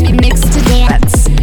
dance.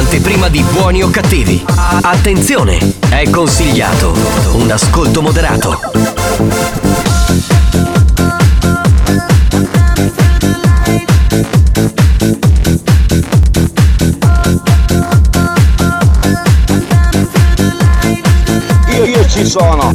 L'anteprima di buoni o cattivi. Attenzione, è consigliato un ascolto moderato. Io, ci sono.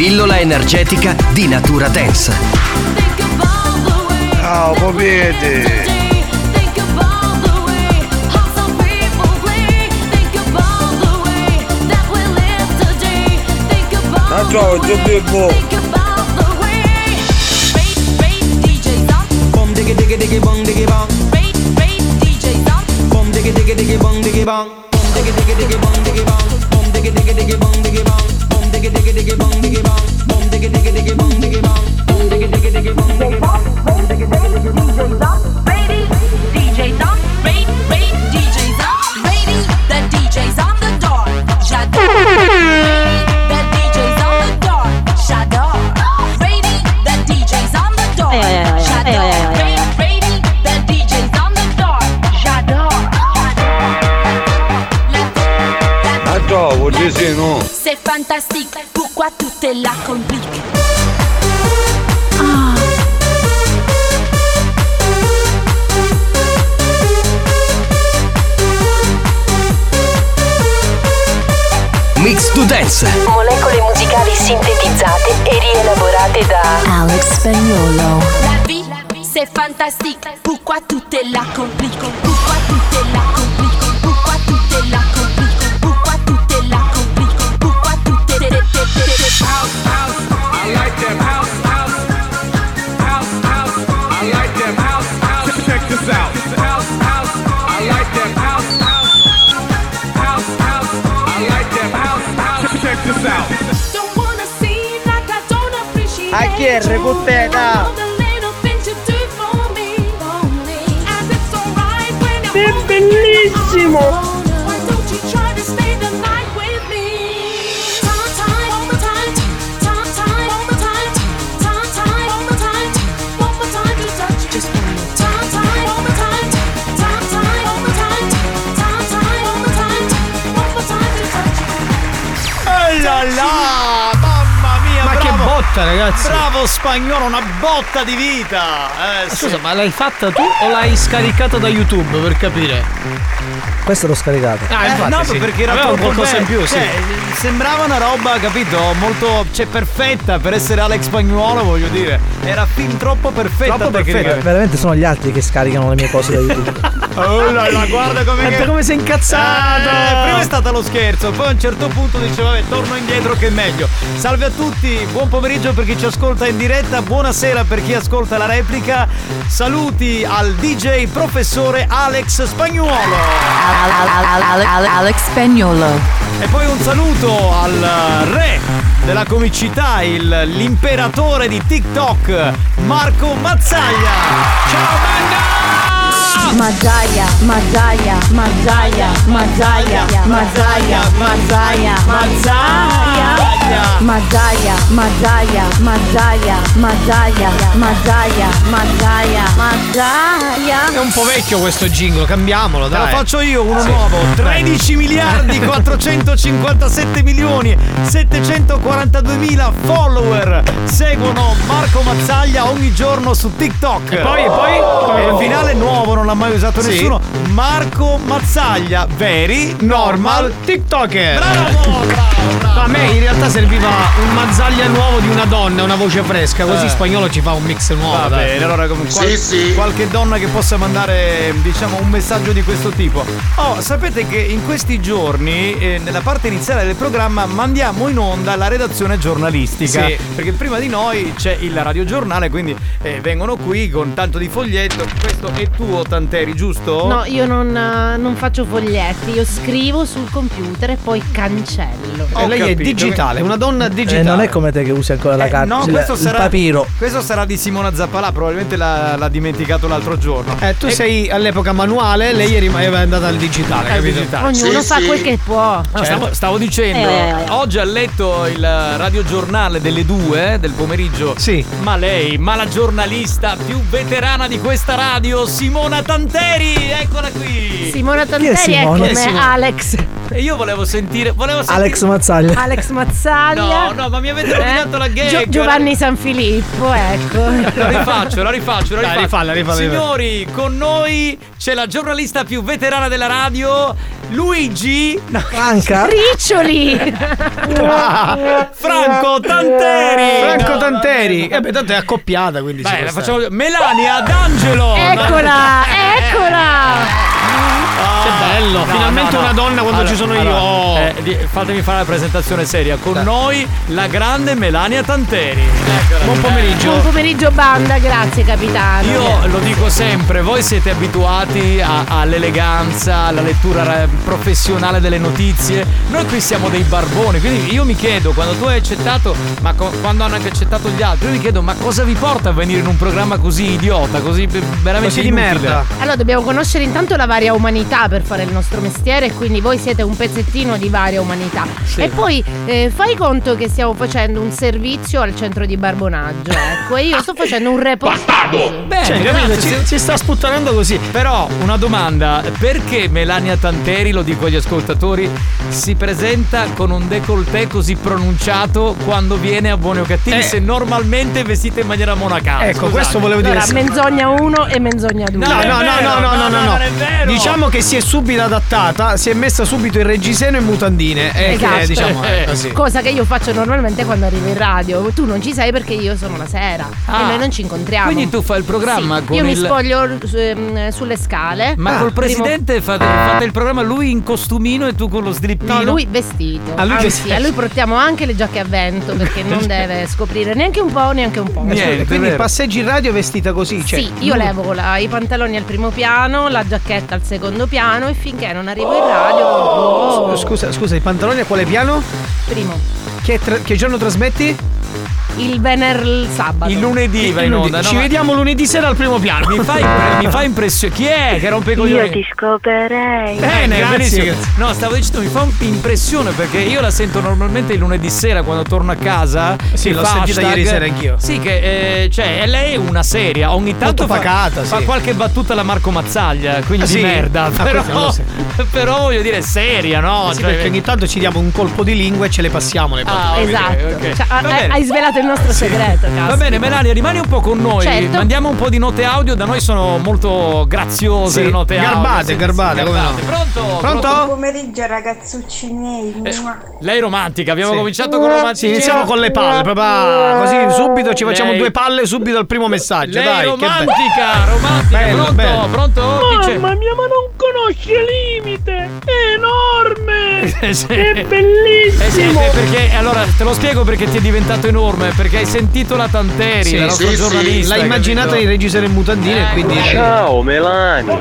Pillola energetica di natura dance. Ciao, popete. Ma ciao, giù bimbo. Ma C'est fantastique, pourquoi tout est là complique? Mix to Dance, Molecole musicali sintetizzate e rielaborate da Alex Spagnolo. La vie, c'est fantastique, pourquoi tout est là complique you're È holding bellissimo! Botta, ragazzi. Bravo spagnolo, una botta di vita. Eh, Scusa, sì. ma l'hai fatta tu o l'hai scaricata da YouTube per capire? Questo l'ho scaricato. Ah, Eh, infatti, no, sì. perché era troppo qualcosa in più, sì. Cioè, sembrava una roba, capito? Molto. cioè, perfetta per essere Alex Spagnuolo, voglio dire. Era fin troppo perfetta Troppo perfetto. tecnicamente. Veramente sono gli altri che scaricano le mie cose da YouTube. Oh là là, guarda come. Guarda come sei incazzato. Eh, prima è stato lo scherzo, poi a un certo punto dice vabbè torno indietro che è meglio. Salve a tutti, buon pomeriggio per chi ci ascolta in diretta, buonasera per chi ascolta la replica. Saluti al DJ professore Alex Spagnuolo. Alex Spagnolo. E poi un saluto al re della comicità, il- l'imperatore di TikTok, Marco Mazzaglia. Ciao banda! Mazzaia, Mazzaia, Mazzaia, Mazzaia, Mazzaia, Mazzaia, Mazzaia Mazzaia, Mazzaia, Mazzaia, Mazzaia, Mazzaia, Mazzaia, Mazzaia È un po' vecchio questo jingle, cambiamolo dai Te lo faccio io, uno nuovo 13 miliardi 457 milioni 742 mila follower Seguono Marco Mazzaglia ogni giorno su TikTok E poi, e poi? E il finale nuovo non l'ha mai usato Sì. nessuno Marco Mazzaglia very normal TikToker. bravo bravo bravo A me in realtà serviva un mazzaglia nuovo di una donna, una voce fresca, così Eh. spagnolo ci fa un mix nuovo. Va dai. bene, allora come qual- Sì, sì. qualche donna che possa mandare diciamo un messaggio di questo tipo. Oh, sapete che in questi giorni, eh, nella parte iniziale del programma, mandiamo in onda la redazione giornalistica. Sì. Perché prima di noi c'è il radiogiornale, quindi eh, vengono qui con tanto di foglietto. Questo è tuo, Tanteri, giusto? No, io non, eh, non faccio foglietti, io scrivo sul computer e poi cancello. Ho E lei è capito. digitale, una donna E digitale. Eh, non è come te che usi ancora la Eh, carta. no, questo il sarà, papiro. questo sarà di Simona Zappalà, probabilmente l'ha, l'ha dimenticato l'altro giorno. Eh, tu E- sei all'epoca manuale, lei è rim- è andata al digitale, Al capito? digitale. Ognuno fa quel che può. No, stavo, stavo dicendo, Eh. oggi ha letto il radiogiornale delle due del pomeriggio. Sì. Ma lei, ma la giornalista più veterana di questa radio, Simona Tanteri, eccola qui. Simona Tanteri è Simona? come Chi è Simona? Alex. E io volevo sentire, volevo sentire Alex Mazzaglia. Alex Mazzaglia. No, no, ma mi avete rovinato la gag. Gio- Giovanni San Filippo, ecco. La rifaccio, la rifaccio, la Dai, rifaccio. rifalla, rifalla, Signori, con noi c'è la giornalista più veterana della radio, Luigi no, Franca. Riccioli. Franco Tanteri. Franco No, Tanteri. no, no. Eh beh, tanto è accoppiata, quindi ci Beh, la facciamo Melania D'Angelo. eccola, eccola. Bello, finalmente una donna quando ci sono io. Oh. eh, fatemi fare la presentazione seria. Con noi la grande Melania Tanteri. Eccola. Buon pomeriggio. Buon pomeriggio banda, grazie capitano. Io lo dico sempre, voi siete abituati a- all'eleganza, alla lettura ra- professionale delle notizie. Noi qui siamo dei barboni, quindi io mi chiedo, quando tu hai accettato, ma co- quando hanno anche accettato gli altri, io mi chiedo, ma cosa vi porta a venire in un programma così idiota, così be- veramente Così di merda. Allora dobbiamo conoscere intanto la varia umanità per fare il nostro mestiere e quindi voi siete un pezzettino di varia umanità. Sì. E poi eh, fai conto che stiamo facendo un servizio al centro di barbonaggio, ecco, e io sto facendo un reportage. Bene, Cioè, capito? Ci, ci sta sputtanando così. Però una domanda, perché Melania Tanteri, lo dico agli ascoltatori, si presenta con un décolleté così pronunciato quando viene a Buoni o Cattivi Eh. se normalmente vestita in maniera monacale? Ecco, Scusate. questo volevo dire. Allora, menzogna 1 e menzogna 2. No, Non è no, no, vero, no, no, no, no, non è vero. Diciamo che si è subito adattata, si è messa subito in reggiseno e mutandine. E Esatto. che, diciamo, è così. Cosa che io faccio normalmente quando arrivo in radio. Tu non ci sei perché io sono la sera Ah. e noi non ci incontriamo. Quindi tu fai il programma Sì, con Io mi il- spoglio ehm, sulle scale. Ma Ah, col primo- presidente fate, fate il programma lui in costumino e tu con lo slippino? No, lui vestito. A lui Anzi, vestito. a lui portiamo anche le giacche a vento perché non deve scoprire neanche un po', neanche un po'. Niente. Quindi vero. passeggi in radio vestita così. Cioè, sì, io levo la- i pantaloni al primo piano, la giacchetta al secondo piano e finché non arrivo in radio. oh, Scusa, scusa, i pantaloni a quale piano? primo. Che, tra- che giorno trasmetti? Il venerdì sabato. Il lunedì va in onda. no, Ci ma- vediamo lunedì sera al primo piano. Mi fa, impre- mi fa impressione. Chi è che rompe i coglioni? Io ti scoperei. Bene, Grazie, benissimo. grazie. No, stavo dicendo, mi fa un- impressione perché io la sento normalmente il lunedì sera quando torno a casa. Sì, l'ho sentita ieri sera anch'io. Sì, che eh, cioè, e lei è una seria. Ogni tanto fa, pacata, fa sì. qualche battuta alla Marco Mazzaglia, quindi Ah, di sì? merda. Ah, Però, però voglio dire, seria, no? Sì, Cioè- perché ogni tanto ci diamo un colpo di lingua e ce le passiamo le Ah, ok, Esatto. ok. Cioè, hai svelato il nostro segreto, cazzo. Va bene, Melania, rimani un po' con noi. Certo. Mandiamo un po' di note audio. Da noi sono molto graziose Sì, le note audio. garbate, Sì, garbate, come no. Pronto? Pronto? Buon pomeriggio ragazzucci miei. Lei è romantica, abbiamo Sì. cominciato con romantica. Sì, iniziamo con le palle, papà. Così subito ci facciamo Lei- due palle subito al primo messaggio. Lei dai, è che be- romantica, romantica. Bello, pronto? bello. Pronto? Chi c'è? Mamma mia, ma non conosce limite! È enorme! Eh, sì. È bellissimo! Eh sì, eh, perché allora te lo spiego perché ti è diventato enorme, perché hai sentito la Tanteri, Sì, la nostra sì, sì. giornalista. L'ha hai immaginata in reggiseno in mutandine e quindi. Ciao Melania,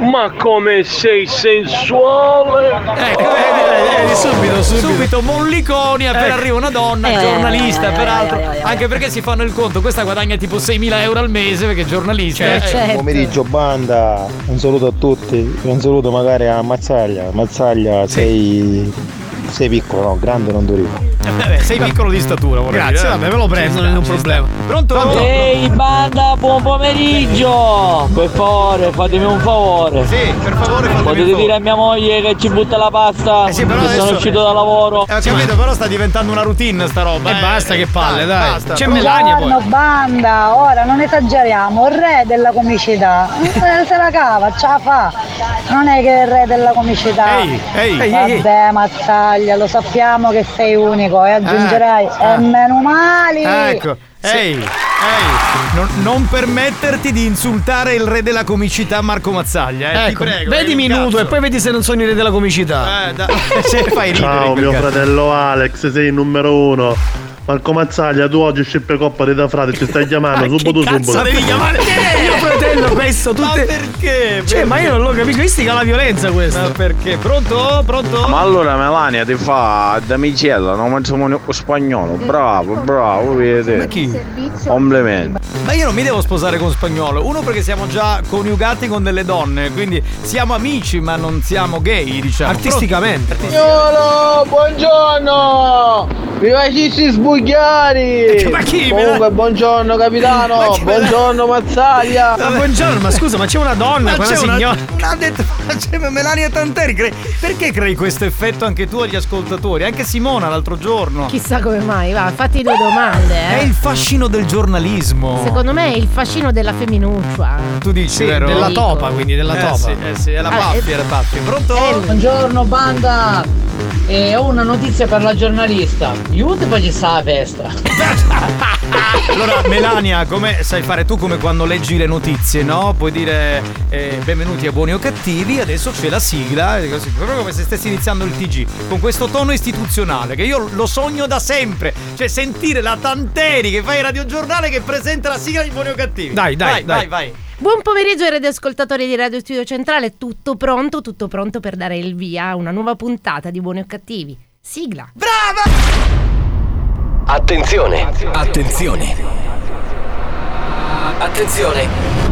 ma come sei sensuale! Ecco, vedi, vedi, subito, subito. molliconi appena arriva una donna, Eh, giornalista, eh, peraltro. eh, eh, eh, Anche perché si fanno il conto, questa guadagna tipo 6.000 euro al mese perché è giornalista. Certo. eh. Buon pomeriggio banda, un saluto a tutti, un saluto magari a Mazzaglia. Mazzaglia sei, sei piccolo, no, grande non durivo. Vabbè, sei piccolo di statura, vorrei Grazie, dire. vabbè, me lo prendo, non è un problema. Pronto? Ehi banda, buon pomeriggio! Per favore, fatemi un favore. Sì, per favore Potete dire a mia moglie che ci butta la pasta? Eh sì, però che sono adesso- uscito da lavoro. Eh, ho capito, però sta diventando una routine sta roba. E basta che palle, dai. basta. C'è Pronto? Melania poi. Buongiorno banda, ora non esageriamo, il re della comicità. Eh, Se la cava, ce la fa. Non è che è il re della comicità. Ehi, ehi, ehi, Vabbè, ehi. Mazzaglia, lo sappiamo che sei unico e aggiungerai Ah, e meno mali. Ah, ecco. Ehi, ehi, non, non permetterti di insultare il re della comicità Marco Mazzaglia, eh, ti Ecco, prego. vedimi eh, cazzo. e poi vedi se non sono i re della comicità. Eh, da- se fai ridere. Ciao mio cazzo. fratello Alex, sei il numero uno. Marco Mazzaglia, tu oggi scippe coppa di da frate, ti stai chiamando, subito Cazzo subito. devi chiamare mio fratello questo tutte... Ma perché? Cioè, ma io non lo capisco, istica la violenza questo. Ma perché? Pronto? Pronto? Ma allora Melania ti fa da micella, non mangiamo neanche spagnolo, bravo, bravo, vedi. Ma chi? Complimenti. Ma io non mi devo sposare con spagnolo. Uno perché siamo già coniugati con delle donne, quindi siamo amici, ma non siamo gay, diciamo. Artisticamente. Spagnolo, buongiorno! Vi facessi sbugliari! Ma chi? Comunque, buongiorno capitano! Buongiorno Mazzaglia! Ma buongiorno, ma scusa, ma c'è una donna, Ma quella c'è una- signora. Ha detto c'è Melania Tanteri. cre- Perché crei questo effetto anche tu agli ascoltatori? Anche Simona l'altro giorno. Chissà come mai, va, fatti due domande, È eh. il fascino del giornalismo. Secondo me è il fascino della femminuccia. tu dici, Sì, vero? della topa, quindi della Eh topa. sì, eh sì, è la Ah, eh. è la Baffi. Pronto? Buongiorno banda! E ho una notizia per la giornalista. Aiuto poi ci sta la festa. Allora, Melania, come sai fare tu come quando leggi le notizie, no? Puoi dire eh, benvenuti a buoni o cattivi, adesso c'è la sigla, e così, proprio come se stessi iniziando il TG, con questo tono istituzionale, che io lo sogno da sempre. Cioè, sentire la Tanteri che fa il radiogiornale che presenta la sigla di buoni o cattivi. Dai, dai, vai, dai. vai, vai. Buon pomeriggio ai radioascoltatori di Radio Studio Centrale, tutto pronto, tutto pronto per dare il via a una nuova puntata di Buoni o Cattivi. Sigla. Attenzione, attenzione. Attenzione.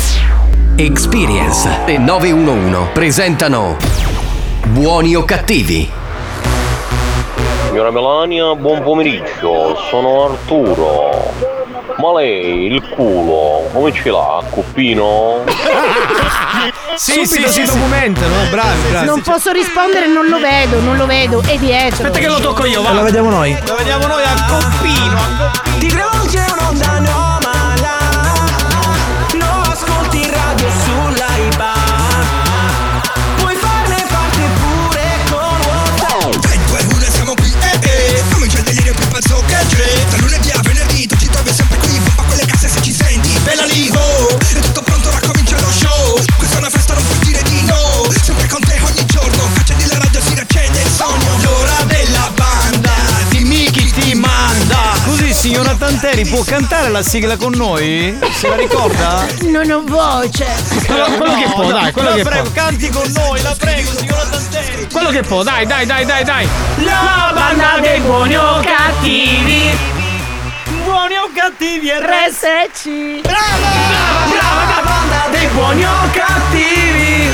Experience e 911 presentano Buoni o cattivi? Signora Melania, buon pomeriggio, sono Arturo. Ma lei il culo come ce l'ha? Cuppino? Sì, sì, si documentano, eh, bravi, bravi. Non posso rispondere, non lo vedo, non lo vedo, è dietro. Aspetta che lo tocco io, va. lo vediamo noi. Lo vediamo noi a coppino, a coppino. Ti rivolge un'onda anomala sogno L'ora della banda Dimmi chi ti manda Scusi, signora Tanteri, può cantare la sigla con noi? Se la ricorda? Non ho voce. Quello, quello che può, dai, quello la che prego, può. canti con noi, la prego, signora Tanteri. Quello che può, dai, dai, dai, dai, dai. La banda dei buoni o cattivi buoni o cattivi RSC. Brava, brava, la banda dei buoni o cattivi.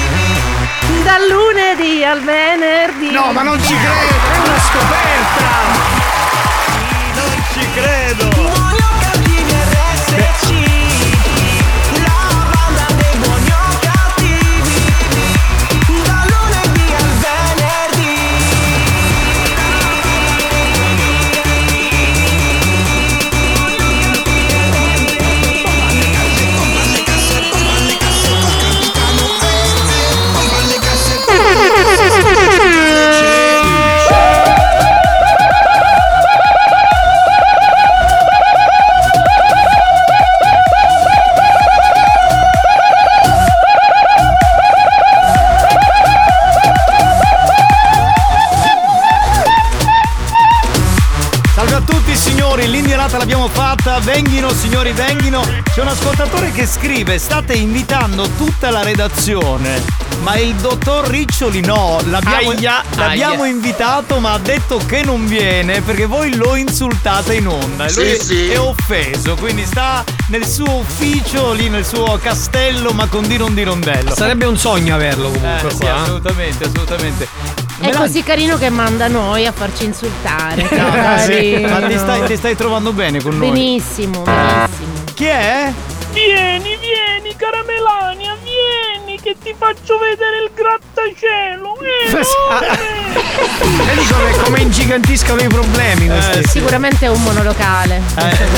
Dal lunedì al venerdì. No, ma non ci credo, è una scoperta! Non ci credo. L'abbiamo fatta, venghino signori, venghino. C'è un ascoltatore che scrive, state invitando tutta la redazione, ma il dottor Riccioli no, l'abbiamo, Aia, l'abbiamo aia. invitato ma ha detto che non viene perché voi lo insultate in onda e lui Sì, sì. è offeso, quindi sta nel suo ufficio, lì nel suo castello ma con di non di rondello. Sarebbe un sogno averlo comunque Eh, sì, qua. eh. assolutamente, assolutamente. È così carino che manda noi a farci insultare. No, sì. Ma ti stai, ti stai trovando bene con noi? Benissimo, benissimo. Chi è? Vieni, vieni, cara Melania, vieni che ti faccio vedere il grattacielo. Eh, Vedi come, come ingigantiscono i problemi questi. Sicuramente è un monolocale.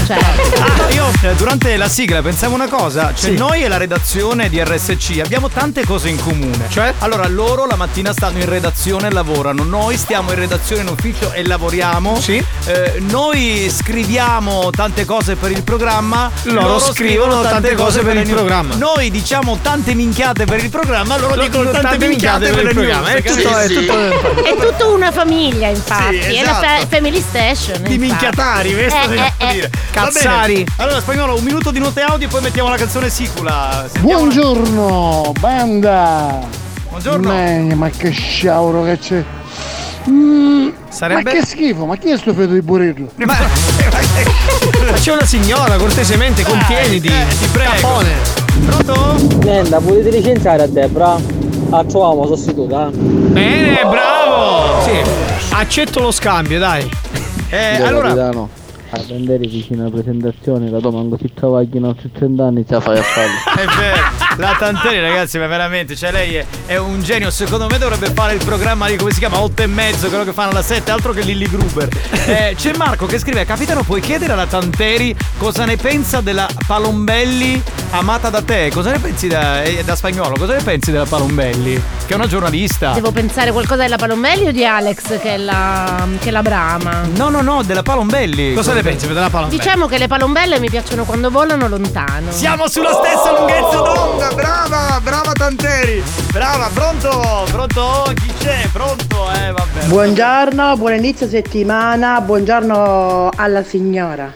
Cioè, Ah, io eh, durante la sigla pensavo una cosa, cioè Sì. noi e la redazione di RSC abbiamo tante cose in comune. Cioè? Allora loro la mattina stanno in redazione e lavorano, noi stiamo in redazione in ufficio e lavoriamo. Sì. Eh, noi scriviamo tante cose per il programma, Loro scrivono tante cose per il programma. Noi diciamo tante minchiate per il programma, loro Loro dicono tante tante minchiate per il programma. È tutto- è tutto- è tutta una famiglia, infatti. Sì, È la esatto. fa- Family Station. Di minchiatari, questo Eh, eh, eh. Cazzari. Allora, spagnolo, un minuto di note audio e poi mettiamo la canzone sicula. Sentiamo- Buongiorno, banda! Buongiorno. Meh, ma che sciauro che c'è! Mm, Sarebbe- Ma che schifo, ma chi è sto feto di burrillo? Ma, ma c'è una signora, cortesemente, contieniti. Eh, ti prego. Capone. Pronto? Niente, volete licenziare a Debra? A troviamo sostituta. Bene, bravo! Accetto lo scambio, dai. Eh, Dove, allora, capitano? A prendere vicino alla presentazione, la domanda così cavalli in altri 30 anni ti fai a farlo. è vero. La Tanteri, ragazzi, ma veramente, cioè lei è, è un genio. Secondo me dovrebbe fare il programma di come si chiama? 8 e mezzo, quello che fanno alla 7, altro che Lilly Gruber. Eh, c'è Marco che scrive: Capitano, puoi chiedere alla Tanteri cosa ne pensa della Palombelli amata da te? Cosa ne pensi da, eh, da spagnolo? Cosa ne pensi della Palombelli? Che è una giornalista. Devo pensare qualcosa della Palombelli o di Alex che è la, che è la Brama? No, no, no, della Palombelli. Cosa ne pensi della palombella? Diciamo che le palombelle mi piacciono quando volano lontano. Siamo sulla stessa lunghezza d'onda, brava, brava Tanteri. Brava, pronto? Pronto? Chi c'è? Pronto? Eh, vabbè. Buongiorno, buon inizio settimana, buongiorno alla signora.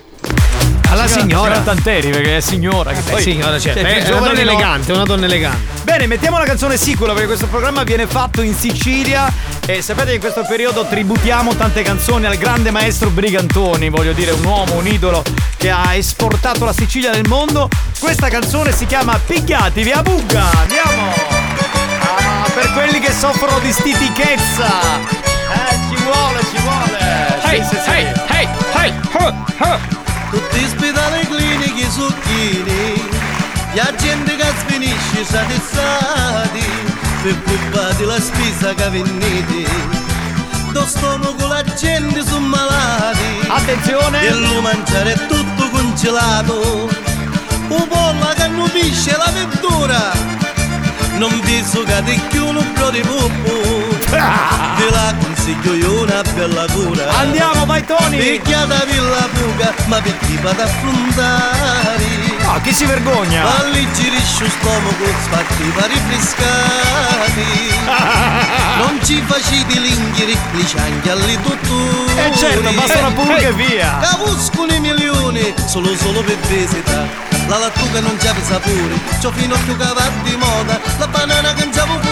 Alla signora. Tanteri, perché è signora. Che poi signora, certo. cioè, È una donna elegante, una donna elegante. Bene, mettiamo la canzone sicula perché questo programma viene fatto in Sicilia e sapete che in questo periodo tributiamo tante canzoni al grande maestro Brigantoni, voglio dire un uomo, un idolo che ha esportato la Sicilia nel mondo. Questa canzone si chiama Picchiatevi a Bugga, andiamo! Ah, per quelli che soffrono di stitichezza! Eh, ci vuole, ci vuole! Sì, sì, sì. Tutti ospedali clinici succhini La gente che sfinisce satisfatti Per colpa della spesa che venite Do stomaco la gente sono malati. Attenzione! E lo mangiare è tutto congelato. Un pollo che non pisce la verdura. Non vi sucate più un po' di puppo Ve la consiglio io una bella cura. Andiamo, vai Tony. Picchiatavi la fuga Ma perché vado a affrontare? Ah, chi si vergogna? Alleggerisci lo stomaco Spartiva rifrescati Non ci facete l'inghiri Li cianchialli tutto Eh certo, basta una pulga e via. Cavuscono i milioni Solo solo per visita la lattuga non c'è sapore, c'ho finocchio che va di moda, la banana che non cucù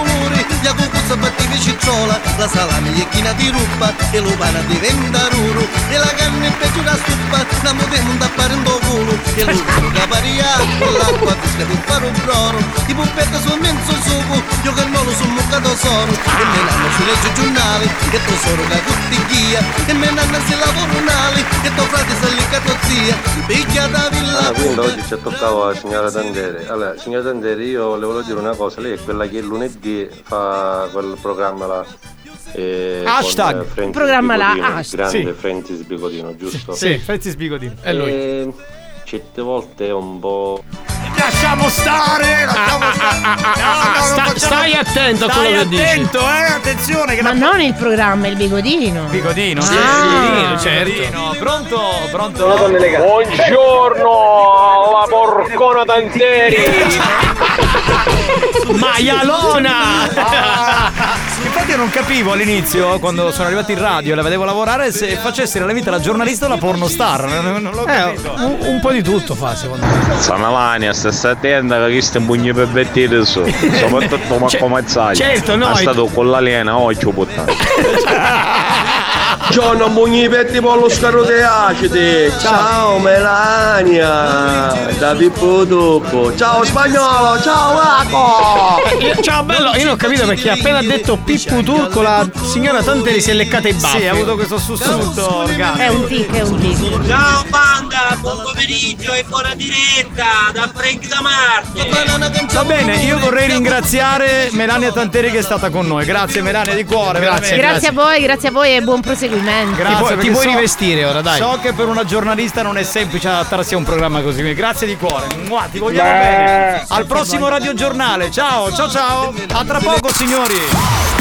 se battivi cicciola, la salame gli china di ruppa, e lo diventa ruru, e la carne è peggio da stuppa, la muovemo da fare un culo, e lo ruru da pariato, l'acqua fresca per fare un broro, i puppette sul mezzo sugo, io che non lo sono muccato solo, e me nanno su legge giornali, e tu solo che tutti ghia, e me nanno si lavora unali, e tuo frate si lì zia, picchia da villa Ah, quindi oggi ci toccava la signora Tandere. Allora, signora Tandere, io le volevo dire una cosa, lei è quella che lunedì fa quel programma là. eh, Hashtag. eh, Francis Programma là, Bigodino, il hashtag. Grande Sì. Francis Bigodino, giusto? Sì, Francis Bigodino, è lui. E certe volte è un po'. Lasciamo stare, lasciamo stare. No, no, non Sta- facciamo- stai attento a Stai quello che dici. attento, eh, attenzione che Ma la- non il programma, il bigodino. Bigodino, sì, Bigodino, certo. Bigodino. Pronto, pronto. Buongiorno alla porcona Tanteri! Maialona! Infatti io non capivo all'inizio, quando sono arrivato in radio e la vedevo lavorare, se facesse nella vita la giornalista o la pornostar. Non, non l'ho Eh, capito. un, un po' di tutto fa, secondo me. Sanalania, stessa attenta che è un pugno per bettire su. Soprattutto ma Ce- come sai. certo, no, È stato con l'aliena, occhio puttana. Giorno bugni petti pollo scarro di acidi. Ciao Melania. Da Pippo Tuppo. Ciao spagnolo. Ciao Marco. Io- Ciao bello, io non ho capito perché appena detto Pippu Turco la signora Tanteri si è leccata i baffi. Sì, ha avuto questo sussulto organico. È un tic, è un tic. Ciao banda, buon pomeriggio e buona diretta da Frank da Marte. Va bene, io vorrei ringraziare Melania Tanteri che è stata con noi. Grazie Melania di cuore, veramente. Grazie a voi, grazie a voi e buon proseguimento. Grazie, Ti puoi- so- rivestire ora, dai. So che per una giornalista non è semplice adattarsi a un programma così. Grazie di cuore. Mua, ti vogliamo Beh. bene. Al prossimo Radio Giornale. Ciao, ciao, ciao. A tra poco, signori.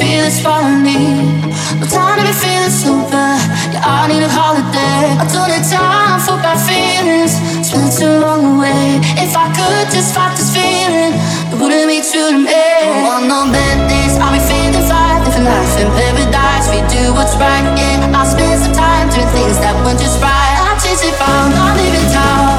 as falling me. No time to be feeling super, yeah, I need a holiday. I don't need time for bad feelings, spend too long away. If I could just fight this feeling, it wouldn't be true to me. On no bad days, I'll be feeling fine, living life in paradise. We do what's right, yeah. I'll spend some time doing things that weren't just right. I it round, I'm leaving town,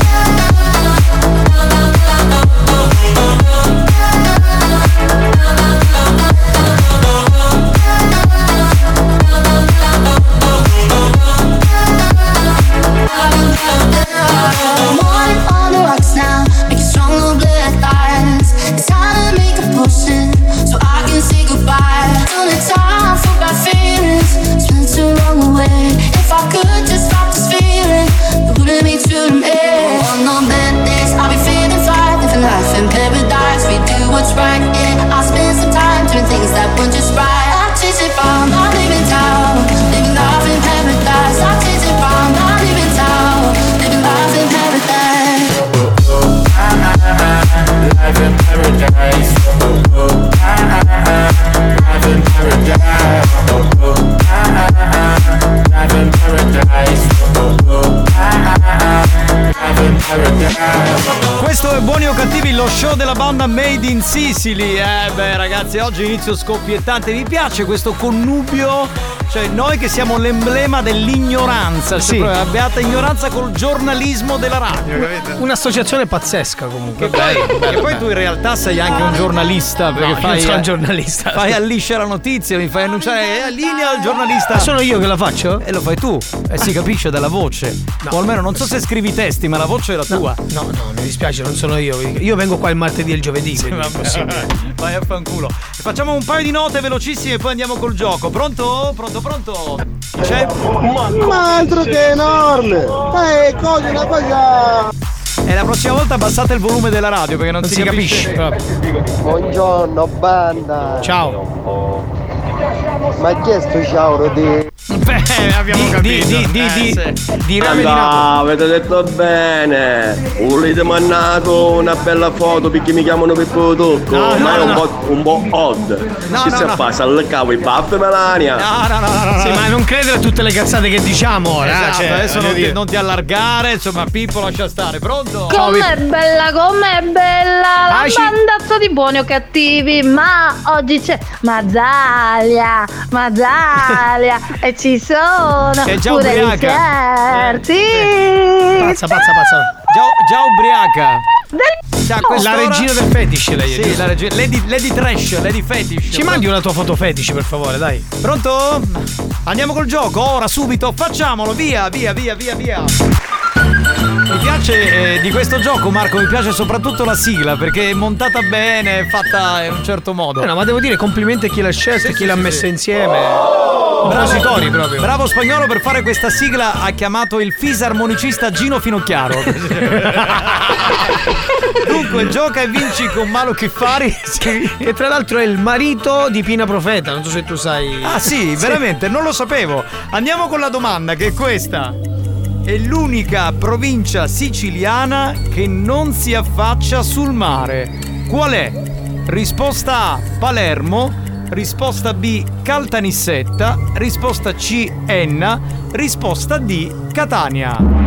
Questo è Buoni o Cattivi, lo show della banda Made in Sicily. Eh beh ragazzi, oggi inizio scoppiettante. Mi piace questo connubio Cioè, noi che siamo l'emblema dell'ignoranza, cioè Sì. la beata ignoranza col giornalismo della radio, capito? Un'associazione pazzesca comunque. Che poi, che poi tu in realtà sei anche un giornalista perché No, io fai, non sono un eh, giornalista. Fai alliscia la notizia, mi fai annunciare eh, linea al giornalista. Ah, sono io che la faccio? E lo fai tu. E si capisce dalla voce. O almeno non so se scrivi i testi, ma la voce è la tua. No, no, mi dispiace, non sono io. Io vengo qua il martedì e il giovedì. quindi è impossibile. Vai a fanculo. Facciamo un paio di note velocissime e poi andiamo col gioco. Pronto? Pronto, pronto? Chi c'è? Ma altro che enorme! Ma è cosa una cosa! E la prossima volta abbassate il volume della radio perché non, si, capisce. Buongiorno banda! Ciao! Ma ha chiesto ciao di. Beh, abbiamo capito. di- di- Eh, di- sì. Direi Anda, avete detto bene. Volete mandato una bella foto perché mi chiamano Pippo Tocco? No, no, ma è un no. po', un po' odd. No, Ci no, si no. passa al cavo i baffi Melania. No, no, no, no, no. Sì, ma non credere a tutte le cazzate che diciamo ora. Esatto, cioè, adesso non ti, non ti allargare, insomma, Pippo lascia stare. Pronto? Com'è bella, com'è bella la Ah, sì. bandazza di buoni o cattivi, ma oggi c'è Mazzalia, Mazzalia e ci sono è già pure i ubriaca. certi. Pazza, pazza, pazza. Già, già ubriaca. Del- Sa, La regina del fetish lei è, Sì, la regina. Lady, Lady Trash, Lady Fetish. Ci mandi una tua foto fetish per favore, dai. Pronto? Andiamo col gioco, ora, subito, facciamolo, via, via, via, via, via. Mi piace eh, di questo gioco, Marco, mi piace soprattutto la sigla perché è montata bene, è fatta in un certo modo. Eh no, ma devo dire complimenti a chi l'ha scelta e chi sì, l'ha sì, messa sì. insieme. Bravo, Compositori proprio. Bravo spagnolo per fare questa sigla ha chiamato il fisarmonicista Gino Finocchiaro. Dunque, gioca e vinci con Malo Chiffari. E tra l'altro è il marito di Pina Profeta, non so se tu sai. Ah sì, veramente, non lo sapevo. Andiamo con la domanda che è questa. È l'unica provincia siciliana che non si affaccia sul mare. Qual è? Risposta A Palermo, risposta B Caltanissetta, risposta C Enna, risposta D Catania.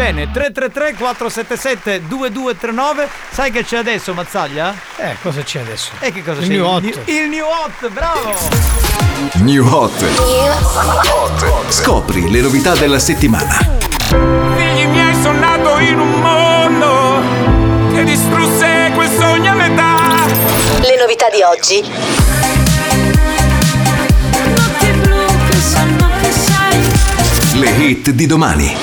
Bene, 333 477 2239. Sai che c'è adesso, Mazzaglia? Eh, cosa c'è adesso? E che cosa Il c'è? new hot. Il, il new hot, bravo! New Hot. Scopri le novità della settimana. Figli miei sono nato in un mondo che distrusse quel sogno a metà. Le novità di oggi. Le hit di domani.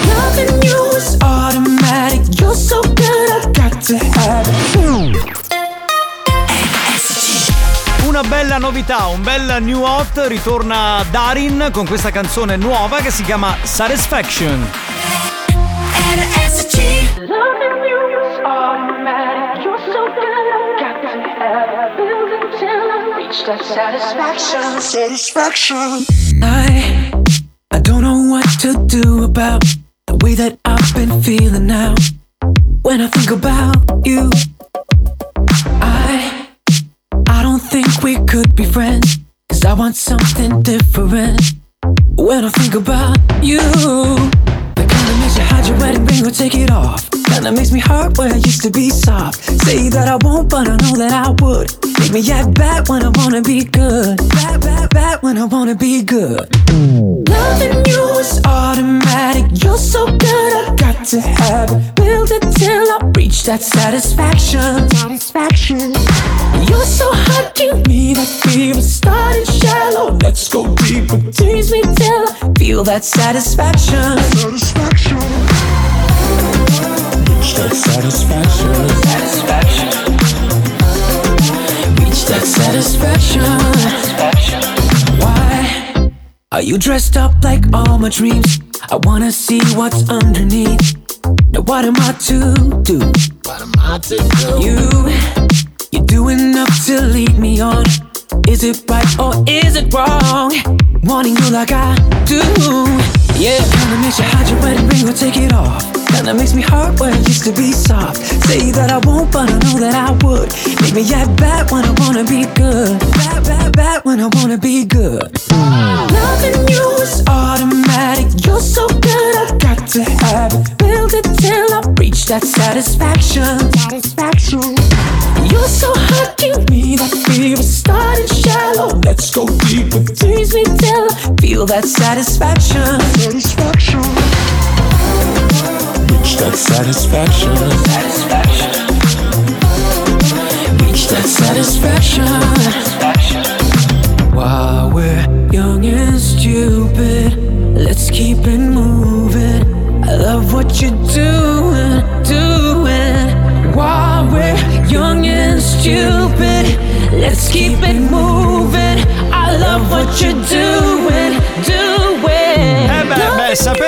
Una bella novità, un bel new hot, ritorna Darin con questa canzone nuova che si chiama Satisfaction. Satisfaction. Satisfaction. I I don't know what to do about the way that I've been feeling now. When I think about you, I I don't think we could be friends. Cause I want something different. When I think about you, that makes you hide your wedding ring or take it off. Kinda makes me hurt where I used to be soft. Say that I won't, but I know that I would. Make me act bad when I wanna be good. Bad, bad, bad when I wanna be good. Loving you is automatic. You're so good, I got to have it. Build it till I reach that satisfaction. Satisfaction. You're so hot, give me that fever. Starting shallow, let's go deeper. Tease me till I feel that satisfaction. Satisfaction. Reach that satisfaction. Satisfaction. That satisfaction. Why? Are you dressed up like all my dreams? I wanna see what's underneath. Now what am I to do? What am I to do? You, you do enough to lead me on. Is it right or is it wrong? Wanting you like I do. Yeah, kinda makes you hide your wedding ring or take it off. Kinda makes me hurt where it used to be soft. Say that I won't, but I know that I would. Make me act bad when I wanna be good. Bad, bad, bad when I wanna be good. Loving you is automatic. You're so good, I got to have it. Build it till I that satisfaction. Satisfaction. You're so hot, give me that fever. Starting shallow, let's go deeper. Tease me till I feel that satisfaction. Satisfaction. Reach that satisfaction. Satisfaction. Reach that satisfaction. While we're young and stupid, let's keep it moving. I love what you're doing, doing. While we're young and stupid, let's keep it moving. I love what you're doing, doing.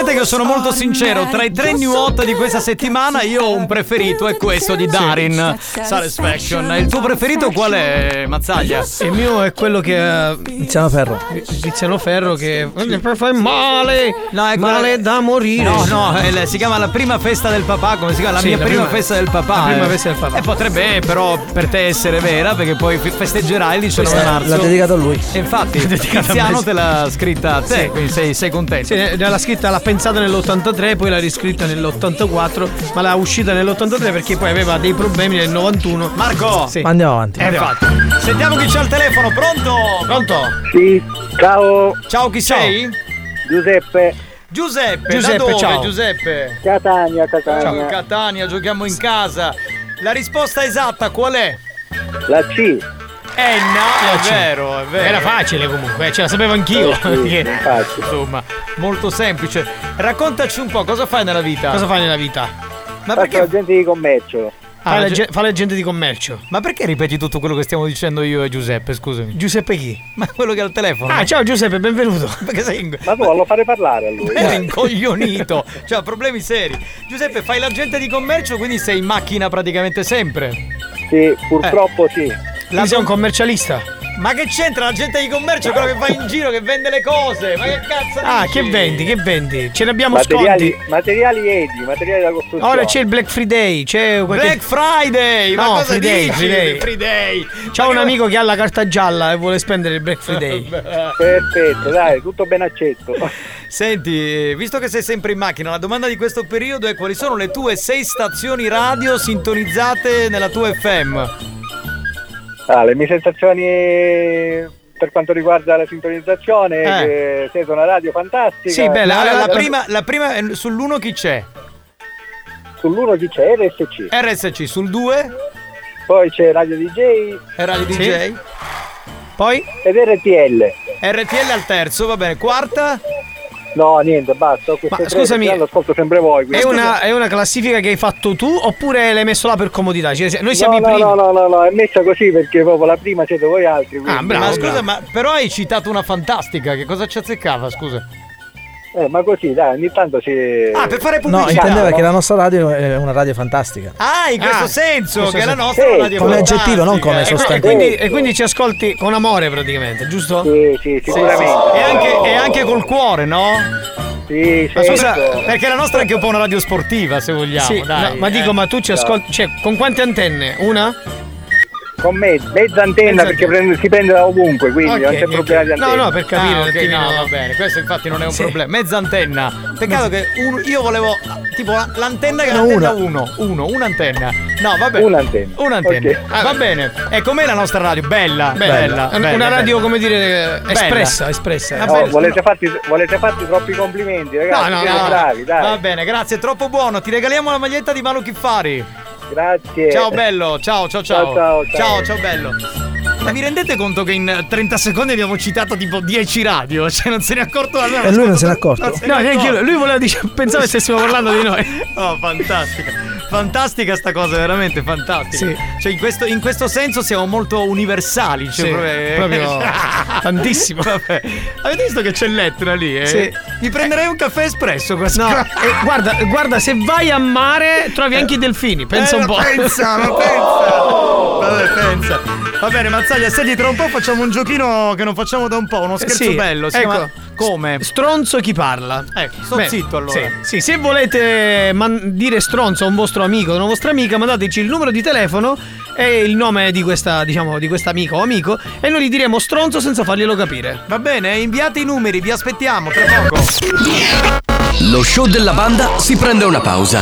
Sapete che sono molto sincero. Tra i tre new hot di questa settimana, io ho un preferito, è questo di Darin Satisfaction. Il tuo preferito qual è, Mazzaglia? Il mio è quello che. Tiziano Ferro. Tiziano Ferro che. Fa male! No, è male da morire. No, no, è la- si chiama la prima festa del papà, come si chiama? La Sì, mia la prima, prima- festa del papà. la prima eh. festa del papà. E potrebbe però per te essere vera, perché poi festeggerai il 19 Questa marzo. l'ha dedicato a lui. E infatti, Tiziano te l'ha scritta a te, Sì. quindi sei, sei contento. Sì, l'ha scritta, l'ha pensata nell'83, poi l'ha riscritta nell'84, ma l'ha uscita nell'83 perché poi aveva dei problemi nel 91. Marco! Sì. Andiamo avanti. Eh, infatti. Sentiamo chi c'ha il telefono, pronto? Pronto? Sì, ciao. Ciao, chi sei? Giuseppe. Giuseppe, Giuseppe, da dove ciao. Giuseppe? Catania, Catania. Ciao Catania, giochiamo in casa. La risposta esatta qual è? La C. Eh no, Eh, è vero, è vero. Era facile comunque, eh, ce la sapevo anch'io. Eh, sì. Insomma, molto semplice. Raccontaci un po' cosa fai nella vita. Cosa fai nella vita? Ma Faccio perché, agente di commercio. Fa, Ah, la ge- ge- fa l'agente di commercio. ma perché ripeti tutto quello che stiamo dicendo io e Giuseppe, scusami? Giuseppe chi? Ma quello che ha il telefono. Ah, ciao Giuseppe, benvenuto. Perché sei in... Ma tu lo fare parlare a lui. È dai. incoglionito, cioè ha problemi seri. Giuseppe, fai l'agente di commercio, quindi sei in macchina praticamente sempre. Sì, purtroppo sì. La Tu sei un commercialista. Ma che c'entra l'agente di commercio? Quello che va in giro, che vende le cose. Ma che cazzo Ah, dici? che vendi? Che vendi? Ce ne abbiamo Materiali, sconti. materiali edi, materiali da costruzione. Ora c'è il Black Friday, c'è qualche- Black Friday! Ma No, cosa Friday, dici? Friday. Friday. C'ho un amico che ha la carta gialla e vuole spendere il Black Friday. Perfetto, dai, tutto ben accetto. Senti, visto che sei sempre in macchina, la domanda di questo periodo è quali sono le tue sei stazioni radio sintonizzate nella tua FM? Ah, le mie sensazioni per quanto riguarda la sintonizzazione, Eh. che siete una radio fantastica. Sì, bella, Allora, la, la- prima, la prima è sull'uno chi c'è? Sull'uno chi c'è? RSC. RSC, sul 2 Poi c'è Radio DJ è Radio Sì. DJ. Poi? ed RTL. RTL al terzo, va bene. Quarta? No, niente, basta. Ma tre, scusami, perché lo ascolto sempre voi. È una, è una classifica che hai fatto tu oppure l'hai messo là per comodità? Cioè, noi siamo no, i no, primi. no, no, no, no, è messa così perché proprio la prima siete voi altri. quindi- Ah, bravo, ma scusa, bravo. ma però hai citato una fantastica, che cosa ci azzeccava, scusa? Eh, ma così, dai, ogni tanto si. Ah, per fare No, pubblicità. intendeva che la nostra radio è una radio fantastica. Ah, in questo Ah, senso, questo che la senso. nostra è Sì, una radio come aggettivo, non come fantastica. E, sostantivo. quindi, e quindi ci ascolti con amore praticamente, giusto? Sì, sì, sicuramente. E anche, e anche col cuore, no? Sì, Ma scusa, certo. Perché la nostra è anche un po' una radio sportiva, se vogliamo. Sì, dai, no, ma eh. dico, ma tu ci ascolti. Cioè, con quante antenne? Una? Con me, mezza antenna perché prende- si prende da ovunque, quindi Ok, non c'è ok. problema di antenna. No, no, per capire Ah, un ok, attimino. no, va bene, questo infatti non è un Sì. problema. Mezza antenna. Peccato che un- io volevo tipo la- l'antenna che No, l'antenna una. 1, 1, un'antenna. No, vabbè. Un'antenna. Un'antenna. Ok. Ah, va bene. E com'è la nostra radio? Bella, bella, Bella. bella, una radio, bella. come dire, Bella. espressa, espressa. No, volete, farti, volete farti troppi complimenti, ragazzi? No, no, no. bravi, dai. Va bene, grazie, è troppo buono. Ti regaliamo la maglietta di Manu Chiffari. Grazie. Ciao bello, ciao ciao ciao. Ciao, ciao, ciao. ciao, bello. Ma vi rendete conto che in 30 secondi abbiamo citato tipo 10 radio? Cioè non se ne è accorto almeno. E lui non se n'è accorto. Non se No, neanche io. accorto. Lui voleva dire, pensava che stessimo parlando di noi. Oh, fantastica. Fantastica sta cosa, veramente fantastica. Sì. Cioè, in questo, in questo senso siamo molto universali. Cioè, Sì, proprio, proprio tantissimo. Vabbè. Avete visto che c'è l'Etna lì? Eh? Sì. Mi prenderei un caffè espresso qua. No, eh, guarda, guarda, se vai a mare trovi anche i delfini. Pensa Eh, un po'. Pensa, ma pensa. Vabbè, pensa. Va bene, Mazzaglia, senti, tra un po' facciamo un giochino che non facciamo da un po', uno scherzo Sì, bello. Si ecco. chiama Come? Stronzo chi parla. Ecco, sto Beh, zitto allora. Sì, sì, se volete man- dire stronzo a un vostro amico o una vostra amica, mandateci il numero di telefono e il nome di questa, diciamo, di questa amica o amico e noi gli diremo stronzo senza farglielo capire. Va bene, inviate i numeri, vi aspettiamo tra poco. Lo show della banda si prende una pausa.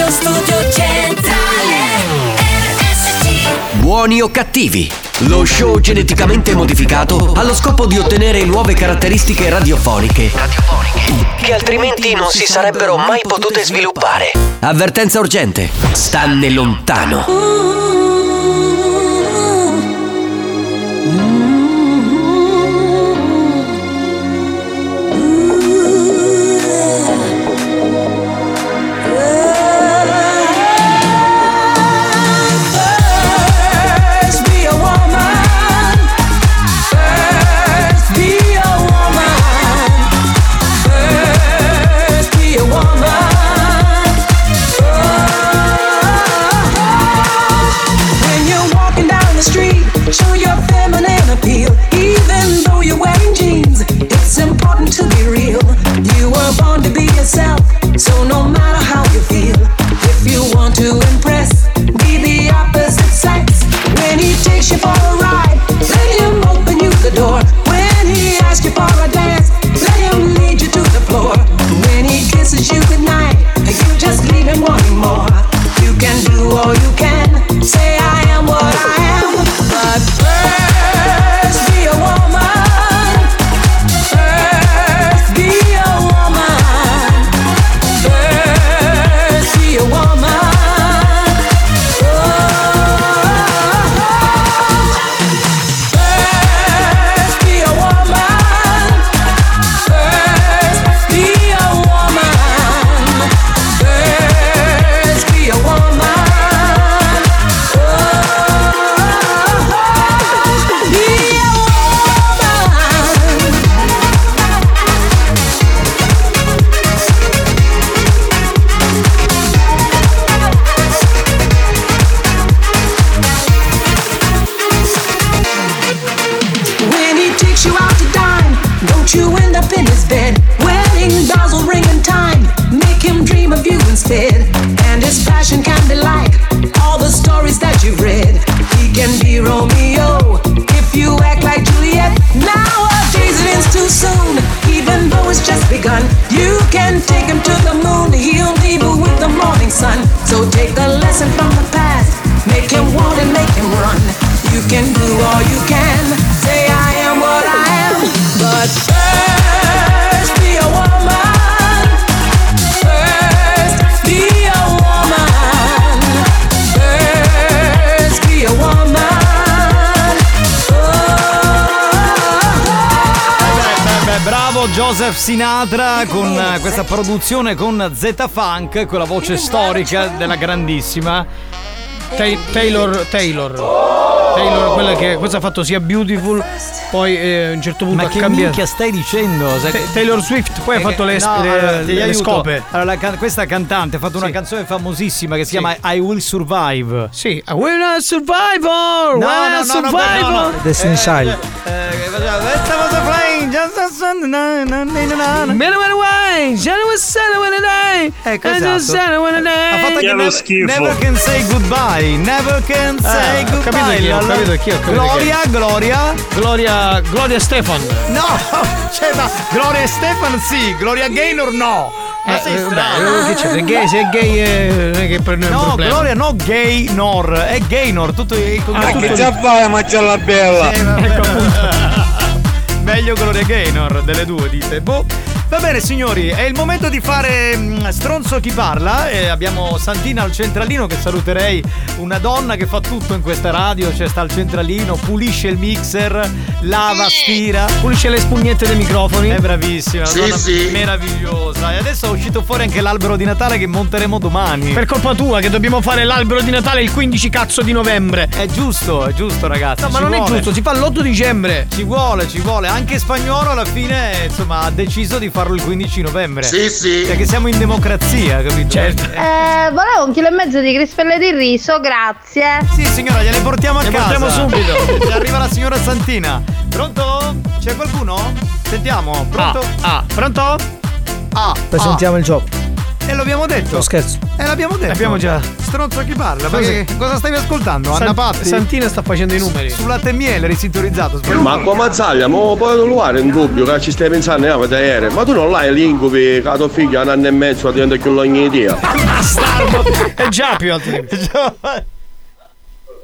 Radio Studio Centrale RSC Buoni o cattivi? Lo show geneticamente modificato ha lo scopo di ottenere nuove caratteristiche radiofoniche che altrimenti non si sarebbero mai potute sviluppare. Avvertenza urgente. Stanne lontano. your voice. Joseph Sinatra con questa produzione con Z Funk, con la voce storica della grandissima Taylor Taylor. Taylor quella che questo ha fatto sia Beautiful poi eh, a un certo punto Ma ha che cambiato minchia stai dicendo? Sai- Ta- Taylor Swift poi ha Eh, fatto le, no, le- allora, le aiuto. scope Allora, la can- questa cantante ha fatto una canzone famosissima che si chiama I Will Survive. Sì, I Will Not Survivor! No, no, no, no, Survivor! no, no. Destiny Child. Let's have a plane, just a sun- na- na- na- na- na- na. Man went away, Johnny was sad when I die. Ecco, esatto. Ha fatto anche never, never can say goodbye. Never can say Eh, ho goodbye. capito ho capito chi è, ho capito Gloria, Gloria. Gloria Gloria Stefan. No, cioè, ma Gloria Stefan sì, Gloria Gaynor no. Ma sei Eh, strano. vabbè, che c'è? Se è gay, se è gay eh, non è che per noi No, problema. Gloria no Gaynor, è Gaynor, tutto il Ah, tutto che già fai a mangiare la bella? Eh, vabbè, ecco appunto. Meglio Gloria Gaynor delle due, dite. Boh. Va bene signori, è il momento di fare mm, stronzo chi parla. E abbiamo Santina al centralino che saluterei, una donna che fa tutto in questa radio, cioè sta al centralino, pulisce il mixer, lava, stira. Pulisce le spugnette dei microfoni. È bravissima, una Sì, donna sì. meravigliosa. E adesso è uscito fuori anche l'albero di Natale che monteremo domani. Per colpa tua che dobbiamo fare l'albero di Natale il 15 cazzo di novembre. È giusto, è giusto ragazzi. No, ma ci non è vuole. giusto, si fa l'8 dicembre. Ci vuole, ci vuole. Anche spagnolo alla fine, insomma, ha deciso di fare farlo il 15 novembre. Sì, sì. Perché siamo in democrazia, capito? Certo. Eh, volevo un chilo e mezzo di crispelle di riso, grazie. Sì, signora, gliele portiamo a Le casa. portiamo subito. Ci arriva la signora Santina. Pronto? C'è qualcuno? Sentiamo. Pronto? Ah, pronto? Ah. Presentiamo il gioco. E lo abbiamo detto. Lo scherzo. E l'abbiamo detto. L'abbiamo già. Stronzo chi parla? Che- cosa stavi ascoltando? Anna San- Patti? Santina sta facendo i numeri. Su latte e miele, eri sintonizzato. sbagliato. Ma come Mazzaglia, ma puoi trovare un dubbio che ci stai pensando io da ieri. Ma tu non l'hai l'incubi che la tua figlia un anno e mezzo diventa più ogni idea. Bastardo! È già più alto di me.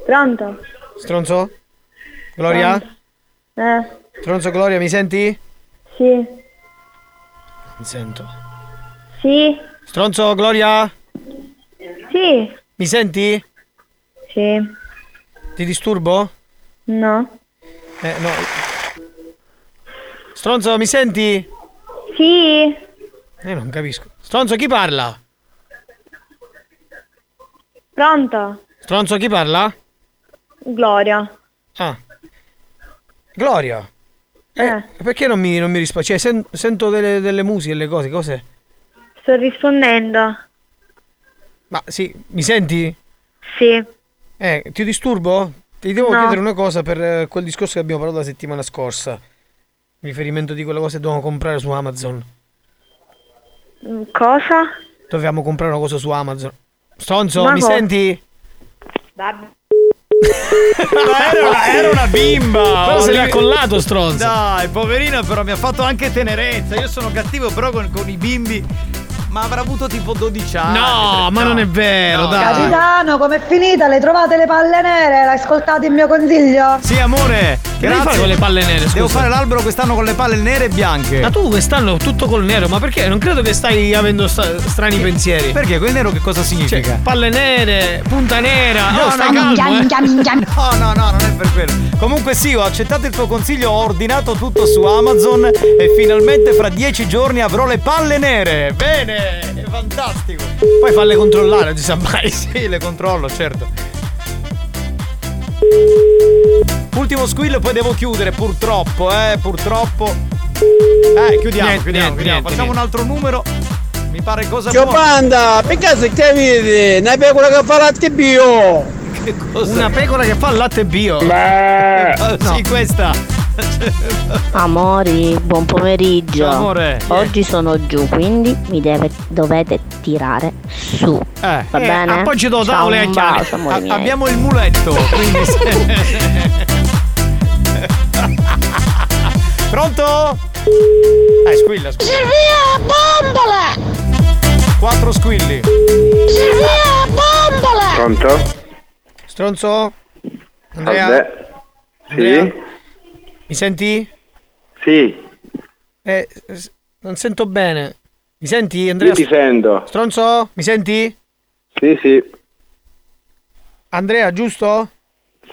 Pronto? Stronzo? Gloria? Eh, Stronzo Gloria, mi senti? sì, Mi sento. sì, Stronzo Gloria? sì, Mi senti? sì, Ti disturbo? no, Eh, no. Stronzo, mi senti? sì, Eh, non capisco. Stronzo, chi parla? pronto? Stronzo, chi parla? Gloria. Ah. Gloria. Eh, Perché non mi, non mi rispondi? Cioè, sen- sento delle, delle musiche e le cose, cos'è? Sto rispondendo. Ma sì, mi senti? Sì, Eh, ti disturbo? Ti devo No. chiedere una cosa per eh, quel discorso che abbiamo parlato la settimana scorsa. In riferimento di quelle cose che dovevamo comprare su Amazon. Mm, cosa? Dovevamo comprare una cosa su Amazon. Stronzo, Ma mi cosa? senti? Vabbè. Ma era, una, era una bimba! Però se Oli- l'ha collato, stronzo. Dai, poverina, però mi ha fatto anche tenerezza. Io sono cattivo, però con, con i bimbi. Ma avrà avuto tipo 12 anni. No, ma non è vero, No. dai. Capitano, com'è finita? Le trovate le palle nere? L'hai ascoltato il mio consiglio? Sì, amore. Che devi fare con le palle nere? Devo scusa? fare l'albero quest'anno con le palle nere e bianche. Ma tu quest'anno tutto col nero, ma perché? Non credo che stai avendo sta- strani pensieri. Perché quel nero che cosa significa? Cioè, palle nere, punta nera. No, oh, stai no, calmo, eh. No, no, no, non è per quello. Comunque sì, ho accettato il tuo consiglio, ho ordinato tutto su Amazon e finalmente fra dieci giorni avrò le palle nere. Bene, è fantastico. Poi falle controllare, non si sa mai. Sì, le controllo, certo. Ultimo squill e poi devo chiudere, purtroppo, eh, purtroppo. Eh, chiudiamo, Niente, chiudiamo, niente, chiudiamo. niente, Facciamo niente. un altro numero. Mi pare cosa Che buona. banda, perché se che vedi? Una pecora che fa latte bio. Una pecora che fa latte bio. Ah, Sì, questa. Amori, buon pomeriggio. Ciao, amore. Oggi sono giù, quindi mi deve- dovete tirare su. Va Eh, bene? appoggi do Ciao, tavole A- abbiamo il muletto, quindi Pronto? Eh, squilla, squilla. Silvia, bombola! Quattro squilli. Silvia, bombola! Pronto? Stronzo? Andrea? Vabbè. Andrea? Mi senti? Sì, Eh, non sento bene. Mi senti, Andrea? io ti sento. Stronzo? Mi senti? Sì, sì, Andrea, giusto?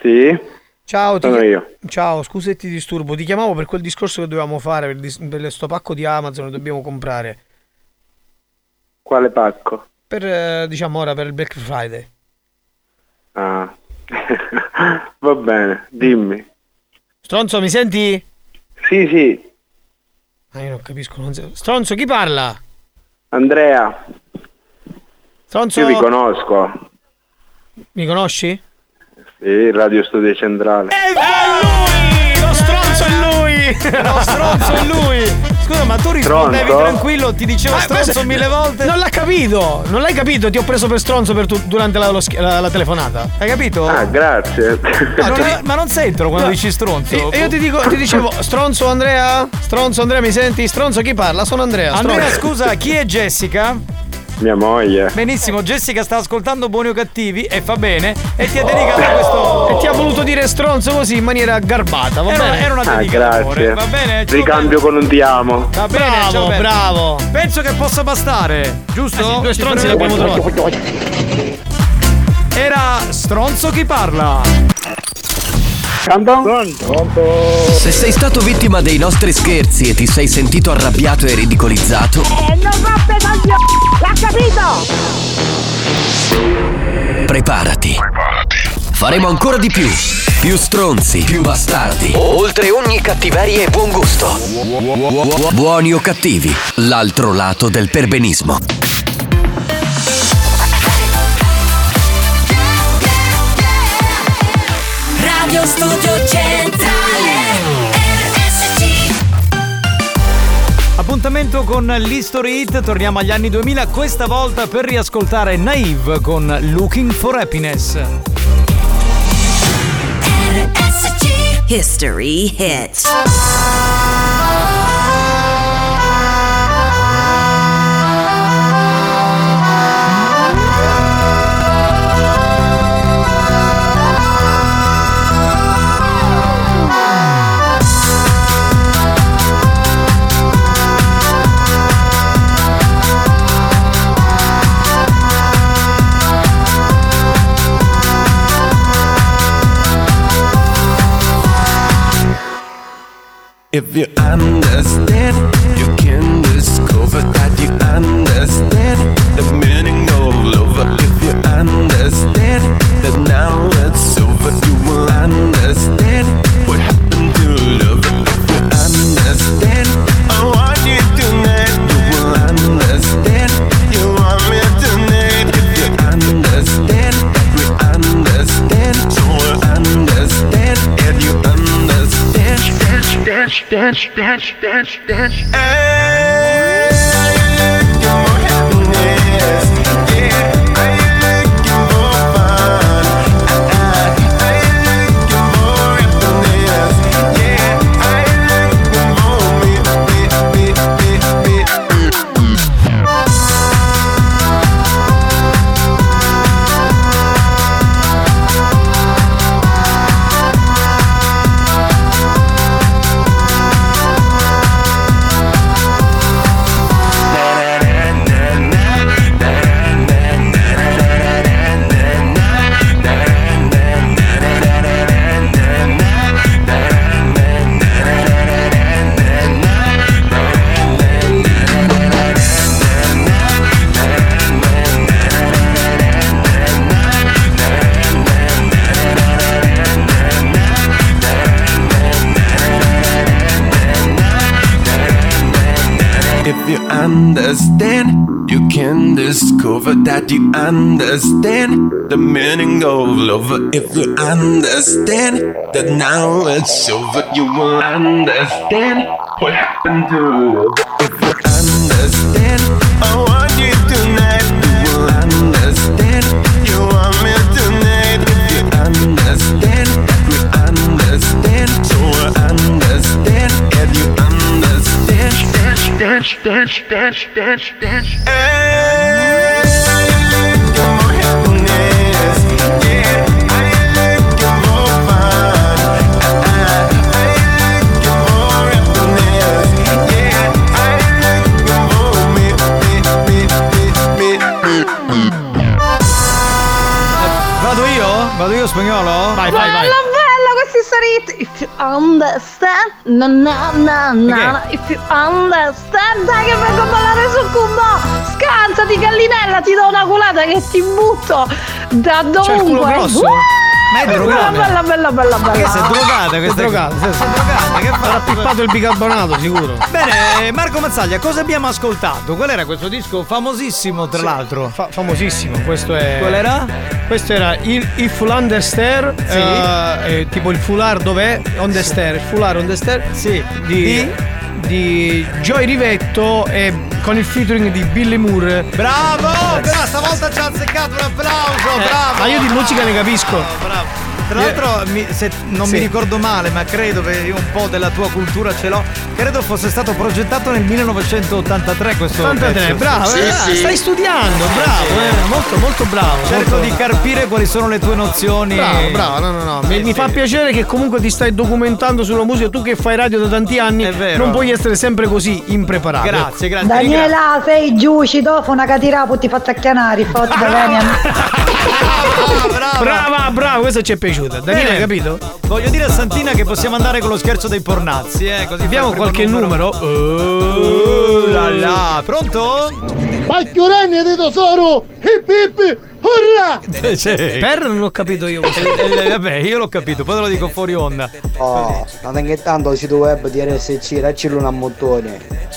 sì. Ciao, ti Sono io. Ciao, scusa se ti disturbo. Ti chiamavo per quel discorso che dovevamo fare per, dis- per sto pacco di Amazon che dobbiamo comprare. Quale pacco? Per, eh, diciamo ora, per il Black Friday. Ah. Va bene, dimmi. Stronzo, mi senti? Sì, sì. Ah, io non capisco. Non so- Stronzo, chi parla? Andrea, Stronzo? io vi conosco. Mi conosci? Sì, Radio Studio Centrale. È lui! Lo stronzo è lui! Lo stronzo è lui! Scusa, ma tu rispondevi Stronzo? tranquillo, ti dicevo Ma stronzo questo- mille volte. Non l'ha capito! Non l'hai capito? Ti ho preso per stronzo per tu- durante la, la- la telefonata. Hai capito? Ah, grazie. Ma non, è- ma non sentono quando No. dici stronzo. Io, io ti, dico, ti dicevo, stronzo Andrea? Stronzo Andrea, mi senti? Stronzo chi parla? Sono Andrea. Andrea, stronzo. scusa, chi è Jessica? Mia moglie. Benissimo, Jessica sta ascoltando Buoni o Cattivi e fa bene e ti ha dedicato questo. E ti ha voluto dire stronzo così in maniera garbata, va Era, bene? era una Ah, dedica d'amore, grazie. va bene? Ricambio con un ti amo. Va bene, Bravo, bravo. Penso che possa bastare, giusto? Eh sì, due stronzi l'abbiamo trovato. Era stronzo chi parla. Se sei stato vittima dei nostri scherzi e ti sei sentito arrabbiato e ridicolizzato, E non roppe coglioni! L'ha capito? preparati. Faremo ancora di più. più stronzi, più bastardi, oltre ogni cattiveria e buon gusto. Buoni o cattivi, l'altro lato del perbenismo. Studio Centrale RSC Appuntamento con l'History Hit, torniamo agli anni 2000, questa volta per riascoltare Naive con Looking for Happiness. History Hit If you understand, you can discover that you understand the meaning of love. If you understand that now it's over, you will understand Dance, dance, dance, dance, dance, dance. Discover that you understand the meaning of love. If you understand that now it's over, you will understand what happened to love. If you understand, I want you tonight. You will understand. You want me tonight. If you understand, we understand. So I understand, and you understand. Dance, dance, dance, dance, dance, dance. Vado io? Spagnolo? Vai, vai, vai. Bella, bella questi story If you understand, na na na na If you understand, dai che vengo a ballare sul cubo Scansati gallinella, ti do una culata che ti butto da dovunque C'è il culo grosso? Uh! Ma è drogata. Bella, bella, bella, bella Che drogata È questa drogata, sì, sì. drogata, che fa? Ha pippato il bicarbonato, sicuro. Bene, Marco Mazzaglia, cosa abbiamo ascoltato? Qual era questo disco famosissimo, tra l'altro? fa- famosissimo, questo è. Qual era? Questo era il, il foulard de stair, Sì. eh, eh, tipo il foulard dov'è? On the stair, il foulard on the stair. Sì. Di, di Joy Rivetto e con il featuring di Billy Moore. Bravo! Però stavolta ci ha azzeccato un applauso, Eh, bravo! ma io di musica ne capisco. Bravo. Tra l'altro, mi- se non mi Sì. ricordo male, ma credo che io un po' della tua cultura ce l'ho, credo fosse stato progettato nel 1983 questo 83, pezzo. bravo, Sì, eh, sì. stai studiando, bravo, eh, molto molto bravo. Cerco molto- di carpire quali sono le tue nozioni. Bravo, bravo, no, no, no. Mi, mi fa piacere che comunque ti stai documentando sulla musica. Tu che fai radio da tanti anni, non puoi essere sempre così impreparato. Grazie, grazie. Daniela, sei giù, ci una catira, ti fatto acchianare, fotti da Brava, brava, questa ci è piaciuta. Daniela, hai capito? Voglio dire a Santina che possiamo andare con lo scherzo dei pornazzi, eh, così Abbiamo qualche primo numero? Uh, là là. Pronto? Pacchiorenni di tesoro, hip Pippi, urra! Cioè, Per non ho capito io. eh, eh, vabbè, io l'ho capito, poi te lo dico fuori onda. Oh, ma che tanto il sito web di RSC, daccelo un montone.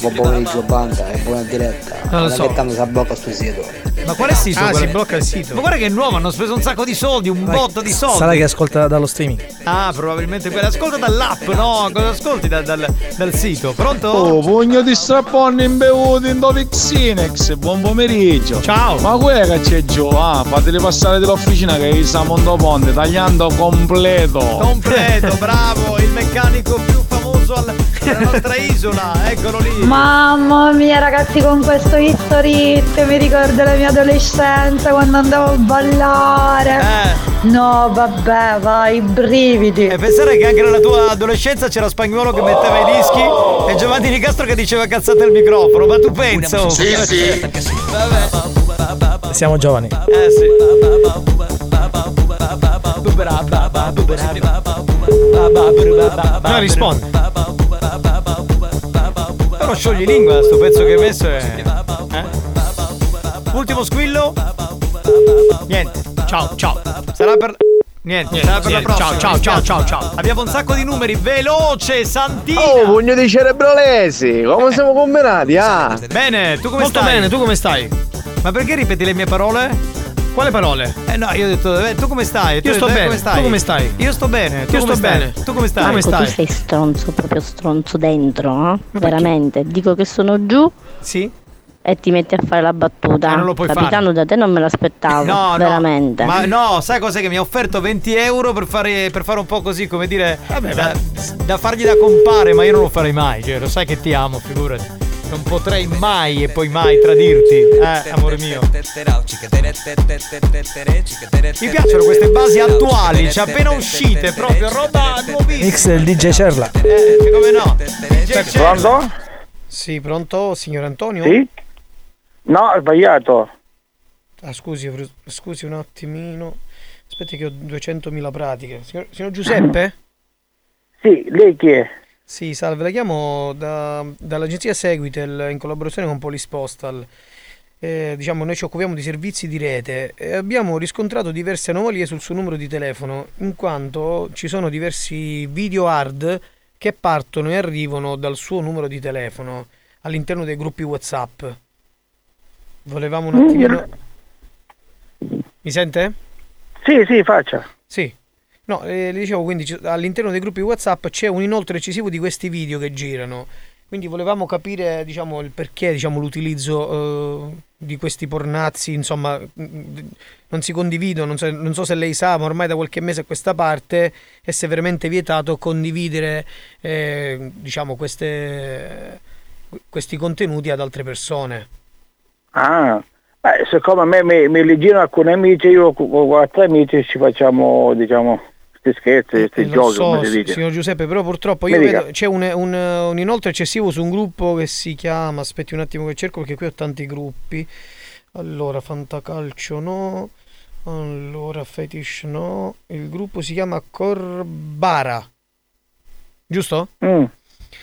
Buon pomeriggio banda e buona diretta. Non lo Ma so. che tanto si blocca sto sito. Ma quale sito? Ah, Quale- si blocca il sito. Ma guarda che è nuovo, hanno speso un sacco di soldi, un botto di soldi. Sarà che ascolta dallo streaming. Ah, probabilmente quella. Ascolta dall'app, no? Cosa ascolti da- dal, dal sito? Pronto? Oh, pugno di strapponi imbevuti in dove Xinex, buon pomeriggio. Ciao. Ma quella che c'è giù? Ah, fateli passare dall'officina che è a Mondoponte, tagliando completo. Completo, bravo, il meccanico più famoso al- della nostra isola, eccolo lì. Mamma mia ragazzi con questo history hit mi ricordo la mia adolescenza quando andavo a ballare. No vabbè vai, brividi. E pensare che anche nella tua adolescenza c'era Spagnuolo che metteva i dischi e Giovanni Nicastro che diceva cazzate al microfono, ma tu pensa? oh. Sì, sì. Vabbè. Siamo giovani. Eh sì. No, rispondi. Però sciogli lingua sto pezzo che hai messo è. Eh? Ultimo squillo. Niente. Ciao, ciao. Sarà per. Niente, Niente, sarà per la niente. prossima. Ciao, ciao, ciao, ciao, ciao. Abbiamo un sacco di numeri, veloce, Santina. Oh, pugno di cerebrolesi, come siamo combinati, ah? Bene, tu come Molto stai? bene, tu come stai? Ma perché ripeti le mie parole? Quale parole? Eh no, io ho detto, eh, tu come stai? Tu Io sto eh, bene. come stai? Tu come stai? Io sto bene. Tu Io come sto stai? bene. Tu come stai? Marco, stai? tu sei stronzo, proprio stronzo dentro, eh? Veramente. Dico che sono giù Sì? e ti metti a fare la battuta. Eh, non lo puoi Capitano, fare. da te non me l'aspettavo. No, veramente. no. Ma no, sai cos'è che mi ha offerto 20 euro per fare, per fare un po' così, come dire, da, da fargli da compare, ma io non lo farei mai. Cioè, lo sai che ti amo, figurati. Non potrei mai e poi mai tradirti, eh, amore mio. Mi piacciono queste basi attuali, cioè appena uscite, proprio roba nuovissima. Mix del DJ Cerla. Eh, come no? DJ Cerla. Pronto? Sì, pronto, signor Antonio? Sì? No, ho sbagliato. Ah, scusi, scusi un attimino. Aspetti che ho 200.000 pratiche. Signor, signor Giuseppe? Sì, lei chi è? Sì, salve, la chiamo da- dall'agenzia Seguitel in collaborazione con Police Postal. Eh, diciamo, noi ci occupiamo di servizi di rete e abbiamo riscontrato diverse anomalie sul suo numero di telefono, in quanto ci sono diversi video hard che partono e arrivano dal suo numero di telefono all'interno dei gruppi WhatsApp. Volevamo un attimino. Mi sente? Sì, sì, faccia. Sì. No, eh, le dicevo quindi all'interno dei gruppi WhatsApp c'è un inoltre eccessivo di questi video che girano. Quindi volevamo capire, diciamo, il perché, diciamo, l'utilizzo eh, di questi pornazzi, insomma, mm, non si condividono, non so, non so se lei sa, ma ormai da qualche mese a questa parte è severamente vietato condividere, eh, diciamo, queste, questi contenuti ad altre persone. Ah, beh, siccome me mi, mi alcuni amici, io con altri amici ci facciamo, diciamo, questi scherzi, questi Eh, Lo giochi, so, signor Giuseppe, però purtroppo Mi io dica. vedo c'è un, un, un inoltre eccessivo su un gruppo che si chiama, aspetti un attimo che cerco perché qui ho tanti gruppi. Allora, Fantacalcio no, allora Fetish no, il gruppo si chiama Corbara, giusto? Mm.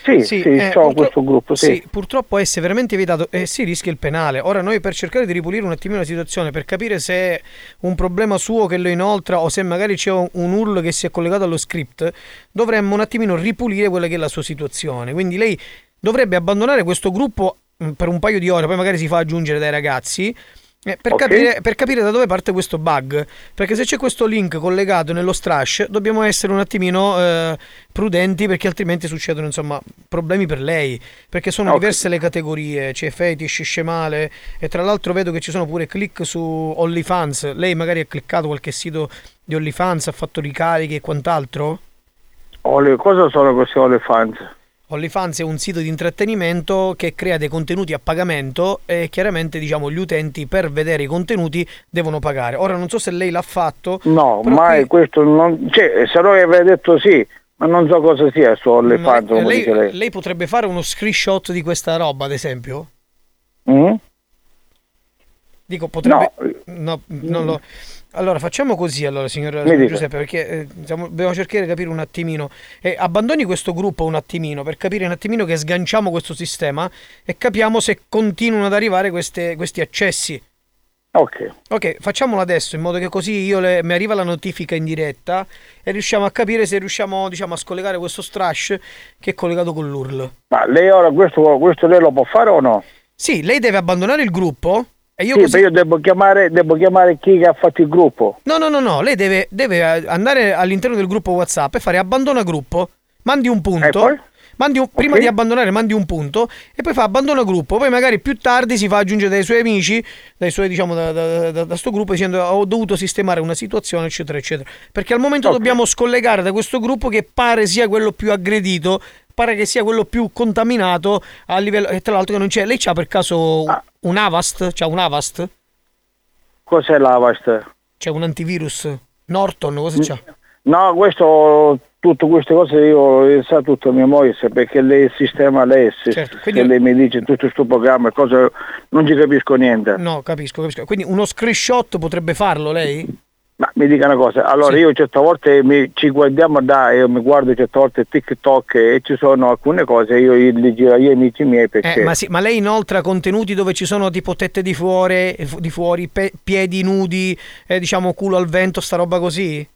Sì, sì, eh, so purtro- questo gruppo, sì. purtroppo è severamente vietato e si rischia il penale. Ora noi per cercare di ripulire un attimino la situazione, per capire se è un problema suo che lo inoltra o se magari c'è un, un URL che si è collegato allo script, dovremmo un attimino ripulire quella che è la sua situazione. Quindi lei dovrebbe abbandonare questo gruppo mh, per un paio di ore, poi magari si fa aggiungere dai ragazzi. Eh, per, Ok. capire, per capire da dove parte questo bug, perché se c'è questo link collegato nello strash, dobbiamo essere un attimino eh, prudenti perché altrimenti succedono insomma problemi per lei, perché sono Ok. diverse le categorie, c'è fetish, scemale e tra l'altro vedo che ci sono pure click su OnlyFans, lei magari ha cliccato qualche sito di OnlyFans, ha fatto ricariche e quant'altro? Ole- cosa sono questi OnlyFans? OnlyFans è un sito di intrattenimento che crea dei contenuti a pagamento e chiaramente diciamo gli utenti per vedere i contenuti devono pagare. Ora non so se lei l'ha fatto. No, mai qui- questo non... Cioè, se no avrei detto sì, ma non so cosa sia su OnlyFans, Ma lei, lei. lei potrebbe fare uno screenshot di questa roba, ad esempio? Mm? Dico, potrebbe. No, non lo. Allora, facciamo così, allora, signor. Giuseppe, perché eh, diciamo, dobbiamo cercare di capire un attimino. eh, abbandoni questo gruppo un attimino per capire un attimino che sganciamo questo sistema e capiamo se continuano ad arrivare queste- questi accessi. Ok. Ok, facciamolo adesso in modo che così io le- mi arriva la notifica in diretta e riusciamo a capire se riusciamo diciamo, a scollegare questo strash che è collegato con l'URL. Ma lei ora questo, questo lei lo può fare o no? Sì, lei deve abbandonare il gruppo e io sì, così... ma io devo chiamare, devo chiamare chi che ha fatto il gruppo. No, no, no, no, lei deve, deve andare all'interno del gruppo WhatsApp e fare abbandona gruppo, mandi un punto. Mandi un- Prima di abbandonare mandi un punto e poi fa abbandono gruppo, poi magari più tardi si fa aggiungere dai suoi amici, dai suoi diciamo da, da, da- da sto gruppo dicendo ho dovuto sistemare una situazione eccetera eccetera. Perché al momento dobbiamo scollegare da questo gruppo che pare sia quello più aggredito, pare che sia quello più contaminato a livello e tra l'altro che non c'è, lei c'ha per caso un Avast? C'ha un Avast? Cos'è l'Avast? C'è un antivirus? Norton, cosa c'ha? No, questo, tutte queste cose io le sa tutto mia moglie perché lei sistema lei, Certo, quindi- lei mi dice tutto questo programma, cose, non ci capisco niente. No, capisco, capisco. Quindi uno screenshot potrebbe farlo lei? Ma mi dica una cosa, allora io certe volte mi- ci guardiamo da, io mi guardo certe volte TikTok e ci sono alcune cose, io li giro agli amici miei perché... Eh, ma, sì, ma lei inoltra contenuti dove ci sono tipo tette di fuori, eh, di fuori pe- piedi nudi, eh, diciamo culo al vento, sta roba così?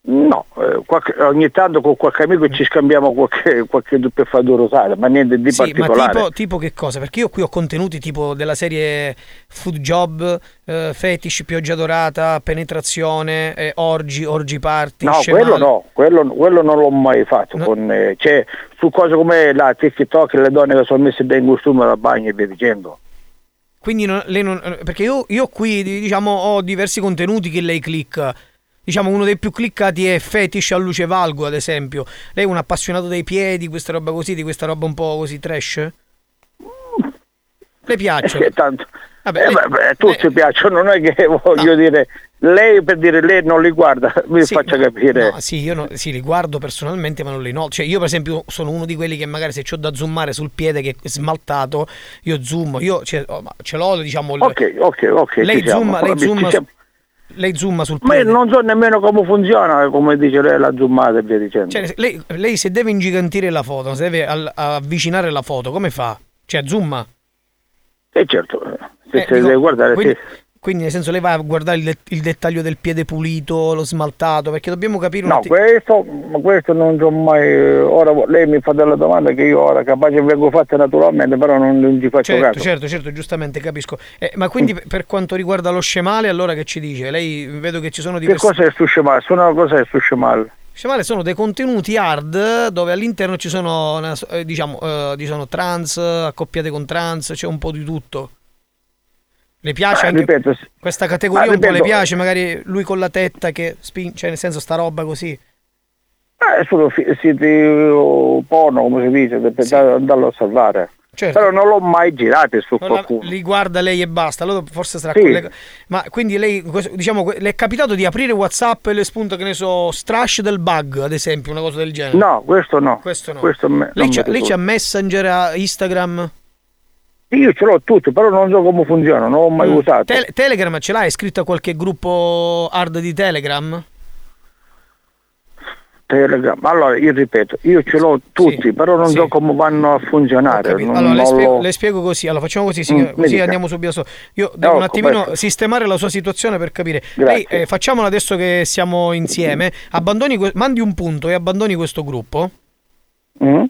No, eh, qualche- ogni tanto con qualche amico ci scambiamo qualche, qualche due rosate, ma niente di Sì, ma particolare. tipo, tipo che cosa? Perché io qui ho contenuti tipo della serie Food Job, eh, Fetish, Pioggia Dorata, Penetrazione, eh, Orgi, Orgi Party, No, Scemale. quello no, quello, quello non l'ho mai fatto. Con, eh, cioè, su cose come la TikTok, le donne che sono messe bene in costume da bagno e via dicendo. Quindi non- non, perché io, io qui diciamo ho diversi contenuti che lei clicca. Diciamo uno dei più cliccati è Fetish a luce valgo, ad esempio. Lei è un appassionato dei piedi, questa roba così, di questa roba un po' così trash? Le piacciono? Eh, tanto, Vabbè, eh, lei- beh, tutti piacciono, non è che voglio dire, lei per dire lei non li guarda, mi Sì, faccia capire. no, sì, io no- sì, li guardo personalmente, ma non li noto. Cioè, io, per esempio, sono uno di quelli che magari se ho da zoomare sul piede che è smaltato, io zoom. Io cioè, ce l'ho, diciamo. Ok, ok, ok. lei ci siamo. zooma, lei Vabbè, ci siamo. Lei zooma sul Ma io piede. non so nemmeno come funziona, come dice lei, la zoomata e via dicendo. Cioè, lei, lei se deve ingigantire la foto, se deve avvicinare la foto, come fa? Cioè, zooma. E certo, se Eh, si dico, deve guardare, quindi, sì. Quindi, nel senso, lei va a guardare il, det- il dettaglio del piede pulito, lo smaltato, perché dobbiamo capire un No, attimo. questo, ma questo non so mai. Ora lei mi fa delle domande che io ora capace vengo fatte naturalmente, però non, non ci faccio Certo, caso. certo, certo, giustamente capisco. Eh, ma quindi per- per quanto riguarda lo scemale, allora che ci dice? Lei vedo che ci sono Che diversi. cosa è sto scemale? Sono cosa è sto scemale? Scemale sono dei contenuti hard dove all'interno ci sono, eh, diciamo, eh, ci sono trans, accoppiate con trans, c'è un po' di tutto. Le piace Ma, anche ripeto, questa categoria ma un po' le ripeto- piace, magari lui con la tetta che spinge, cioè nel senso sta roba così. Eh, sono fi- siti uh, porno, come si dice, per da- andarlo a salvare. Certo. Però non l'ho mai girato su Non la- qualcuno. li guarda lei e basta, allora forse sarà Sì. collega- Ma quindi lei, diciamo, le è capitato di aprire WhatsApp e le spunta, che ne so, strash del bug, ad esempio, una cosa del genere? No, questo no. Questo no. Questo me- Lei c'ha, lei c'ha. Messenger, a Instagram? Io ce l'ho tutto, però non so come funziona, non l'ho mai Mm. usato. Te- Telegram ce l'hai? Iscritto a qualche gruppo hard di Telegram? Telegram. Allora, io ripeto, io ce l'ho tutti, però non so come vanno a funzionare. Non- Allora, le non spiego, l'ho- le spiego così. Allora, facciamo così, sì, Mm, così dica. andiamo subito. su- Io devo un Ecco, attimino ecco. sistemare la sua situazione per capire. Lei, eh, facciamolo adesso che siamo insieme. Abbandoni, mandi un punto e abbandoni questo gruppo. Mm?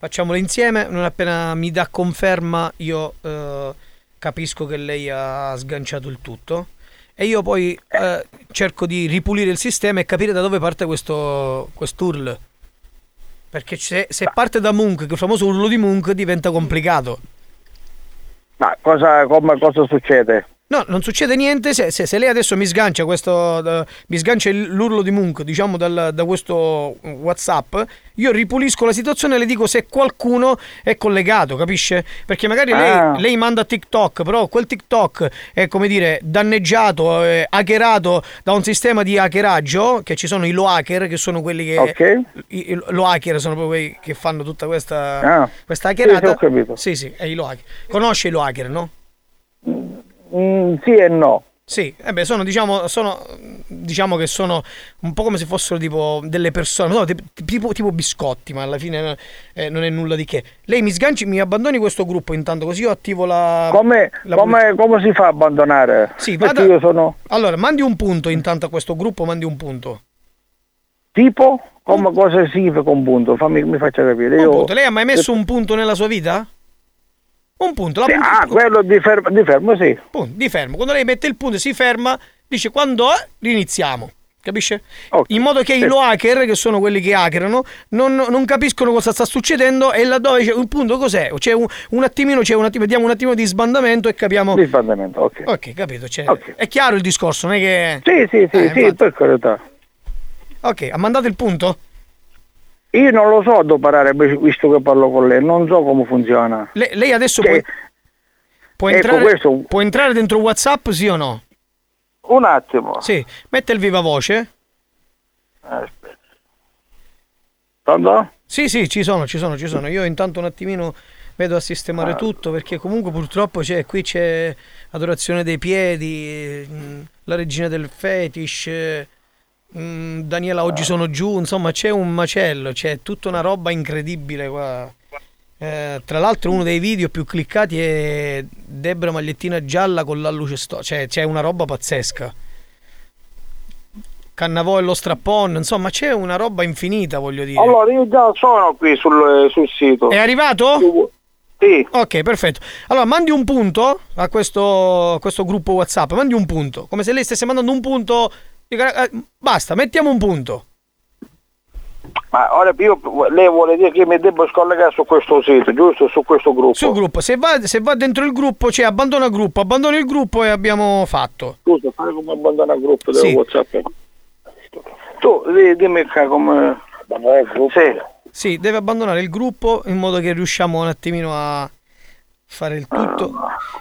Facciamolo insieme. Non appena mi dà conferma, io eh, capisco che lei ha sganciato il tutto. E io poi eh, cerco di ripulire il sistema e capire da dove parte questo quest'URL. Perché se, se parte da che il famoso urlo di Munch, diventa complicato. Ma cosa, come- cosa succede? No, non succede niente se, se- se lei adesso mi sgancia questo. da- mi sgancia l'urlo di Munch, diciamo, dal- da questo WhatsApp. Io ripulisco la situazione e le dico se qualcuno è collegato, capisce? Perché magari lei, Ah. lei manda TikTok, però quel TikTok è come dire danneggiato, è hackerato da un sistema di hackeraggio. Che ci sono i low hacker, che sono quelli che. Ok. I, i low hacker sono proprio quelli che fanno tutta questa, Ah. questa Sì, sì, hackerata. ho capito. Sì, sì, è i low hacker. Conosce i low hacker, no? Mm, sì e no. Sì, eh beh, sono, diciamo, sono, diciamo che sono un po' come se fossero tipo delle persone, no, tipo, tipo- biscotti, ma alla fine eh, non è nulla di che. Lei mi sganci, mi abbandoni questo gruppo intanto, così io attivo la... Come, la come, come si fa a abbandonare? Sì, vada- io sono Allora, mandi un punto intanto a questo gruppo, mandi un punto. tipo? Come cosa significa un punto? Fammi, mi faccia capire. Un Io... punto. Lei ha mai messo un punto nella sua vita? Un punto. La Sì, punto- ah, quello di fermo, di fermo, sì. punto, di fermo. Quando lei mette il punto e si ferma, dice quando è, riniziamo. Capisce? In modo che i low hacker, che sono quelli che hackerano, non, non capiscono cosa sta succedendo e laddove c'è un punto cos'è? C'è un, un attimino, c'è un attimo, vediamo un attimo di sbandamento e capiamo. Di sbandamento, ok. Ok, capito. cioè, È chiaro il discorso, non è che. Sì, sì, sì, Eh, sì, per carità. Ok, ha mandato il punto? Io non lo so adoperare, visto che parlo con lei, non so come funziona. Le- lei adesso Che- può, può, ecco, entrare, questo- può entrare dentro WhatsApp, sì o no? Un attimo. Sì, mette il viva voce. Aspetta. Pronto? Sì, sì, ci sono, ci sono, ci sono. Io intanto un attimino vedo a Ah. sistemare tutto perché comunque purtroppo c'è, qui c'è adorazione dei piedi, mh, la regina del fetish, mh, Daniela oggi sono giù, insomma c'è un macello, c'è tutta una roba incredibile qua. Eh, tra l'altro uno dei video più cliccati è Debra magliettina gialla con la luce sto, cioè c'è una roba pazzesca. Cannavò e lo strappon, insomma c'è una roba infinita voglio dire. Allora, io già sono qui sul, sul sito. È arrivato? Sì. Ok, perfetto. Allora, mandi un punto a questo, a questo gruppo WhatsApp, mandi un punto, come se lei stesse mandando un punto. Dica, eh, Basta, mettiamo un punto. Ma ora io, lei vuole dire che mi devo scollegare su questo sito, giusto? Su questo gruppo. Sul gruppo, se va, se va dentro il gruppo, cioè abbandona il gruppo, abbandona il gruppo e abbiamo fatto. Scusa, fai come abbandona il gruppo del Sì. WhatsApp. Tu di- dimmi come. Sì. Sì, deve abbandonare il gruppo in modo che riusciamo un attimino a fare il tutto.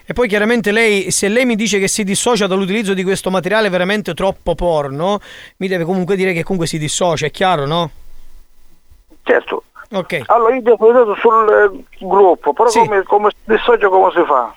E poi chiaramente lei, se lei mi dice che si dissocia dall'utilizzo di questo materiale veramente troppo porno, mi deve comunque dire che comunque si dissocia, è chiaro, no? Certo. Ok. Allora io devo vedere sul eh, gruppo, però come, come si dissocia come si fa?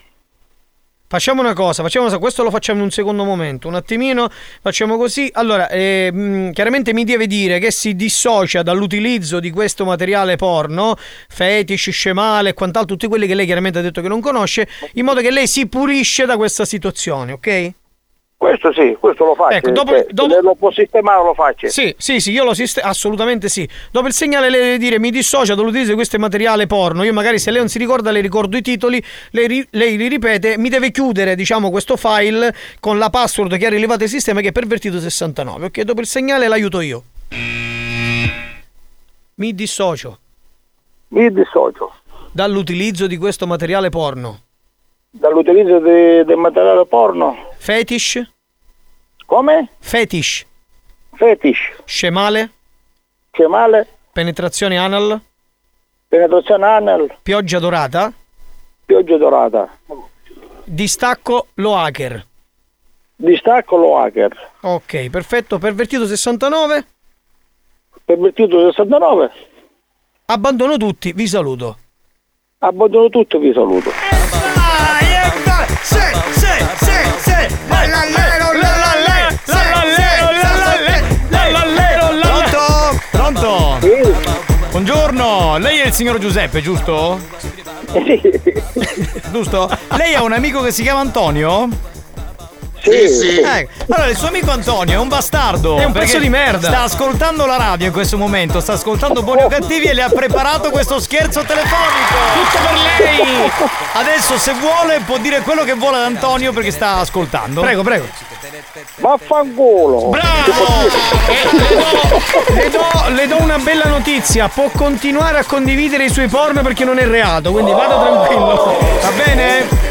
Facciamo una cosa, facciamo una cosa, questo lo facciamo in un secondo momento, un attimino, facciamo così. Allora, eh, chiaramente mi deve dire che si dissocia dall'utilizzo di questo materiale porno, fetish, scemale e quant'altro, tutti quelli che lei chiaramente ha detto che non conosce, in modo che lei si pulisce da questa situazione, ok? Questo sì, questo lo faccio. Ecco, dopo- cioè, dopo- lo può sistemare lo faccio. Sì, sì, sì, io lo sistemo, assolutamente sì. Dopo il segnale lei deve dire mi dissocia dall'utilizzo di questo materiale porno, io magari se lei non si ricorda le ricordo i titoli, lei, lei li ripete, mi deve chiudere diciamo questo file con la password che ha rilevato il sistema che è pervertito 69, ok? Dopo il segnale l'aiuto io. Mi dissocio. Mi dissocio. Dall'utilizzo di questo materiale porno. Dall'utilizzo del materiale porno. Fetish. Come? Fetish. Fetish. Scemale. Scemale. Penetrazione anal. Penetrazione anal. Pioggia dorata. Pioggia dorata. Distacco lo hacker. Distacco lo hacker. Ok, perfetto. Pervertito 69. Pervertito 69. Abbandono tutti, vi saluto. Abbandono tutto, vi saluto. Pronto? Pronto? Buongiorno, lei è il signor Giuseppe, giusto? giusto? Lei ha un amico che si chiama Antonio? Sì, sì. Ecco. Allora, il suo amico Antonio è un bastardo. È un pezzo di merda. Sta ascoltando la radio in questo momento, sta ascoltando Buoni o Cattivi e le ha preparato questo scherzo telefonico. Tutto per lei. Adesso, se vuole, può dire quello che vuole ad Antonio perché sta ascoltando. Prego, prego. Vaffanculo. Le do, le do una bella notizia, può continuare a condividere i suoi porno perché non è reato, quindi vada tranquillo. Va bene?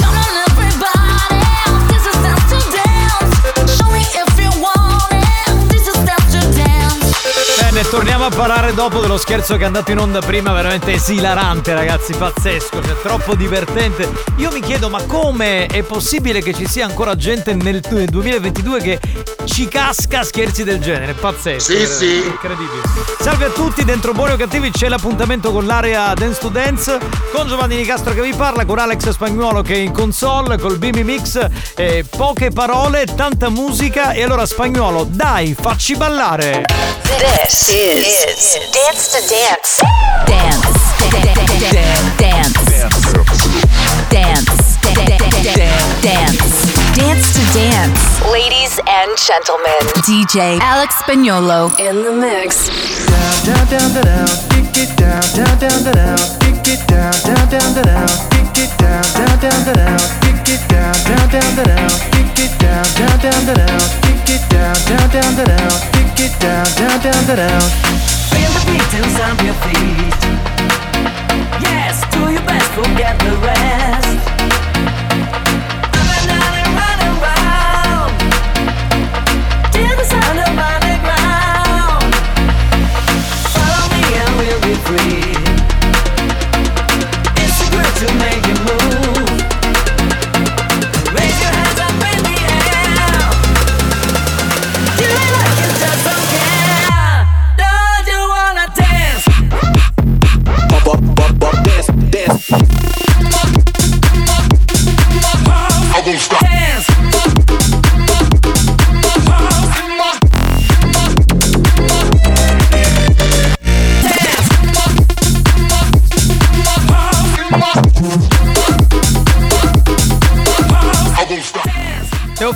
Torniamo a parlare dopo dello scherzo che è andato in onda prima, veramente esilarante ragazzi, pazzesco, cioè troppo divertente. Io mi chiedo ma come è possibile che ci sia ancora gente nel nel 2022 che ci casca a scherzi del genere? Pazzesco. Sì, sì. Incredibile. Salve a tutti, dentro Buoni o Cattivi c'è l'appuntamento con l'area Dance to Dance, con Giovanni Nicastro che vi parla, con Alex Spagnuolo che è in console, col Bimi Mix, eh, poche parole, tanta musica e allora Spagnuolo, dai, facci ballare! This is, Dance to Dance. Dance. Dance. Dance. Dance. Dance to Dance. Ladies and gentlemen, DJ Alex Spagnolo in the mix. down, down, down, down, kick it down, down, down, down, down, kick it down, down, down, down, down, kick it down, down, down, down, down, kick it down, down, down, down, down, kick it down, down, down, down, down, kick it down, down, down, down, it down, down, down, down, down. Feel the beat and stamp your feet. Yes, do your best, forget the rest.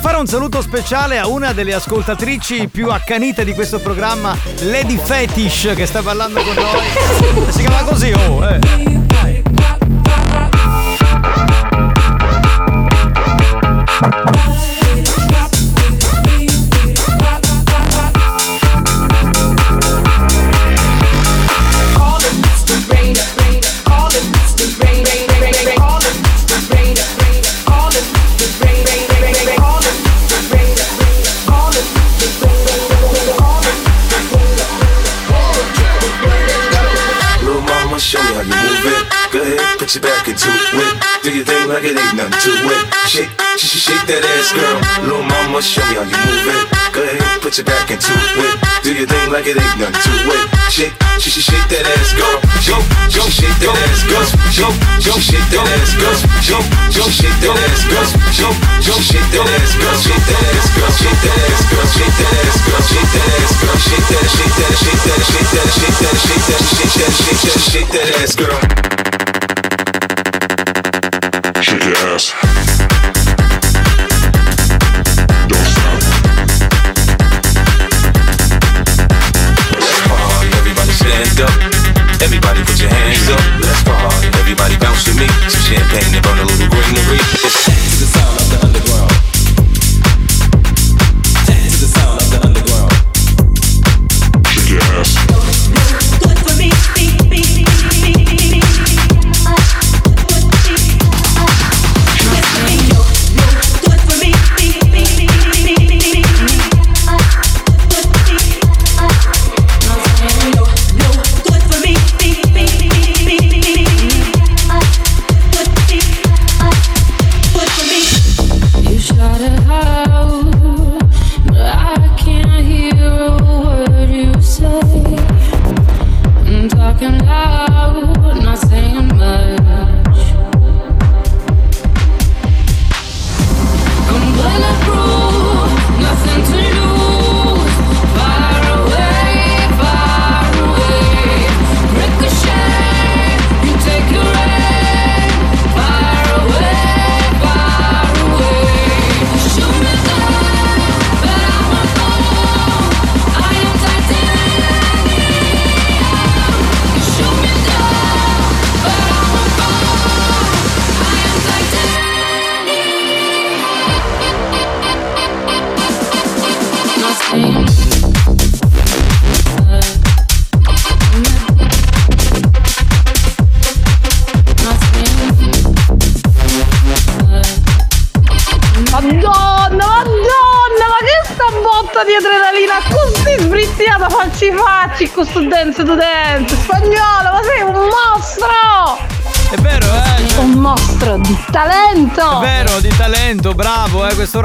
Fare un saluto speciale a una delle ascoltatrici più accanite di questo programma, Lady Fetish, che sta parlando con noi. Si chiama così, oh, eh. Thing like it ain't nothing to it. Shake, sh- sh- shake that ass, girl. Little mama, show me how you move it. Go ahead, put your back into it. Do your thing like it ain't nothing to it. Shake, sh- sh- shake that ass, go, go, go, shake that ass, go, go, go, shake that ass, go, go, go, shake that ass, go, go, go, shake that ass, go, shake that ass, go, shake that ass, go, shake that ass, go, shake that ass, go, shake that, shake that, shake that, shake that, shake that, shake that, shake that, shake that, shake that ass, girl. Yes.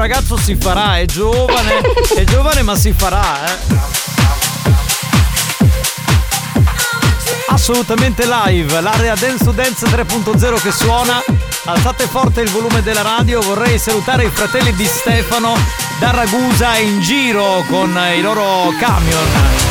ragazzo si farà, è giovane, è giovane ma si farà, eh. Assolutamente live, l'area Dance to Dance 3.0 che suona. Alzate forte il volume della radio, vorrei salutare i fratelli di Stefano da Ragusa in giro con i loro camion.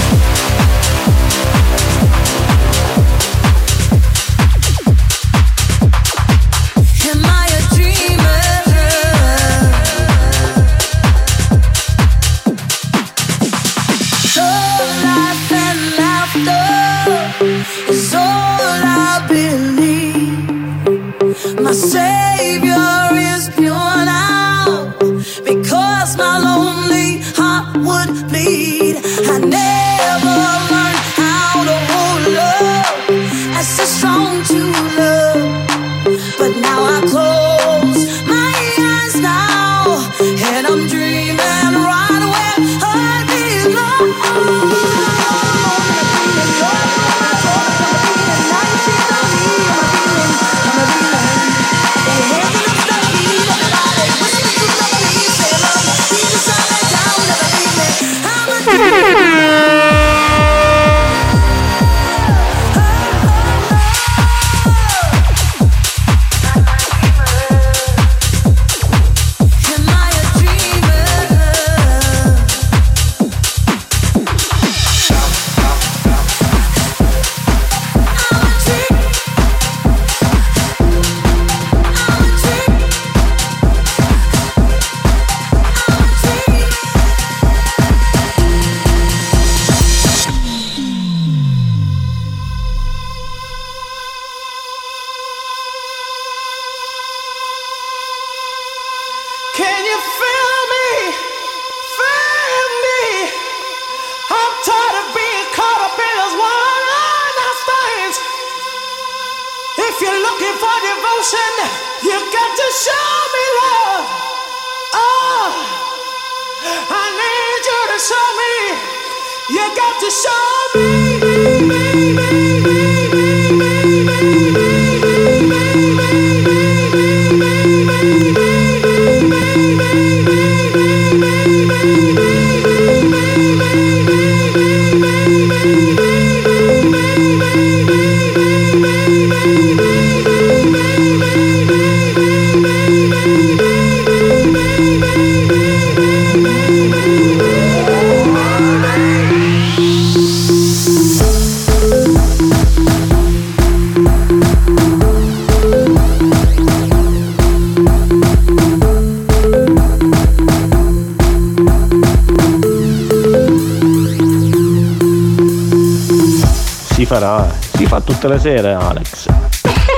tutte le sere, Alex.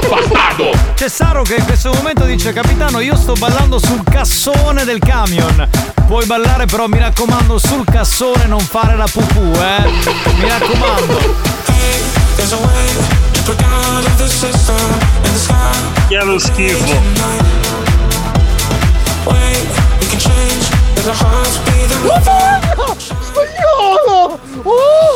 Bastardo! C'è Saro che in questo momento dice: Capitano, io sto ballando sul cassone del camion. Puoi ballare, però mi raccomando, sul cassone non fare la pupù, eh. Mi raccomando. Che lo schifo. Spagnolo! Oh!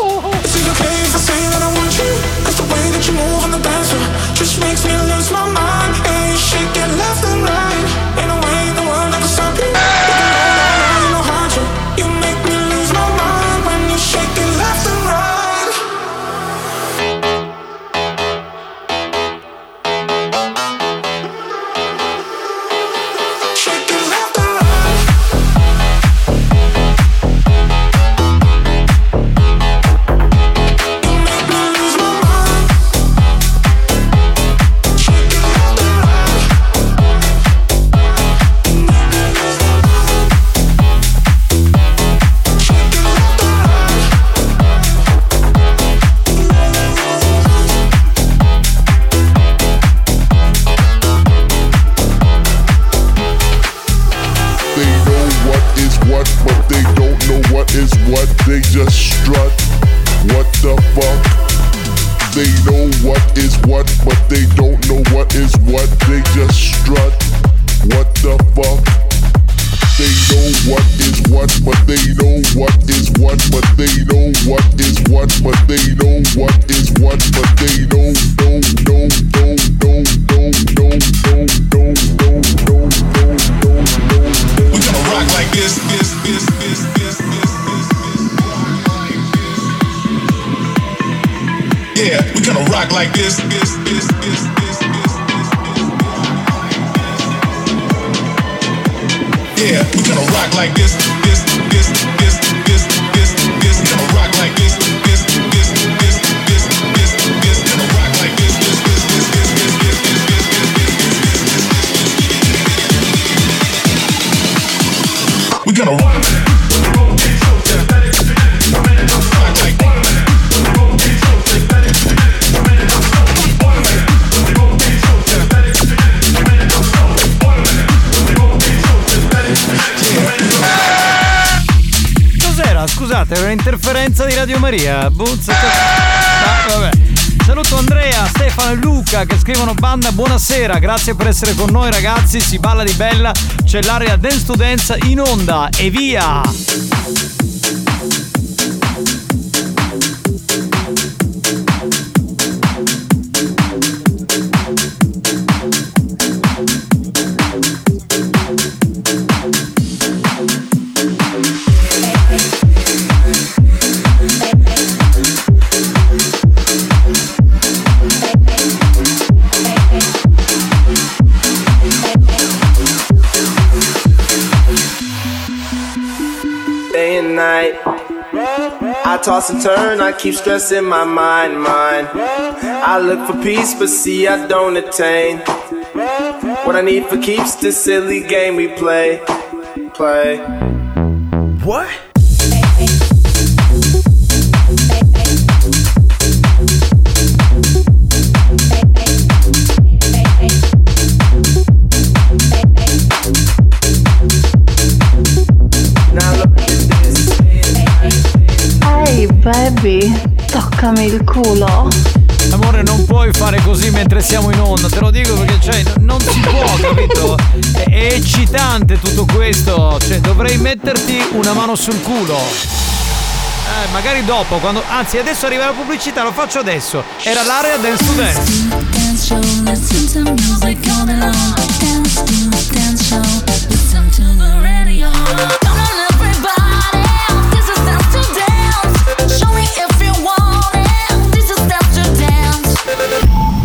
This, Scusate, era un'interferenza di Radio Maria. Buzza. Ah, vabbè. Saluto Andrea, Stefano e Luca che scrivono banda buonasera, grazie per essere con noi ragazzi, si balla di bella, c'è l'area Dance to Dance in onda e via! Toss and turn, I keep stressing my mind, mind. I look for peace, but see, I don't attain. What I need for keeps the silly game we play. Play. What? Baby, toccami il culo. Amore, non puoi fare così mentre siamo in onda, te lo dico perché cioè, non si può, capito? È, è eccitante tutto questo, cioè dovrei metterti una mano sul culo. Eh, magari dopo, quando. Anzi, adesso arriva la pubblicità, lo faccio adesso. Era l'area Dance to Dance.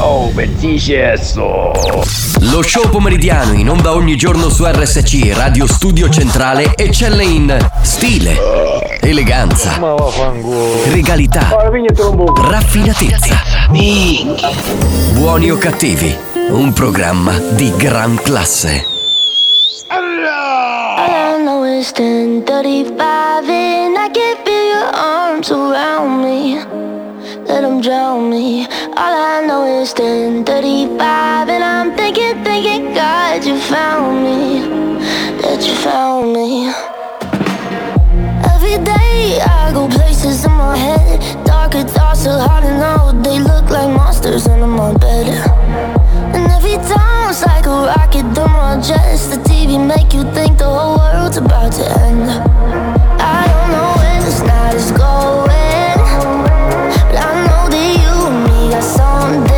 Oh, benissimo. Lo show pomeridiano in onda ogni giorno su RSC Radio Studio Centrale eccelle in stile, eleganza, regalità, raffinatezza. Buoni o Cattivi, un programma di gran classe. All Let them drown me. All I know is 1035 and I'm thinking, thinking, God, you found me. That you found me. Every day I go places in my head. Darker thoughts are hard to know. They look like monsters under my bed. And every time it's like a rocket through my chest. The TV make you think the whole world's about to end. I don't know where this night is going, someday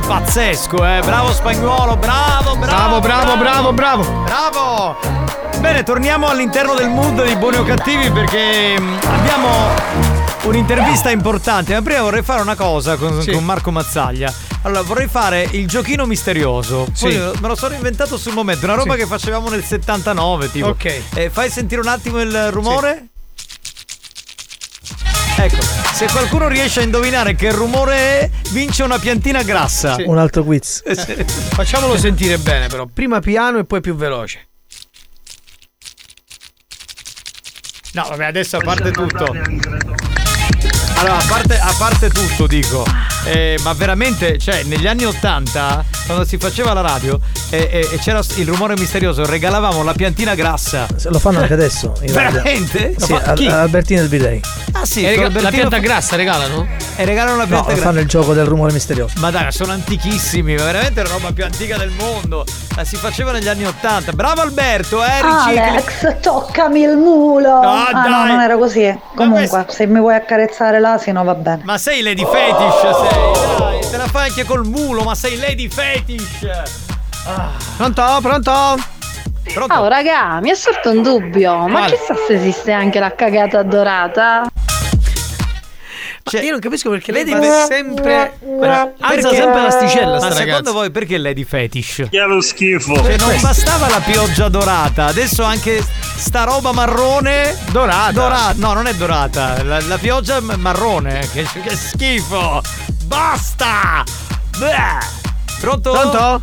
veramente pazzesco, eh. Bravo spagnolo, bravo, bravo. Bravo, bravo, bravo, bravo. Bravo! Bene, torniamo all'interno del mood di Buoni o Cattivi perché mm, abbiamo un'intervista importante. Ma prima vorrei fare una cosa con, Sì. con Marco Mazzaglia. Allora, vorrei fare il giochino misterioso. Poi Sì. me lo sono inventato sul momento, una roba Sì. che facevamo nel 79, tipo. Ok. Eh, fai sentire un attimo il rumore? Ecco, se qualcuno riesce a indovinare che rumore è, vince una piantina grassa. Un altro quiz. Eh, sì. Facciamolo sentire bene, però. Prima piano e poi più veloce. No, vabbè, adesso a parte tutto. Allora, a parte, a parte tutto, dico. eh, ma veramente, cioè, negli anni Ottanta, quando si faceva la radio eh, eh, e c'era il rumore misterioso, regalavamo la piantina grassa. Lo fanno anche adesso. Veramente? Sì, fa- Al-? Albertino del Birei. Ah sì, E rega- la pianta fa- grassa regalano? E regalano la No, pianta grassa. fanno il gioco del rumore misterioso. Ma dai, sono antichissimi, ma veramente è la roba più antica del mondo. La si faceva negli anni Ottanta. Bravo Alberto, eh, ricicli. Alex, toccami il mulo. Ah, ah no, dai. non era così. Comunque, se mi vuoi accarezzare l'asino va bene. Ma sei Lady Fetish, sei, te la fai anche col mulo, ma sei Lady Fetish. Ah. Pronto? Pronto? Pronto? Oh raga, mi è sorto un dubbio, ma Quale? chissà se esiste anche la cagata dorata? Ma io non capisco perché lei Cioè, deve sempre. Perché- Alza sempre l'asticella, Ma sta secondo ragazza. voi perché Lady Fetish? Che è lo schifo. Cioè, non bastava la pioggia dorata, adesso anche sta roba marrone. Dorata. Dorata. No, non è dorata. La, la pioggia marrone. Che, che schifo. Basta. Bleh. Pronto? Pronto?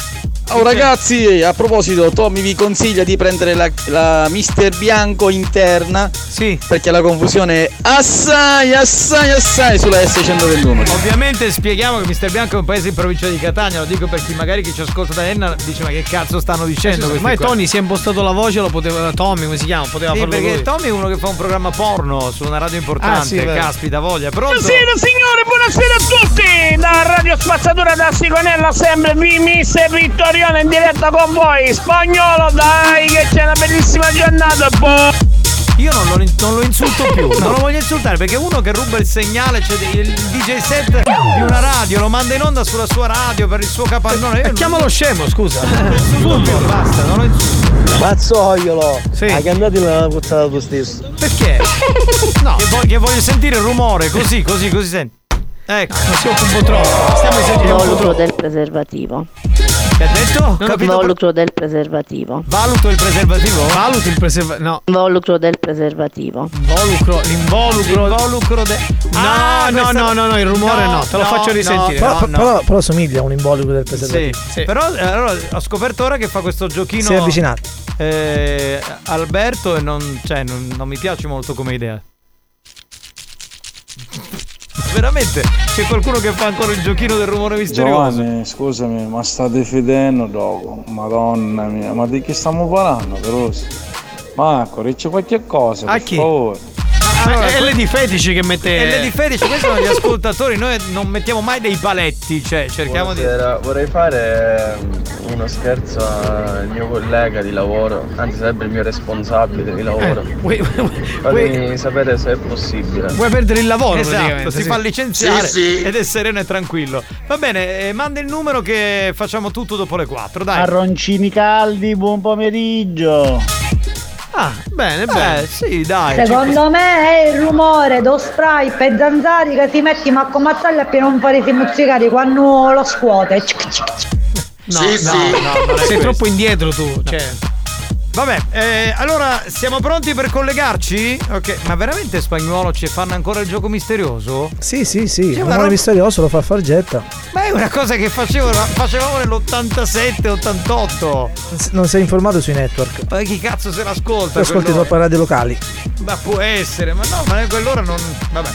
Oh ragazzi, a proposito, Tommy vi consiglia di prendere la, la Mister Bianco interna. Sì. Perché la confusione è assai, assai, assai sulla S121. Ovviamente spieghiamo che Mister Bianco è un paese in provincia di Catania, lo dico per chi magari chi ci ascolta da Enna dice ma che cazzo stanno dicendo questi Ormai qua?" Tony si è impostato la voce, lo poteva. Tommy, come si chiama? Poteva Sì, farlo perché lui. Tommy è uno che fa un programma porno su una radio importante, Ah, sì, caspita voglia, pronto? Buonasera signore, buonasera a tutti! Da Radio Spazzatura da Sigonella sempre vi mister Vittoriano in diretta con voi! Spagnolo dai che c'è una bellissima giornata! Boh! Io non lo, non lo insulto più, non lo voglio insultare perché uno che ruba il segnale, cioè il DJ set di una radio, lo manda in onda sulla sua radio per il suo capannone. Io Chiamalo scemo, scusa. non più, basta, non lo insulto. Mazzoiolo! Sì. Hai cambiato la puzzata tu stesso. Perché? No. Che, voglio, che voglio sentire il rumore, così, così, così senti. Ecco, si occupa un po' troppo. Stiamo Involucro troppo. del preservativo. Che ha detto? Capito? Involucro del preservativo. Valuto il preservativo? Valuti il preservativo. No. Involucro del preservativo. Involucro, l'involucro. L'involucro de... No, Ah, no, questa- no, no, no, il rumore no, te lo no, faccio no, risentire. Però, no. però- però somiglia a un involucro del Sì, preservativo. però eh, allora, ho scoperto ora che fa questo giochino. Si è avvicinato. eh, Alberto e non, cioè, non, non mi piace molto come idea. Veramente c'è qualcuno che fa ancora il giochino del rumore misterioso. Giovanni, scusami, ma state fedendo dopo? Madonna mia, ma di che stiamo parlando, però? Marco, dici qualche cosa, A per chi? favore. Ma è Lady Fetici che mette. E le di Fedici, questi sono gli ascoltatori, noi non mettiamo mai dei paletti, cioè cerchiamo di. Buonasera, vorrei fare ehm, uno scherzo al mio collega di lavoro, anzi sarebbe il mio responsabile di lavoro. Eh, vuoi, Fatemi sapere se è possibile. vuoi perdere il lavoro Esatto, si sì. fa licenziare Sì, sì. ed è sereno e tranquillo. Va bene, eh, manda il numero che facciamo tutto dopo le 4, dai. Marroncini caldi, buon pomeriggio! Ah, bene, bene. Eh, sì, dai. Secondo me è il rumore do spray per zanzari che si metti ma come mazzaglia per non fare si muzzicare quando lo scuote. No, Sì, no, sì. no, sei questo. troppo indietro tu. Cioè. Vabbè, eh, allora siamo pronti per collegarci? Ok, ma veramente spagnolo ci fanno ancora il gioco misterioso? Sì, sì, sì. C'è Il roba- misterioso lo fa Fargetta. Ma è una cosa che facevo- facevamo nell'87-88. Non sei informato sui network. Ma chi cazzo se l'ascolta? Tu ascolti troppo radio locali. Ma può essere, ma no, ma in quell'ora non. Vabbè.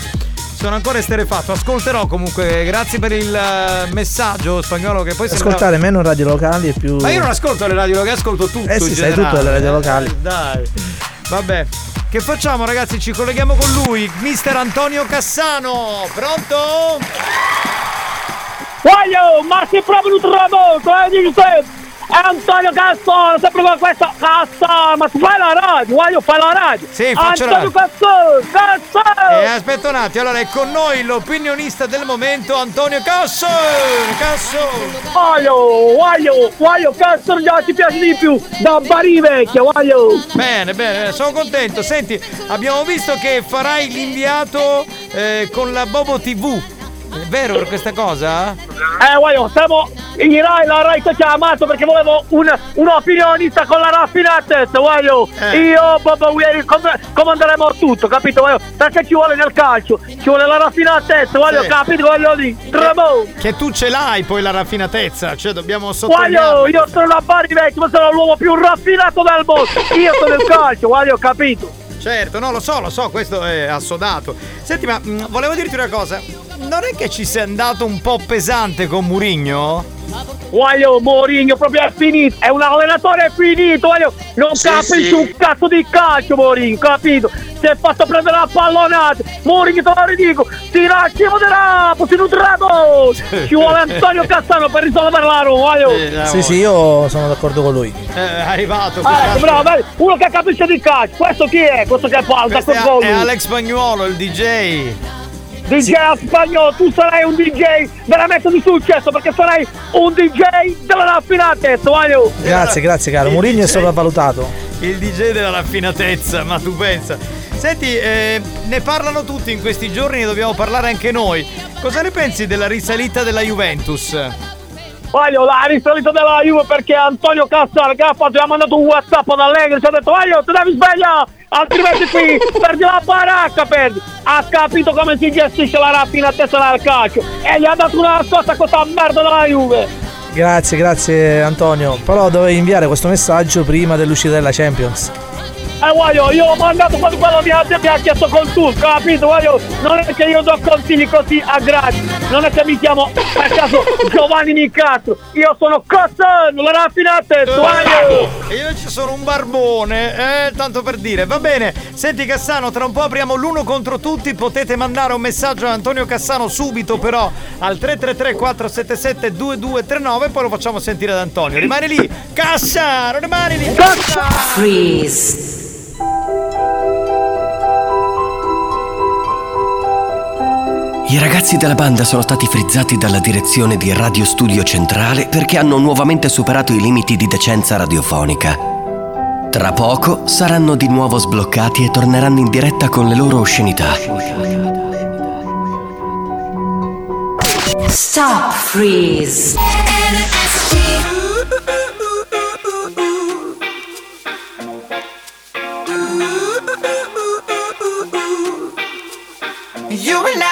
Sono ancora esterefatto, ascolterò comunque, grazie per il eh, messaggio spagnolo che poi sembra- Ascoltare meno radio locali e più. Ma io non ascolto le radio locali, ascolto tutto. Eh sì, in sai generale. tutto delle radio locali. Dai, vabbè. Che facciamo ragazzi? Ci colleghiamo con lui, mister Antonio Cassano. Pronto? Voglio, ma sei proprio un tramonto, eh? È Antonio Cassone, sempre con questa Cassone, ma tu fai la radio, voglio fare la radio. Sì, faccio Antonio la- Cassone, E aspetta un attimo, allora è con noi l'opinionista del momento Antonio Casso! Casso! Voglio, voglio, voglio, cazzo già ti piace di più da Bari vecchia, voglio. Bene, bene, sono contento. Senti, abbiamo visto che farai l'inviato eh, con la Bobo TV. È vero per questa cosa? Eh, voglio, siamo in Rai, la Rai ti ha chiamato perché volevo un, un opinionista con la raffinatezza, voglio. Eh. Io, Bobo, com- comanderemo tutto, capito, voglio? Perché ci vuole nel calcio, ci vuole la raffinatezza, voglio, Sì. capito, voglio di. Tremo. Che tu ce l'hai poi la raffinatezza, cioè dobbiamo Voglio, sottolineare. io sono la Bari vecchia, ma sono l'uomo più raffinato del mondo. Io sono il calcio, voglio, capito. Certo, no, lo so, lo so, questo è assodato. Senti, ma mh, volevo dirti una cosa. Non è che ci sei andato un po' pesante con Murigno? Voglio Mourinho proprio è finito, è un allenatore finito, voglio, non Sì, capisce sì. un cazzo di calcio Mourinho, capito? Si è fatto prendere a pallonate, Mourinho te lo ridico, si racchiamo di rapo, si nutramo, ci vuole Antonio Cassano per risolvere la Roma, voglio. Sì, sì, io sono d'accordo con lui. Eh, è arrivato. Ecco, bravo, vedi, uno che capisce di calcio, questo chi è? Questo che parla, Questo è, è lui. Alex Spagnuolo, il DJ. DJ a spagnolo, tu sarai un DJ veramente di successo perché sarai un DJ della raffinatezza, voglio. Grazie, grazie caro. Mourinho è sopravvalutato. Il DJ della raffinatezza, ma tu pensa. Senti, eh, ne parlano tutti in questi giorni, ne dobbiamo parlare anche noi. Cosa ne pensi della risalita della Juventus? Voglio la risalita della Juve perché Antonio Cassano che ha fatto, gli ha mandato un whatsapp ad Allegri ci ha detto voglio ti devi svegliare altrimenti qui perdi la baracca perdi ha capito come si gestisce la raffinatezza del calcio e gli ha dato una risposta a questa merda della Juve Grazie, grazie Antonio. Però dovevi inviare questo messaggio prima dell'uscita della Champions. E voglio io ho mandato quando quello mi ha, mi ha chiesto con tu capito voglio non è che io do consigli così a gratis non è che mi chiamo per caso Giovanni Nicastro io sono Cassano la raffinatezza voglio E io ci sono un barbone, eh, tanto per dire. Va bene, senti Cassano, tra un po' apriamo l'uno contro tutti. Potete mandare un messaggio a Antonio Cassano subito, però al 333 477 2239 e poi lo facciamo sentire ad Antonio. Rimani lì, Cassano, rimani lì. Cassano. Freeze. I ragazzi della banda sono stati frizzati dalla direzione di Radio Studio Centrale perché hanno nuovamente superato i limiti di decenza radiofonica. Tra poco saranno di nuovo sbloccati e torneranno in diretta con le loro oscenità. Stop freeze. You and I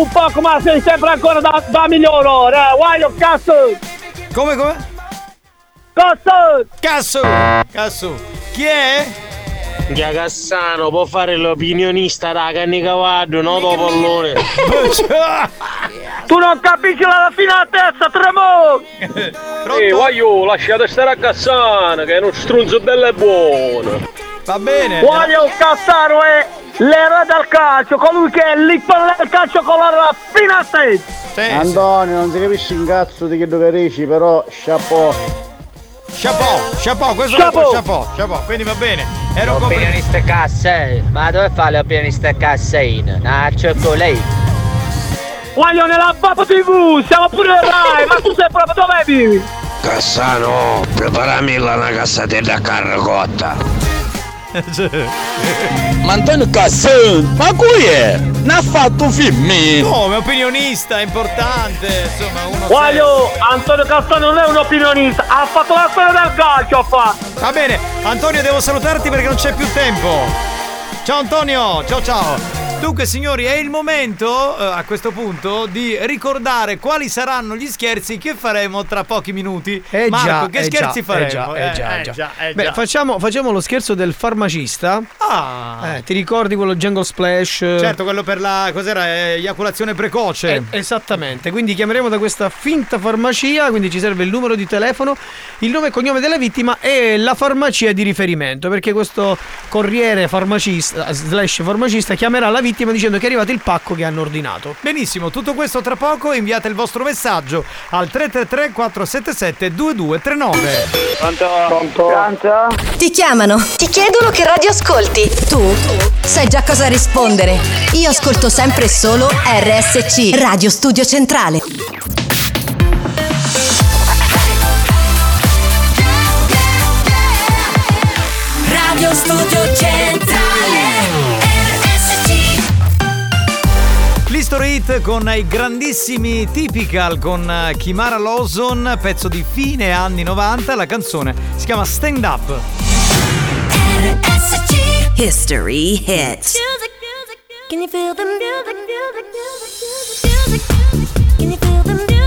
un poco, ma sei sempre ancora da, da migliore. Eh. Guaglio, cazzo! Come, come? Cazzo! Cazzo! Cazzo! Chi è? Gia Cassano può fare l'opinionista da Cannicavallo, no dopo pallone. Tu non capisci la raffinatezza, tremo! Ehi, voglio, lasciate stare a Cassano, che è uno strunzo bello e buono. Va bene. Guaglio, Cassano è l'eroe del calcio, colui che è l'icona del calcio con la raffinatezza! Antonio, non si capisce un cazzo di che dove dici, però chapeau. Chapeau, chapeau, questo è Chapeau. un chapeau, chapeau, quindi va bene. Ero un Opinionista casse, ma dove fa l'opinionista cassein? A cioccolate. Guaglio nella Baba TV, siamo pure Rai, ma tu sei proprio dove vivi? Cassano, preparami la una cassatella a carrocotta. Ma Antonio Cassano, ma qui è? Ne ha fatto un film? Come opinionista, è importante, insomma, uno Guaglio, Antonio Castano non è un opinionista, ha fatto la storia del calcio, ha fatto! Va bene, Antonio devo salutarti perché non c'è più tempo. Ciao Antonio, ciao ciao. Dunque signori è il momento eh, a questo punto di ricordare quali saranno gli scherzi che faremo tra pochi minuti. Eh Marco, già, che eh scherzi già, faremo? eh già, eh già, eh già. eh Beh, già. facciamo, facciamo lo scherzo del farmacista. Ah. Eh, ti ricordi quello Jungle Splash? Certo, quello per la cos'era? Eh, eiaculazione precoce. Eh, esattamente, quindi chiameremo da questa finta farmacia, quindi ci serve il numero di telefono, il nome e cognome della vittima e la farmacia di riferimento, perché questo corriere farmacista slash farmacista chiamerà la vittima dicendo che è arrivato il pacco che hanno ordinato. Benissimo, tutto questo tra poco. Inviate il vostro messaggio al 333 477 2239. Pronto? Ti chiamano, ti chiedono che radio ascolti. Tu sai già cosa rispondere. Io ascolto sempre e solo RSC, Radio Studio Centrale. Radio Studio Centrale L'History Hit con i grandissimi Typical con eh, Kimara Lawson, pezzo di fine anni 90, la canzone si chiama Stand Up. History Hits. Can you feel the music? Can you feel the music,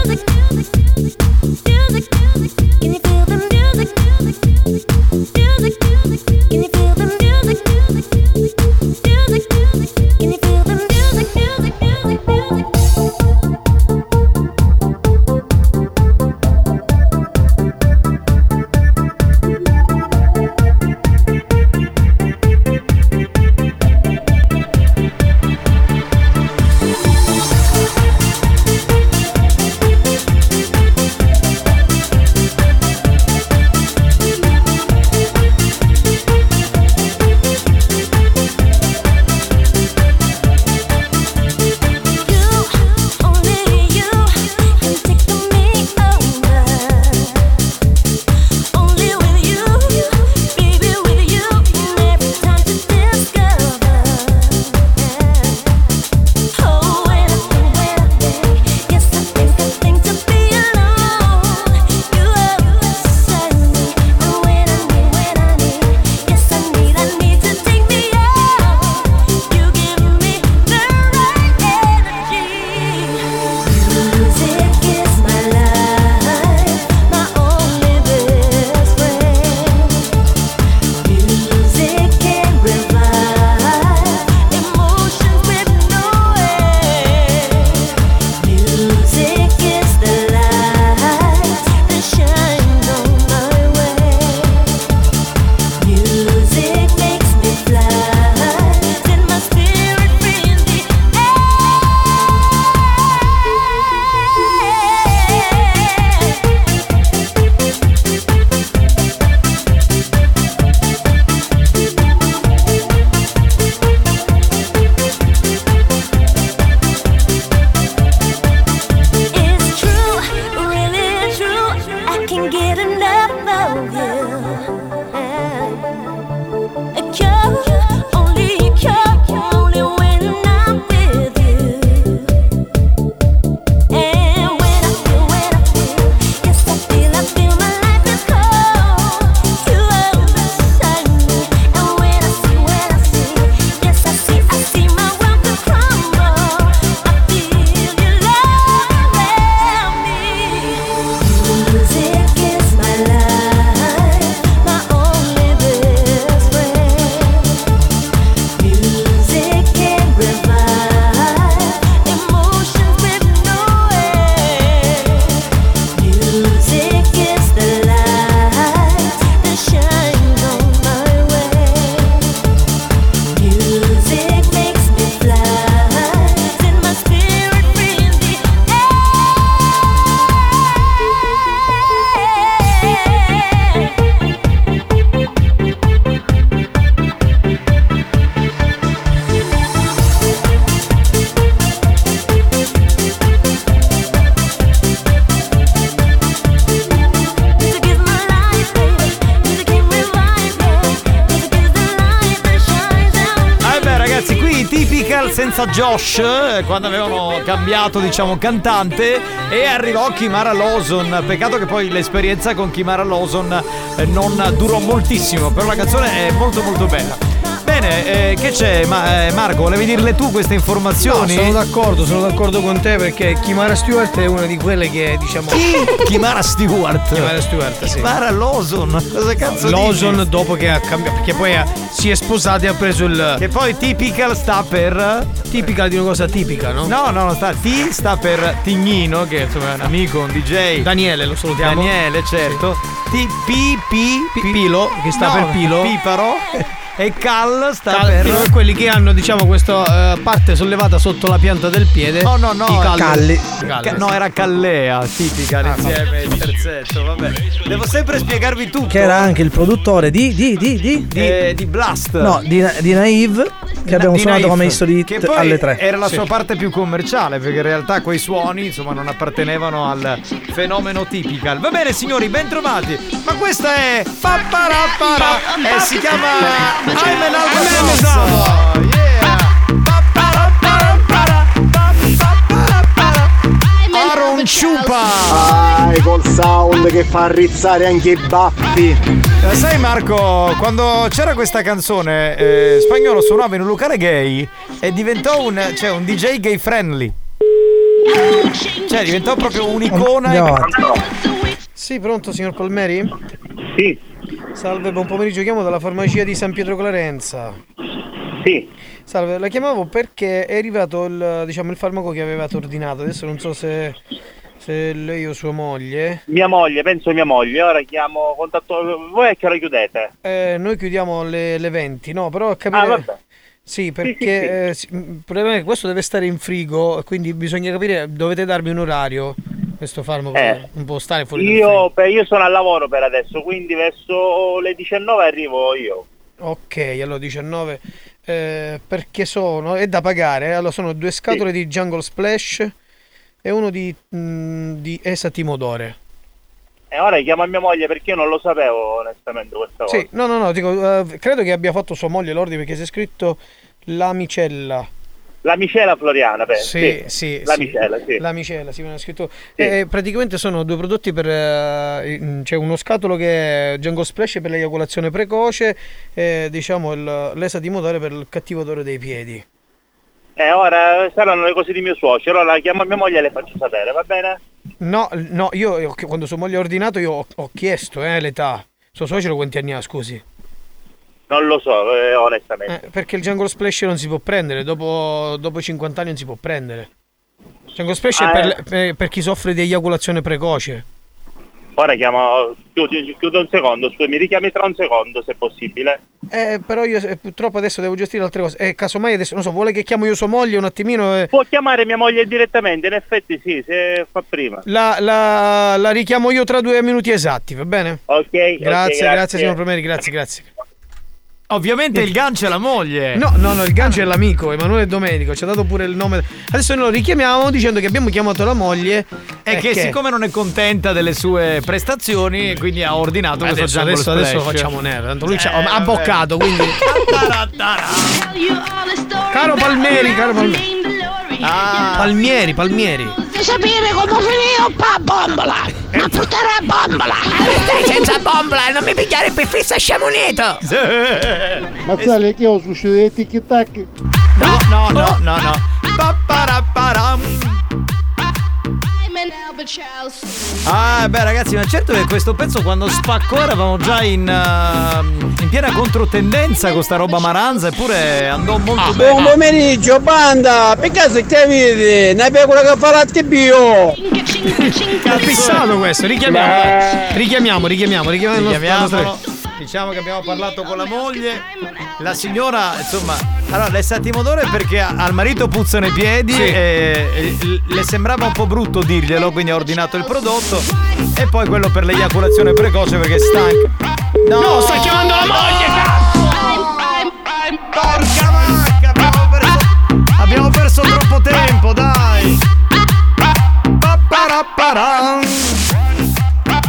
senza Josh eh, quando avevano cambiato diciamo cantante e arrivò Kimara Lawson. Peccato che poi l'esperienza con Kimara Lawson eh, non durò moltissimo, però la canzone è molto molto bella. Bene, eh, che c'è? Ma, eh, Marco, volevi dirle tu queste informazioni? No, sono d'accordo, sono d'accordo con te perché Kimara Stewart è una di quelle che diciamo. Kimara Stewart. Kimara Stewart, sì. Kimara Lawson. Cosa cazzo Lawson dici? dopo che ha cambiato. Perché poi ha- si è sposata e ha preso il. Che poi typical sta per. Tipica di una cosa tipica, no? No, no, no, sta T sta per Tignino, che insomma è un amico, un DJ. Daniele, lo salutiamo. Daniele, certo. T P P Pilo, che sta per Pilo. Piparo. E Cal sta Cal- per. per quelli che hanno diciamo questa eh, parte sollevata sotto la pianta del piede. No, no, no. I calli. Ca- no, era Callea, tipica Ah, insieme il terzetto, vabbè. Devo sempre spiegarvi tutto. Che era anche il produttore di. di. di. di. di, eh, di Blast. No, di, di Naive. Che abbiamo Di suonato Naif, come history che poi alle 3. Era la sua parte più commerciale, perché in realtà quei suoni, insomma, non appartenevano al fenomeno typical. Va bene, signori, ben trovati. Ma questa è Papparappara e si chiama I'm an Albatross. Aaron Ciupa. Dai, col sound che fa rizzare anche i baffi. Eh, Sai Marco, quando c'era questa canzone, eh, Spagnolo suonava in un locale gay e diventò un, cioè, un DJ gay friendly. Cioè diventò proprio un'icona. Andiamo Sì, pronto signor Palmeri? Sì. Salve, buon pomeriggio, chiamo dalla farmacia di San Pietro Clarenza. Sì. Salve, la chiamavo perché è arrivato il, diciamo, il farmaco che avevate ordinato. Adesso non so se, se lei o sua moglie. Mia moglie, penso mia moglie. Ora chiamo, contatto. Voi a che ora chiudete? Eh, noi chiudiamo alle, alle 20, no, però a capire... Ah, vabbè. Sì, perché eh, sì, il problema è che questo deve stare in frigo, quindi bisogna capire, dovete darmi un orario, questo farmaco, Eh. non può stare fuori. Io, per- io sono al lavoro per adesso, quindi verso le 19 arrivo io. Ok, allora 19, eh, perché sono, è da pagare, eh, allora sono due scatole di Jungle Splash e uno di, mm, di Esa Timodore. E ora chiamo a mia moglie perché io non lo sapevo onestamente questa cosa. Sì, no, no, no, dico, eh, credo che abbia fatto sua moglie l'ordine perché si è scritto l'amicella. La micela floriana, penso. Sì, sì, La sì. micela, sì. La micella, sì, ha scritto. Eh, praticamente sono due prodotti per. eh, in- c'è uno scatolo che è Jungle Splash per l'eiaculazione precoce e diciamo il- l'esa di motore per il cattivo odore dei piedi. E ora saranno le cose di mio suocero, allora chiamo mia moglie e le faccio sapere, va bene? No, no, io io- quando sua moglie ha ordinato io ho, ho chiesto eh, l'età. Suo suocero quanti anni ha, scusi? Non lo so, eh, onestamente. Eh, perché il Jungle Splash non si può prendere, dopo, dopo i 50 anni non si può prendere. Jungle Splash Ah, è per, eh. per- per chi soffre di eiaculazione precoce. Ora chiamo, chiudo, chiudo un secondo, scusa, mi richiami tra un secondo se possibile. Eh, però io eh, purtroppo adesso devo gestire altre cose. E casomai adesso, non so, vuole che chiamo io sua moglie un attimino e... Può chiamare mia moglie direttamente, in effetti sì, se fa prima. La, la- la richiamo io tra due minuti esatti, va bene? Ok, Grazie, grazie, grazie. signor Promeri, grazie, grazie. Ovviamente il gancio è la moglie. No, no, no, il gancio è l'amico, Emanuele Domenico, ci ha dato pure il nome. Adesso noi lo richiamiamo dicendo che abbiamo chiamato la moglie E che siccome non è contenta delle sue prestazioni, quindi ha ordinato questo Adesso, Jungle adesso, adesso lo Splash. facciamo nero. Tanto lui ci ha Eh, boccato, quindi. Caro Palmieri, caro Palmieri. Ah. Palmieri, Palmieri. Vuoi sapere come finì pa bombola? Ma puttana bombola! Stai senza bombola, non mi pigliare per fissa sciamonito! Ma sai che ho succede tic tac? No, no, no, no, no. Ah, beh, ragazzi, ma certo che questo pezzo quando spaccò eravamo già in, uh, in piena controtendenza con sta roba maranza, eppure andò molto bene. Buon pomeriggio, banda! Per caso che vedi? Ne abbiamo quella che fa latte bio! È fissato questo, richiamiamo. dai. Richiamiamo, richiamiamo, richiamiamo. Diciamo che abbiamo parlato con la moglie. La signora, insomma, allora le sa timodore perché al marito puzzano i piedi Sì. e, e le sembrava un po' brutto dirglielo, quindi ha ordinato il prodotto. E poi quello per l'eiaculazione precoce perché è stanca. No, sta chiamando la moglie, Porca vacca, abbiamo perso, abbiamo perso troppo tempo, dai.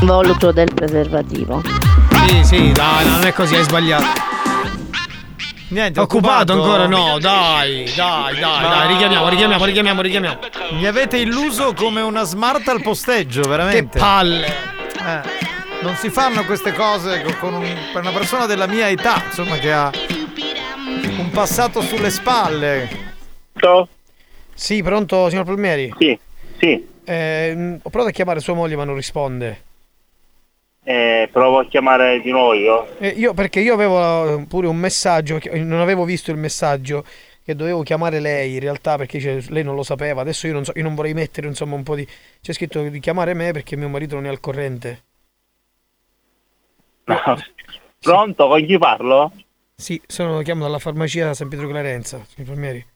Voluto del preservativo. Sì, sì, no, non è così, hai sbagliato. Niente, occupato, ancora? No, dai, dai, dai, dai, richiamiamo, richiamiamo, richiamiamo, richiamiamo. Mi avete illuso come una smart al posteggio, veramente. Che palle. Eh, non si fanno queste cose con- un- per una persona della mia età, insomma, che ha un passato sulle spalle. Sì, pronto, signor Palmieri? Sì, sì. Eh, ho provato a chiamare sua moglie ma non risponde. Eh, provo a chiamare di nuovo io. Eh, io perché io avevo eh, pure un messaggio, non avevo visto il messaggio che dovevo chiamare lei in realtà perché cioè, lei non lo sapeva. Adesso io non so, io non vorrei mettere insomma un po' di c'è scritto di chiamare me perché mio marito non è al corrente. No. Pronto, con chi parlo? Sì, sono chiamo dalla farmacia San Pietro Clarenza, signor Palmieri.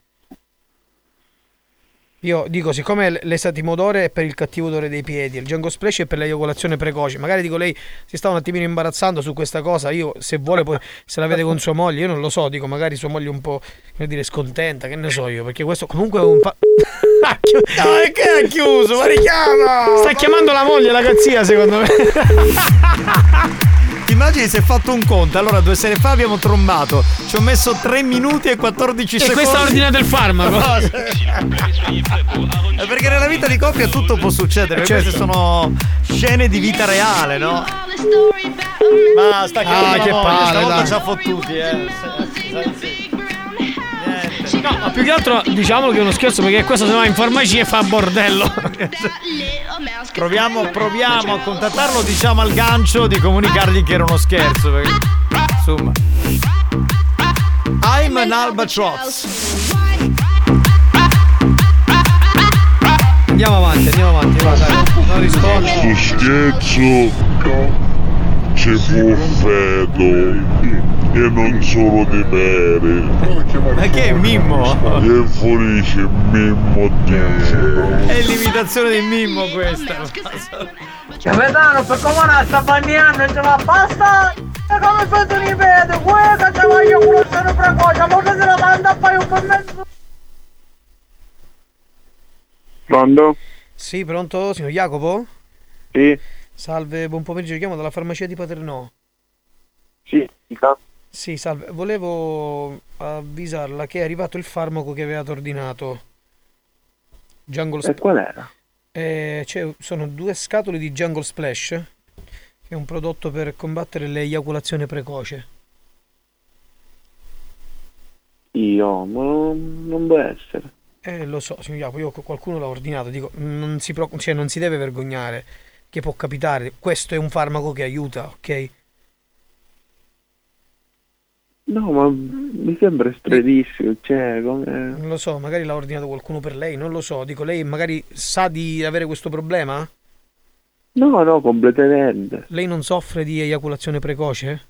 Io dico, siccome l'esatimodore è per il cattivo odore dei piedi, il Django Splash è per l'eiaculazione precoce, magari dico lei si sta un attimino imbarazzando su questa cosa, io se vuole poi se la vede con sua moglie, io non lo so, dico magari sua moglie è un po' come dire scontenta, che ne so io, perché questo comunque è un fa- Ha chiu- No, che ha chiuso? Ma richiama! Sta chiamando la moglie la cazzia, secondo me. Immagini se fatto un conto? Allora, due sere fa abbiamo trombato. Ci ho messo 3 minuti e 14 E secondi. questo ha ordinato il farmaco. No, se- Eh, Perché nella vita di coppia tutto può succedere. Certo. Queste sono scene di vita reale, no? Ma sta Ah, che palle, ci ha fottuti, eh. No, ma più che altro diciamo che è uno scherzo perché questo se va in farmacia e fa bordello. Proviamo, proviamo a contattarlo, diciamo al gancio di comunicargli che era uno scherzo. Perché, insomma. I'm an albatross. Andiamo avanti, andiamo avanti, va, dai, non rispondo. Sto scherzo c'è fuffeto e non solo di mere. Ma che è Mimmo? E fuori c'è Mimmo dice. È l'imitazione di Mimmo questa. Capitano, per come sta bagnando e ce la basta? E come se ti ripete, questa ce la io colazione precoce, ma che se la manda a fare un po' mezzo. Pronto? Sì, pronto, signor Jacopo? Sì, Salve, buon pomeriggio, chiamo dalla farmacia di Paternò. sì, dica. Sì, salve, volevo avvisarla che è arrivato il farmaco che avevate ordinato. Jungle E qual era? Eh, c'è- sono due scatole di Jungle Splash, che è un prodotto per combattere l'eiaculazione precoce. Io, ma non, non può essere. Eh, lo so, signor Jacopo, io qualcuno l'ha ordinato, dico, non si, preoccupi- cioè, non si deve vergognare, che può capitare. Questo è un farmaco che aiuta, ok? No, ma mi sembra stranissimo, cioè, come... Non lo so, magari l'ha ordinato qualcuno per lei, non lo so. Dico, lei magari sa di avere questo problema? No, no, completamente. Lei non soffre di eiaculazione precoce?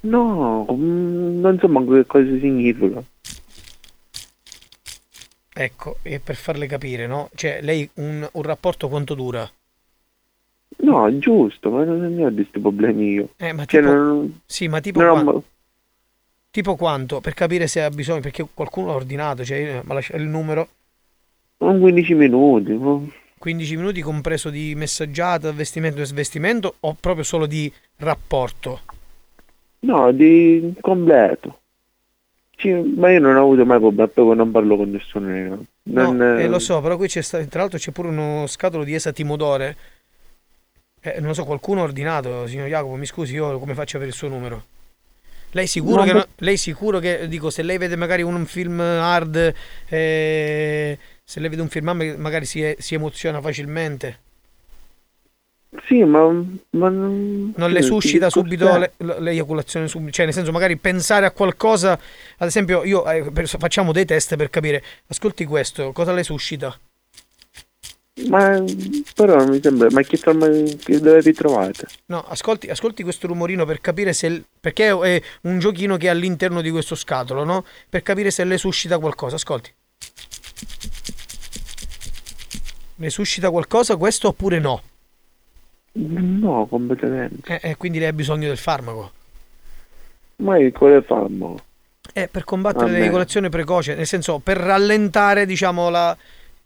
No, mm, non so manco che cosa significa. Ecco, e per farle capire, no? Cioè, lei un, un rapporto quanto dura? No, giusto, ma non ne ho di questi problemi io. Eh, ma Cioè, tipo, non- sì, ma tipo, non ho qua- tipo quanto? Per capire se ha bisogno, perché qualcuno l'ha ordinato, cioè, eh, ma lascia il numero, un 15 minuti. ma- 15 minuti compreso di messaggiata, vestimento e svestimento o proprio solo di rapporto? No, di completo. Ci- ma io non ho avuto mai problemi, poi non parlo con nessuno. No, Non, eh, lo so, però qui c'è sta- tra l'altro c'è pure uno scatolo di esatimodore. Eh, non lo so, qualcuno ha ordinato, signor Jacopo, mi scusi, io come faccio a avere il suo numero? Lei sicuro, che, lei sicuro che, dico, se lei vede magari un film hard, eh, se lei vede un film hard, magari si, si emoziona facilmente. Sì, ma... ma non Non le sì, suscita sì, subito le- le- l'eiaculazione subito, cioè nel senso magari pensare a qualcosa, ad esempio io eh, per- facciamo dei test per capire, ascolti questo, cosa le suscita? Ma però mi sembra... Ma che, forma- che dove vi trovate? No, ascolti, ascolti questo rumorino per capire se. perché è un giochino che è all'interno di questo scatolo, no? Per capire se le suscita qualcosa. Ascolti. Le suscita qualcosa questo oppure no? No, completamente. Eh, eh, quindi lei ha bisogno del farmaco. Ma quale farmaco? Eh, per combattere Vabbè. l'eiaculazione precoce, nel senso per rallentare, diciamo, la-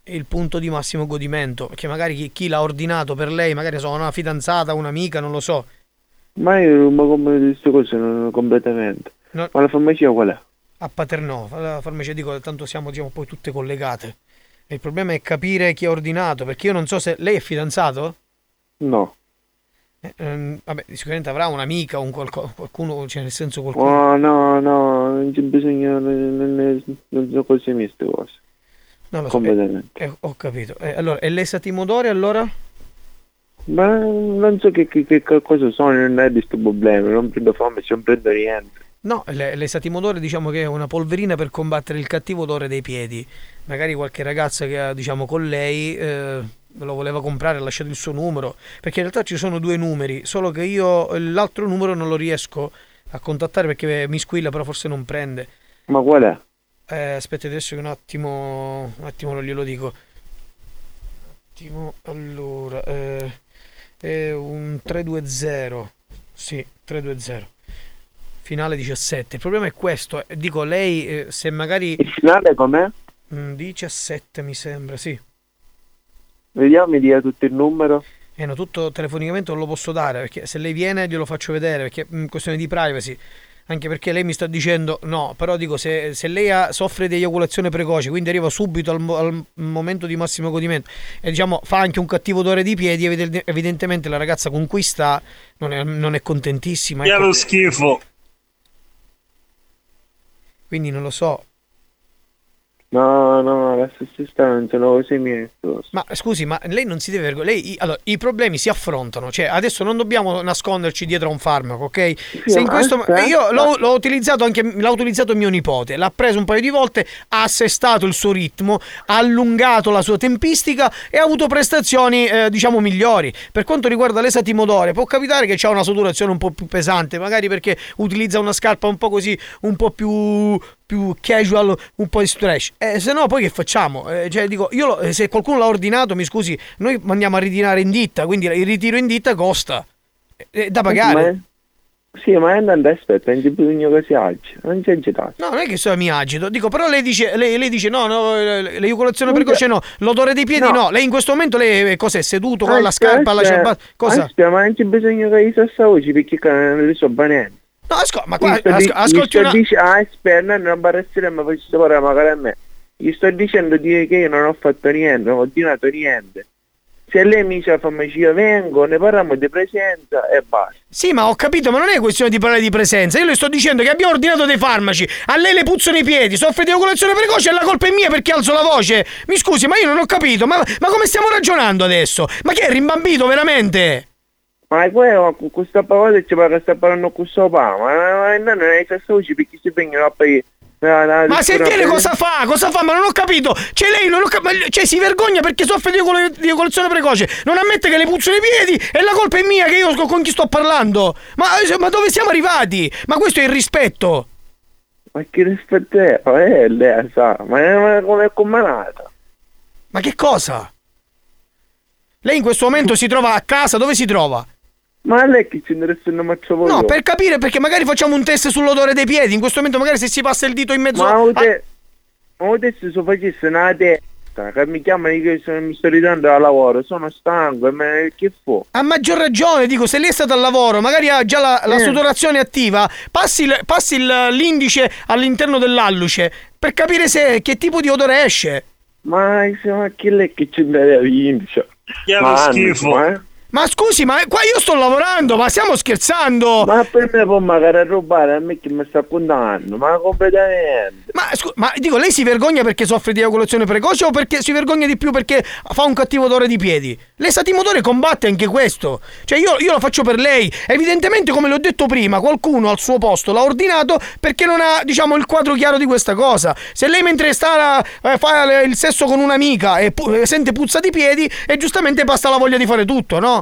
il punto di massimo godimento. Perché magari chi, chi l'ha ordinato per lei, magari sono una fidanzata, un'amica, non lo so. Ma io non mi compro queste cose non- completamente. No. Ma la farmacia qual è? A Paternò, la farmacia dico, tanto siamo diciamo, poi tutte collegate. Il problema è capire chi ha ordinato, perché io non so se lei è fidanzato? No. Eh, ehm, vabbè, sicuramente avrà un'amica, un qualco- qualcuno, cioè nel senso qualcuno. Oh, no, no, non c'è bisogno, non, non, non sono cose mie queste cose. Lo so. completamente. Eh, ho capito. Eh, allora, e l'esatimodore allora? Ma non so che, che, che cosa sono, non è di questo problema, non prendo fame, non prendo niente. No, le- l'esatimodore diciamo che è una polverina per combattere il cattivo odore dei piedi. Magari qualche ragazza che ha diciamo con lei eh, lo voleva comprare, ha lasciato il suo numero, perché in realtà ci sono due numeri, solo che io l'altro numero non lo riesco a contattare perché mi squilla, però forse non prende. Ma qual è? Eh, aspetta adesso che un attimo, un attimo non glielo dico. Un attimo, allora, eh, è un 320, sì, 320. Finale 17. Il problema è questo, eh, dico lei eh, se magari... Il finale com'è? Mm, 17 mi sembra, sì. Vediamo, mi dia tutto il numero. Eh no, tutto telefonicamente non lo posso dare perché se lei viene glielo faccio vedere perché è questione di privacy. Anche perché lei mi sta dicendo no, però dico se, se lei ha- soffre di eiaculazione precoce, quindi arriva subito al, al momento di massimo godimento e diciamo fa anche un cattivo odore di piedi, evidente- evidentemente la ragazza con cui sta non è, non è contentissima. Che ecco. lo schifo. Quindi non lo so. No, no, la stessa sta non sono cose mie. queste cose. Ma scusi, ma lei non si deve vergognare. Lei, i- allora, i problemi si affrontano. Cioè, adesso non dobbiamo nasconderci dietro a un farmaco, ok? Se in questo aspetta. io l'ho, l'ho utilizzato anche l'ha utilizzato mio nipote, l'ha preso un paio di volte, ha assestato il suo ritmo, ha allungato la sua tempistica e ha avuto prestazioni, eh, diciamo, migliori. Per quanto riguarda l'esatimodore, può capitare che c'ha una saturazione un po' più pesante, magari perché utilizza una scarpa un po' così, un po' più più casual, un po' di stretch. Eh, se no, poi che facciamo? Eh, cioè, dico, io lo- eh, se qualcuno l'ha ordinato, mi scusi, noi mandiamo a ritirare in ditta, quindi il ritiro in ditta costa. Eh, È da pagare. Ma- Sì, ma andando aspetta, non c'è bisogno che si alzi, non c'è agitato. No, non è che so, mi agito. Dico, però lei dice, lei, lei dice no, no, eh, l'eiaculazione precoce no, l'odore dei piedi no. No. Lei in questo momento lei eh, cos'è? Seduto con la scarpa, la ciabatta? Cosa? Aspetta, ma non c'è bisogno che io sta voce perché non le so bene. No, asco- ma qua, Gli sto asco- di- gli ascolti una... dice- ah, aspetta, non barressere, ma faccio sapere magari a me. Gli sto dicendo di- che io non ho fatto niente, non ho ordinato niente. Se lei mi dice la farmacia vengo, ne parliamo di presenza e basta. Sì, ma ho capito, ma non è questione di parlare di presenza. Io le sto dicendo che abbiamo ordinato dei farmaci. A lei le puzzano i piedi, soffre di eiaculazione precoce e la colpa è mia perché alzo la voce. Mi scusi, ma io non ho capito. Ma, ma come stiamo ragionando adesso? Ma che è rimbambito veramente? Ma quello, con questa parola ci pare che sta parlando con questo pa, ma ma- ma non è questa voce perché si vengono a pagare. Ma se viene cosa fa? Cosa fa? Ma non ho capito. Cioè lei non ho cap- ma- cioè, si vergogna perché soffre di eiaculazione precoce. Non ammette che le puzzano i piedi e la colpa è mia che io con- chi sto parlando. Ma, ma dove siamo arrivati? Ma questo è il rispetto. Ma che rispetto è? Ma è lei sa, ma è ma come è combinata. Ma che cosa? Lei in questo momento si trova a casa, dove si trova? Ma a lei che ci interessa non faccio voi? No, per capire perché magari facciamo un test sull'odore dei piedi. In questo momento magari se si passa il dito in mezzo Ma a... avete, ma adesso se facesse una testa, che mi chiamano che sono- mi sto ritirando dal lavoro, sono stanco, ma che fu? A maggior ragione, dico, se lei è stata al lavoro, magari ha già la, la Eh. sudorazione attiva, passi, il- passi il- l'indice all'interno dell'alluce per capire se che tipo di odore esce. Ma, ma che lei che ci deve vince? Che schifo. eh? Ma scusi, ma qua io sto lavorando, ma stiamo scherzando! Ma per me può magari rubare a me che mi sta contando, ma completamente. Ma, scu- ma dico, lei si vergogna perché soffre di eiaculazione precoce o perché si vergogna di più perché fa un cattivo odore di piedi? L'esatimotore combatte anche questo. Cioè io, io lo faccio per lei. Evidentemente, come le ho detto prima, qualcuno al suo posto l'ha ordinato perché non ha, diciamo, il quadro chiaro di questa cosa. Se lei mentre sta eh, fa le- il sesso con un'amica e pu- sente puzza di piedi e giustamente passa la voglia di fare tutto, no?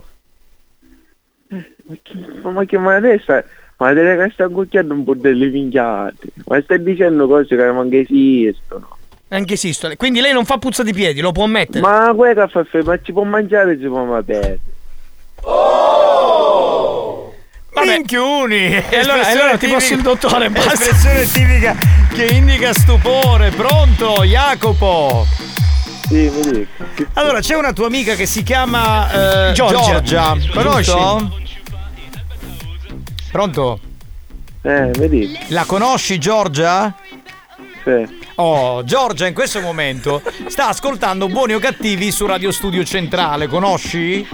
Ma che ma adesso, ma deve che sta cucchiando un po' delle minchiate. Ma stai dicendo cose che non esistono. Anche esistono. Quindi lei non fa puzza di piedi, lo può ammettere. Ma quella fa fe- ma ci può mangiare, ci può bere. Minchiuni! E allora- e allora ti posso il dottore, basta. Espressione tipica che indica stupore. Pronto, Jacopo? Sì, mi dico. Allora, c'è una tua amica che si chiama eh, Giorgia. Giorgia. Conosci? Pronto? Eh, vedi? La conosci Giorgia? Sì. Oh, Giorgia in questo momento sta ascoltando Buoni o Cattivi su Radio Studio Centrale, conosci?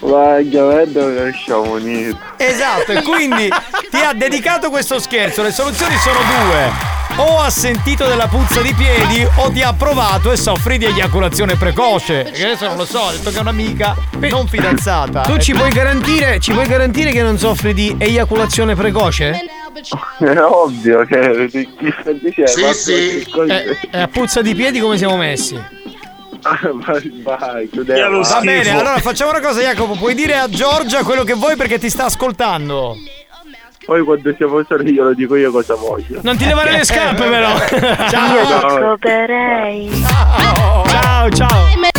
Vai, vedo che siamo uniti. Esatto, e quindi ti ha dedicato questo scherzo. Le soluzioni sono due. O ha sentito della puzza di piedi o ti ha provato e soffri di eiaculazione precoce. Che adesso non lo so, ha detto che è un'amica non fidanzata. Tu ci puoi garantire, ci puoi garantire che non soffri di eiaculazione precoce? È ovvio che chi sta dicendo? Sì, sì. E, e a puzza di piedi come siamo messi? vai, vai, chiudiamo. Va bene, allora facciamo una cosa, Jacopo. Puoi dire a Giorgia quello che vuoi perché ti sta ascoltando. Poi quando siamo soli io lo dico io cosa voglio. Non ti levare le scarpe però. Ciao. Scoperei. Ciao, ciao.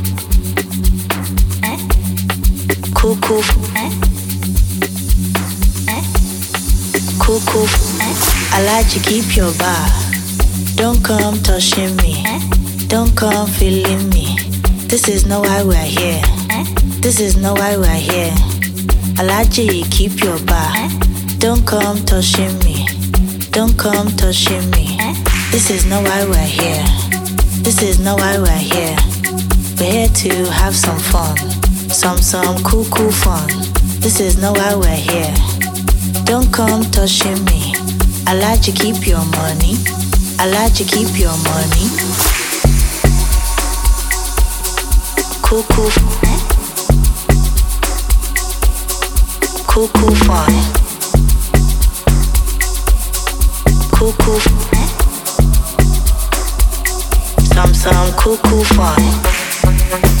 Cucù Cuckoo, I like to keep your bar. Don't come touching me. Don't come feeling me. This is not why we're here. This is not why we're here. I like you keep your bar. Don't come touching me. Don't come touching me. This is not why we're here. This is not why we're here. We're here to have some fun. Some, some cool, cool fun. This is not why we're here. Don't come touching me. I like to keep your money. I like to keep your money. Cuckoo. Cuckoo fun. Some some fun. Cuckoo. Cuckoo fun. Some some cuckoo fun.